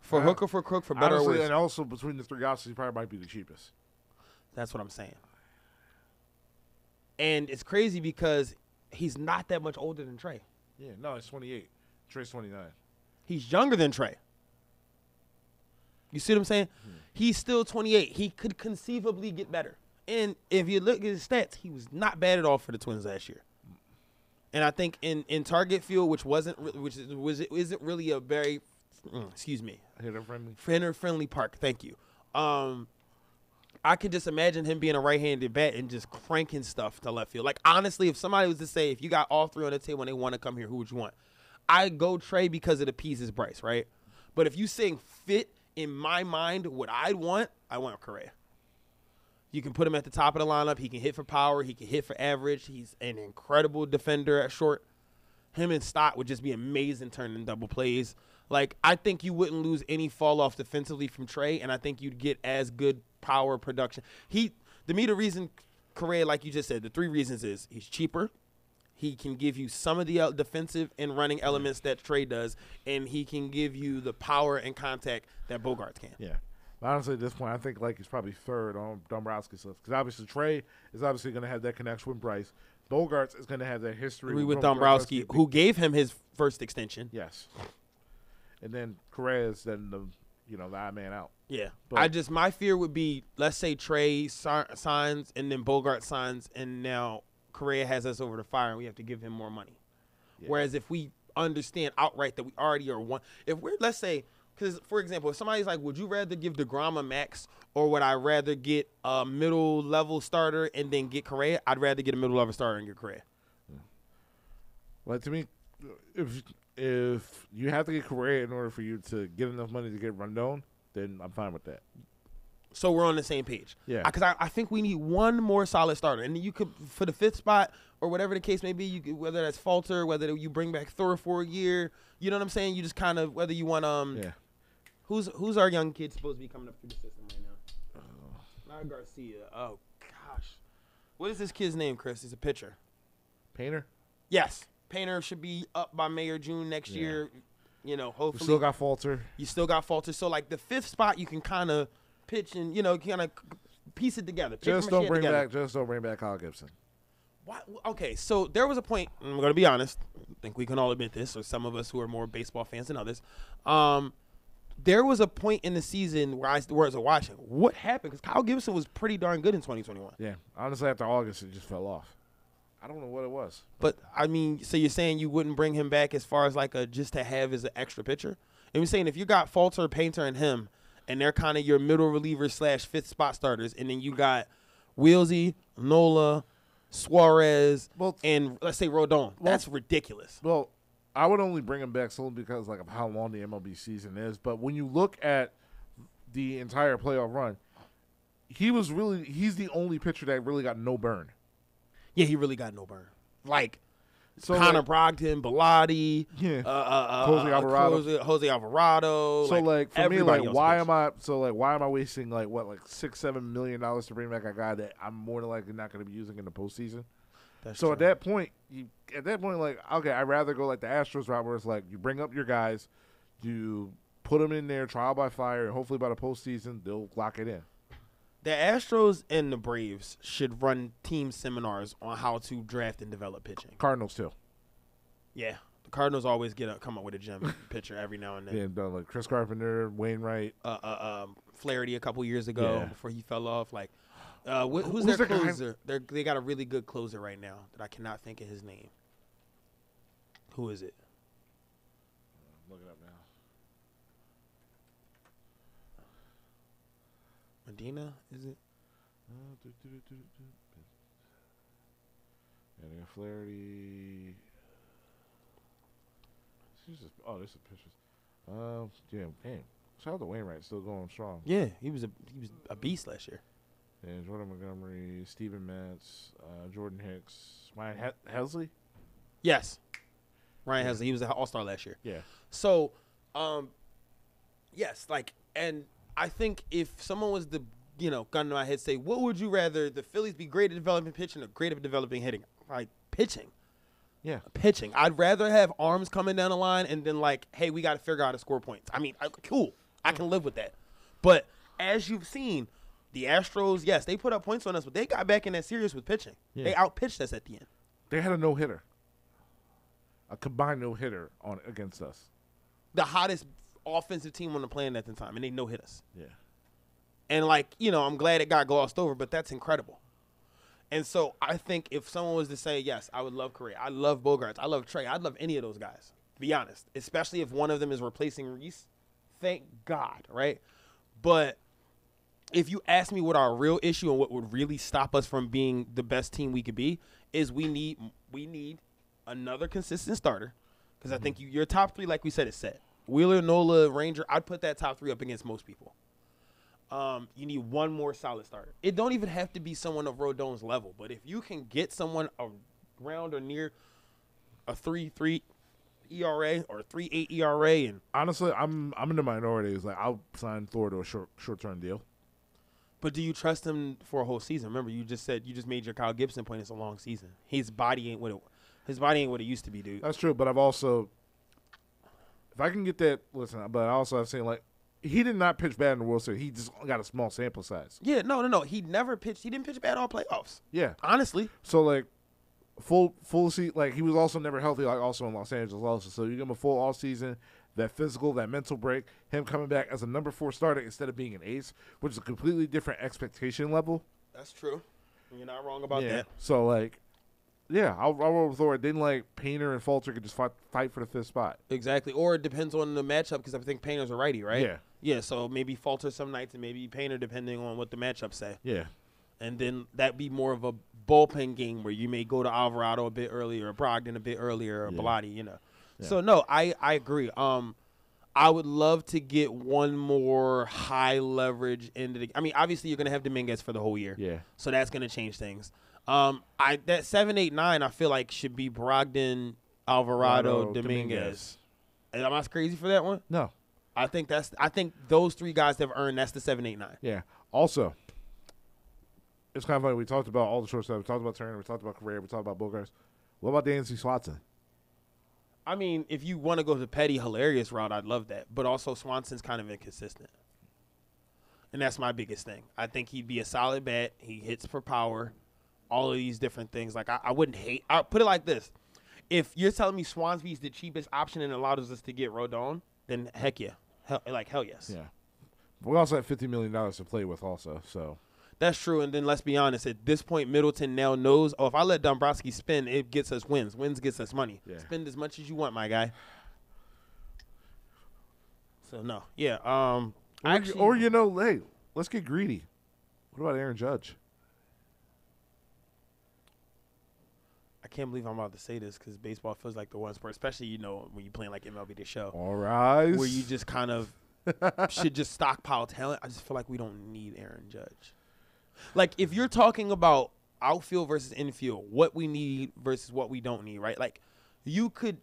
For Uh, hook or for crook, for better Honestly, or worse. and also between the three options, he probably might be the cheapest. That's what I'm saying. And it's crazy because he's not that much older than Trea. Yeah, no, it's 28. Trea's 29. He's younger than Trea. You see what I'm saying? He's still 28. He could conceivably get better. And if you look at his stats, he was not bad at all for the Twins last year. And I think in, in target field, which wasn't re- which is, was isn't really a very mm, excuse me Hitter friendly. friender friendly park. Thank you. Um, I could just imagine him being a right-handed bat and just cranking stuff to left field. Like honestly, if somebody was to say, if you got all three on the table and they want to come here, who would you want? I go Trea because it appeases Bryce, right? But if you saying fit in my mind, what I'd want, I want Correa. You can put him at the top of the lineup. He can hit for power. He can hit for average. He's an incredible defender at short. Him and Stott would just be amazing turning double plays. Like I think you wouldn't lose any fall off defensively from Trea, and I think you'd get as good power production. He, to me, the reason Correa, like you just said, the three reasons is he's cheaper. He can give you some of the uh, defensive and running elements that Trea does, and he can give you the power and contact that Bogaerts can. Yeah. Honestly, at this point, I think like he's probably third on Dombrowski's list because obviously Trea is obviously going to have that connection with Bryce. Bogarts is going to have that history Agree with Dom- Dombrowski, who gave him his first extension. Yes. And then Correa is then the you know the odd man out. Yeah, But- I just my fear would be let's say Trea signs and then Bogart signs and now Correa has us over the fire and we have to give him more money. Yeah. Whereas if we understand outright that we already are one, if we're let's say because for example, if somebody's like, would you rather give Degrom a max or would I rather get a middle level starter and then get Correa? I'd rather get a middle level starter and get Correa. Like to me, if if you have to get Correa in order for you to get enough money to get Rodon, then I'm fine with that. So we're on the same page. Yeah. Because I, I think we need one more solid starter, and you could for the fifth spot or whatever the case may be. You could, whether that's Falter, whether you bring back Thor for a year. You know what I'm saying? You just kind of whether you want um Yeah. who's who's our young kid supposed to be coming up through the system right now? Not Garcia. Oh gosh, what is this kid's name, Kris? He's a pitcher. Painter. Yes, Painter should be up by May or June next Yeah. year. You know, We hopefully still got Falter. you still got Falter. So like the fifth spot, you can kind of pitch and you know kind of piece it together. Just don't bring together. back. Just don't bring back Kyle Gibson. Why, okay, so there was a point. I'm going to be honest. I think we can all admit this, or some of us who are more baseball fans than others. Um, there was a point in the season where I where I was watching. What happened? Because Kyle Gibson was pretty darn good in 2021. Yeah. Honestly, after August, it just fell off. I don't know what it was. But I mean, so you're saying you wouldn't bring him back as far as like a just to have as an extra pitcher? And you're saying if you got Falter, Painter, and him, and they're kind of your middle reliever slash fifth spot starters, and then you got Wheelsy, Nola, Suarez, Well, and let's say Rodon. That's ridiculous. Well, I would only bring him back solely because like of how long the MLB season is. But when you look at the entire playoff run, he was really he's the only pitcher that really got no burn. Yeah, he really got no burn. Like So Connor like, Brogdon, Bellatti, Yeah. uh, uh, uh, Jose uh, Alvarado. Jose, Jose Alvarado. so like for me, like why am I so like why am I wasting like what like six seven million dollars to bring back a guy that I'm more than likely not going to be using in the postseason? That's So true. at that point, you at that point like okay, I'd rather go like the Astros route where it's like you bring up your guys, you put them in there trial by fire, and hopefully by the postseason they'll lock it in. The Astros and the Braves should run team seminars on how to draft and develop pitching. Cardinals too. Yeah, the Cardinals always get a, come up with a gem pitcher every now and then. Yeah, like Chris Carpenter, Wainwright. Uh, uh, um, Flaherty a couple years ago Yeah. before he fell off. Like, uh, wh- who's, Who's their the closer? They're, they got a really good closer right now that I cannot think of his name. Who is it? Look it up now. Medina? Is it? Uh, Yeah, they got Flaherty. Just, oh, this is pictures. Um, yeah, damn. Shout out to Wainwright, still going strong. Yeah, he was a he was a beast last year. And Jordan Montgomery, Steven Matz, uh, Jordan Hicks, Ryan he- Helsley. Yes, Ryan Helsley. He was an All Star last year. Yeah, So, um, yes, like, and I think if someone was the, you know, gun to my head, say, what would you rather the Phillies be great at developing pitching or great at developing hitting? Like pitching, yeah. pitching. I'd rather have arms coming down the line and then like, hey, we got to figure out how to score points. I mean, I, cool, I can live with that. But as you've seen, the Astros, yes, they put up points on us, but they got back in that series with pitching. Yeah. They outpitched us at the end. They had a no hitter, a combined no hitter on against us. The hottest offensive team on the planet at the time, and they no hit us. Yeah, And like, you know, I'm glad it got glossed over, but that's incredible. And so I think if someone was to say, yes, I would love Correa, I love Bogaerts, I love Trea, I'd love any of those guys, to be honest. Especially if one of them is replacing Rhys. Thank God, right? But if you ask me what our real issue and what would really stop us from being the best team we could be, is we need we need another consistent starter. Because I mm-hmm. think you, your top three, like we said, is set. Wheeler, Nola, Ranger. I'd put that top three up against most people. Um, you need one more solid starter. It don't even have to be someone of Rodon's level, but if you can get someone around or near a three three ERA or three eight ERA, and honestly, I'm I'm in the minority. It's like I'll sign Thor to a short short term deal. but do you trust him for a whole season? Remember, you just said you just made your Kyle Gibson point. It's a long season. His body ain't what it, his body ain't what it used to be, dude. That's true, but I've also, if I can get that, listen. But also, I also have seen like he did not pitch bad in the World Series. He just got a small sample size. Yeah, no, no, no. He never pitched. He didn't pitch bad all playoffs. Yeah, Honestly, so like full full season. Like he was also never healthy. Like also in Los Angeles also. So you give him a full all season. That physical, that mental break, him coming back as a number four starter instead of being an ace, which is a completely different expectation level. that's true. You're not wrong about yeah. that. So like, yeah, I'll, I'll roll with Thor. Then like Painter and Falter could just fight, fight for the fifth spot. Exactly. Or it depends on the matchup because I think Painter's a righty, right? Yeah. Yeah. So maybe Falter some nights and maybe Painter depending on what the matchup say. Yeah. And then that'd be more of a bullpen game where you may go to Alvarado a bit earlier, or Brogdon a bit earlier, or Yeah. You know. Yeah. So no, I I agree. Um, I would love to get one more high leverage into the. I mean, obviously you're gonna have Dominguez for the whole year. Yeah. So that's gonna change things. Um, I that seven, eight, nine, I feel like should be Brogdon, Alvarado, Alvarado, Dominguez. Dominguez. Am I crazy for that one? No. I think that's. I think those three guys have earned. That's the seven, eight, nine. Yeah. Also, it's kind of funny. We talked about all the shortstops. We talked about Turner. We talked about Correa. We talked about Bogarts. What about Dansby Swanson? I mean, if you want to go the petty, hilarious route, I'd love that. But also, Swanson's kind of inconsistent. And that's my biggest thing. I think he'd be a solid bat. He hits for power, all of these different things. Like, I, I wouldn't hate. I'll put it like this. If you're telling me Swansby's the cheapest option and allows us to get Rodon, then heck yeah. Hell, like, hell yes. Yeah. We also have fifty million dollars to play with, also. So That's true. And then let's be honest. At this point, Middleton now knows. Oh, if I let Dombrowski spin, it gets us wins. Wins gets us money. Yeah. Spend as much as you want, my guy. So no, yeah. Um, or, actually, or you know, hey, let's get greedy. What about Aaron Judge? Can't believe I'm about to say this because baseball feels like the one sport, especially you know when you're playing like MLB The Show, All right. where you just kind of should just stockpile talent. I just feel like we don't need Aaron Judge. Like if you're talking about outfield versus infield, what we need versus what we don't need, right? Like you could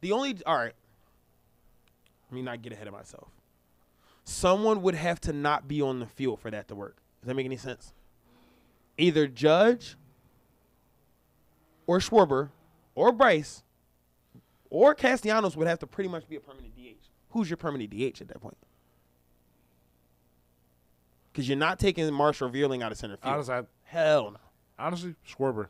the only all right. Let me not get ahead of myself. Someone would have to not be on the field for that to work. Does that make any sense? Either Judge or Schwarber or Bryce or Castellanos would have to pretty much be a permanent DH. Who's your permanent DH at that point? Because you're not taking Marshall Vierling out of center field. honestly, I, Hell no. honestly, Schwarber.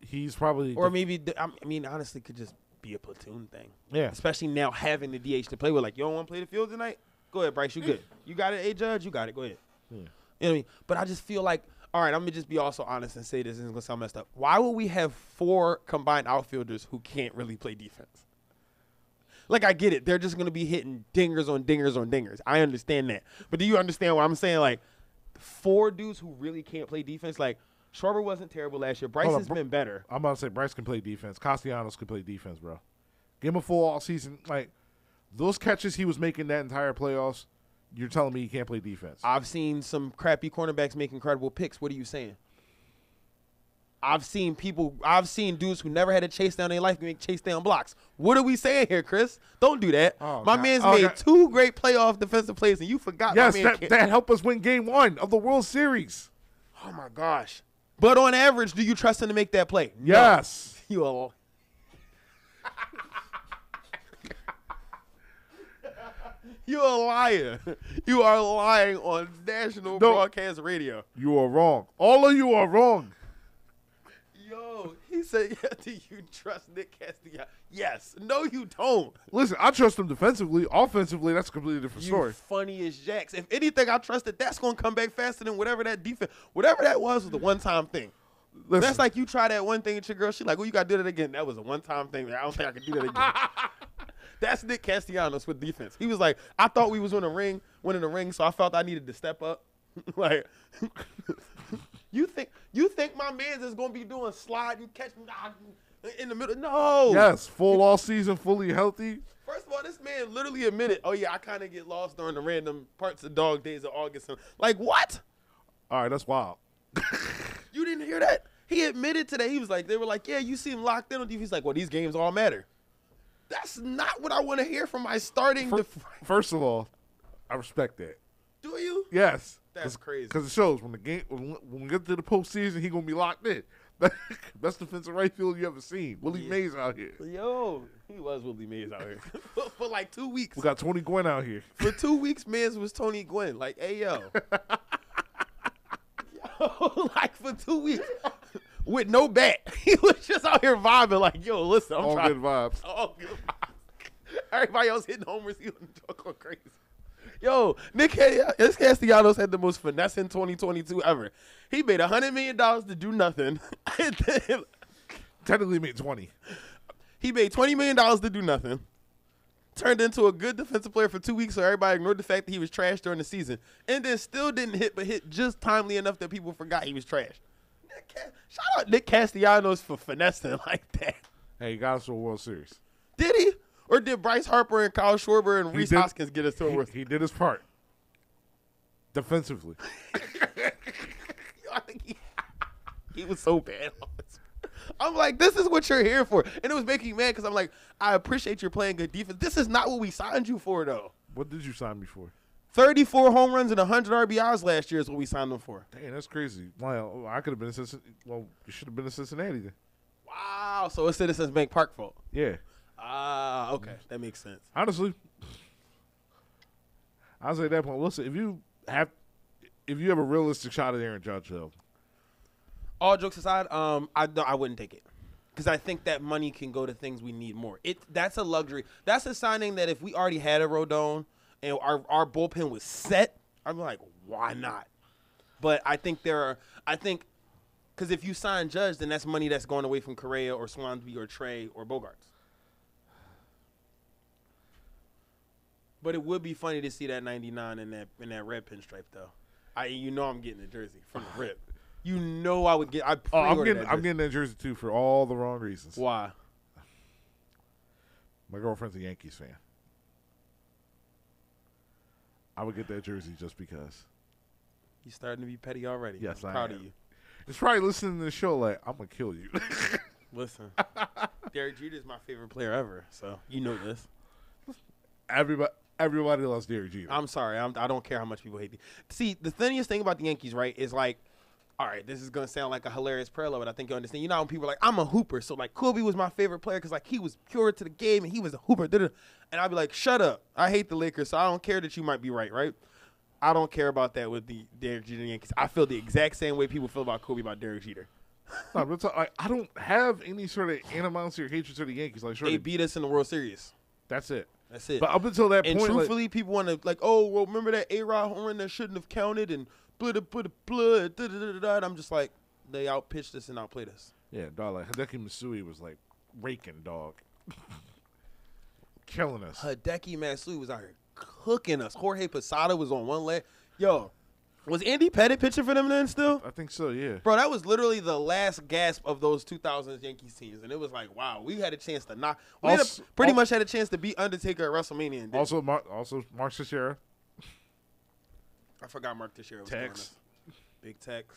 He's probably Or maybe the- I mean, honestly, could just be a platoon thing. yeah. Especially now having the DH to play with. Like, you don't want to play the field tonight? Go ahead, Bryce. You good? You got it, A Judge. You got it. Go ahead. Yeah. You know what I mean? But I just feel like, all right, I'm gonna just be also honest and say this isn't gonna sound messed up. Why would we have four combined outfielders who can't really play defense? Like I get it, they're just gonna be hitting dingers on dingers on dingers. I understand that, but do you understand what I'm saying? Like four dudes who really can't play defense. Like Schwarber wasn't terrible last year. Bryce on, has bro- been better. I'm about to say Bryce can play defense. Castellanos can play defense, bro. Give him a full all season. Like those catches he was making that entire playoffs. You're telling me he can't play defense? I've seen some crappy cornerbacks make incredible picks. What are you saying? I've seen people. I've seen dudes who never had a chase down in their life make chase down blocks. What are we saying here, Kris? Don't do that. Oh, my God. man's Oh, made God. two great playoff defensive plays, and you forgot. yes, my man that, can't- that helped us win Game One of the World Series. Oh my gosh! But on average, do you trust him to make that play? No. Yes. You a You a liar. You are lying on national No. broadcast radio. You are wrong. All of you are wrong. Yo, he said, yeah, do you trust Nick Castellanos? Yes. No, you don't. Listen, I trust him defensively. Offensively, that's a completely different You story. funny as jacks. If anything, I trust that that's going to come back faster than whatever that defense, whatever that was, was the one-time thing. Listen, That's like you try that one thing at your girl. She like, well, you got to do that again. That was a one-time thing. I don't think I can do that again. That's Nick Castellanos with defense. He was like, I thought we was in a ring, winning the ring, so I felt I needed to step up. like, you think you think my man's is gonna be doing slide and catch ah, in the middle? No. yes, full all season, fully healthy. First of all, this man literally admitted, oh yeah, I kind of get lost during the random parts of dog days of August. Like what? All right, that's wild. You didn't hear that? He admitted today. He was like, they were like, yeah, you seem locked in on defense. He's like, well, these games all matter. That's not what I want to hear from my starting. Fir- def- First of all, I respect that. Do you? Yes, That's crazy. Because it shows when the game when, when we get to the postseason, he gonna be locked in. Best defensive right field you ever seen. Willie Yeah. Mays out here. Yo, he was Willie Mays out here for, for like two weeks. We got Tony Gwynn out here. For two weeks, Mays was Tony Gwynn. Like, hey yo, yo, like for two weeks with no bat, he was just out here vibing. Like, yo, listen, I'm All trying. good vibes. Oh, good vibes. Everybody else hitting homers, he was going crazy. Yo, Nick Cas- Castellanos had the most finesse in 2022 ever. He made $100 million to do nothing. Technically made twenty. he made $20 million to do nothing. Turned into a good defensive player for two weeks, so everybody ignored the fact that he was trash during the season. And then still didn't hit, but hit just timely enough that people forgot he was trash. Shout out Nick Castellanos for finessing like that. Hey, he got us to a World Series. Did he? Or did Bryce Harper and Kyle Schwarber and He Rhys did- Hoskins get us to a World He, he did his part. Defensively. I think he, he was so bad. I'm like, this is what you're here for, and it was making me mad because I'm like, I appreciate you're playing good defense. This is not what we signed you for, though. What did you sign me for? 34 home runs and 100 RBIs last year is what we signed him for. Dang, that's crazy. Well, I could have been a Cincinnati. Well, you should have been a Cincinnati then. Wow. So it's Citizens Bank Park fault. Yeah. Ah, okay. That makes sense. Honestly, I was at that point. Listen, if you have, if you have a realistic shot at Aaron Judge, though, All jokes aside, um, I no, I wouldn't take it because I think that money can go to things we need more. It that's a luxury. That's a signing that if we already had a Rodon and our our bullpen was set, I'm like, why not? But I think there are. I think because if you sign Judge, then that's money that's going away from Correa or Swansby or Trea or Bogaerts. But it would be funny to see that 99 in that in that red pinstripe though. I you know I'm getting a jersey from the rip. You know I would get. I oh, I'm getting, I'm getting that jersey too for all the wrong reasons. Why? My girlfriend's a Yankees fan. I would get that jersey just because. You starting to be petty already. Yes, I'm I proud am. of you. It's probably listening to the show like I'm gonna kill you. Listen, Derek Jeter is my favorite player ever, so you know this. everybody, everybody loves Derek Jeter. I'm sorry. I'm, I don't care how much people hate me. See, the funniest thing about the Yankees, right, is like, all right, this is gonna sound like a hilarious parallel, but I think you understand. You know, when people are like, I'm a hooper, so like Kobe was my favorite player because like he was pure to the game and he was a hooper. da-da. And I'd be like, shut up. I hate the Lakers, so I don't care that you might be right, right? I don't care about that with the Derek Jeter Yankees. I feel the exact same way people feel about Kobe about Derek Jeter. No, but it's like, I don't have any sort of animosity or hatred to the Yankees. Like, sure, They beat us in the World Series. that's it. That's it. But up until that and point, like, truthfully, people want to like, oh, well, remember that A Rod home run that shouldn't have counted and I'm just like, they outpitched us and outplayed us. yeah, dog. Like Hideki Matsui was like raking dog, killing us. Hideki Matsui was out here cooking us. Jorge Posada was on one leg. Yo, was Andy Pettitte pitching for them then still? I think so. Yeah. Bro, that was literally the last gasp of those 2000s Yankees teams, and it was like, wow, we had a chance to knock. We had a- pretty al- much had a chance to beat Undertaker at WrestleMania. And. Also, Mar- also Mark Teixeira. I forgot Mark Teixeira was Tex. Big Tex.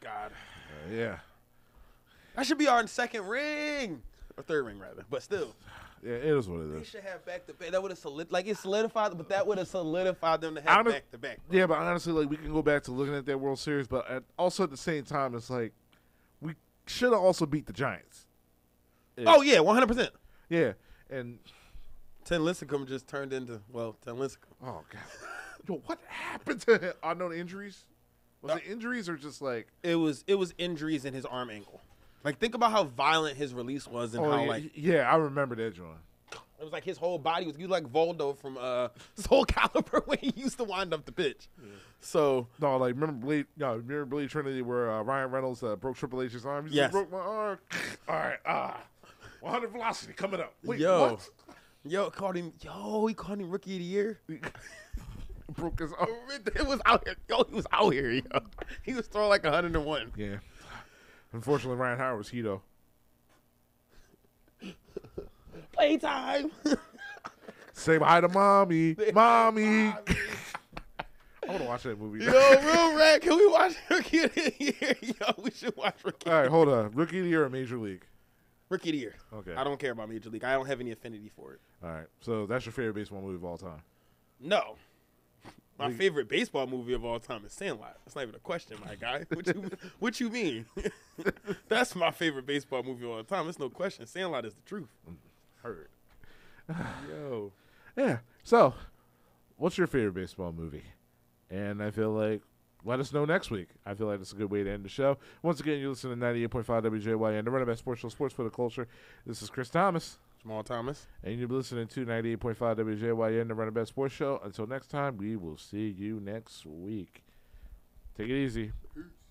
God. Uh, yeah. That should be our second ring. Or third ring, rather. But still. Yeah, it is what it They is. should have back to back. That would have solid like it solidified, but that would have solidified them to have Honest- back to back. Yeah, but honestly, like we can go back to looking at that World Series, but at, also at the same time, it's like we should have also beat the Giants. Oh yeah, one hundred percent. Yeah, and Tim Lincecum just turned into well, Tim Lincecum. oh god, yo, what happened to him? Unknown injuries? Was it injuries or just like? It was it was injuries in his arm angle. Like think about how violent his release was and Oh, how yeah, like yeah, I remember that, John. it was like his whole body was you like Voldo from uh Soulcalibur when he used to wind up the pitch. So No, like remember Blade? No, remember Blade Trinity where uh, Ryan Reynolds uh, broke Triple H's arm? He Yes. broke my arm. All right, ah, 100 velocity coming up. Wait, yo, what? yo called him yo he called him rookie of the year. Broke his arm. It was out here. Yo, he was out here. Yo. He was throwing like 101. Yeah. Unfortunately, Ryan Howard was Hito. Playtime. Say hi to mommy, mommy. I want to watch that movie. Yo, real rat. Can we watch Rookie of the Year? Yo, we should watch Rookie. All right, hold on. Rookie of the year or Major League? Rookie of the Year. Okay. I don't care about Major League. I don't have any affinity for it. All right. So that's your favorite baseball movie of all time. No. My League. favorite baseball movie of all time is Sandlot. That's not even a question, my guy. What you what you mean? That's my favorite baseball movie of all time. It's no question. Sandlot is the truth. Mm, Heard. Yo. Yeah. So, what's your favorite baseball movie? And I feel like let us know next week. I feel like it's a good way to end the show. Once again, you listen to 98.5 WJYN, the Run It Back Sports Show, Sports for the Culture. This is Kris Thomas. Jamal Thomas. And you'll be listening to 98.5 WJYN, the Run It Back Sports Show. Until next time, we will see you next week. Take it easy.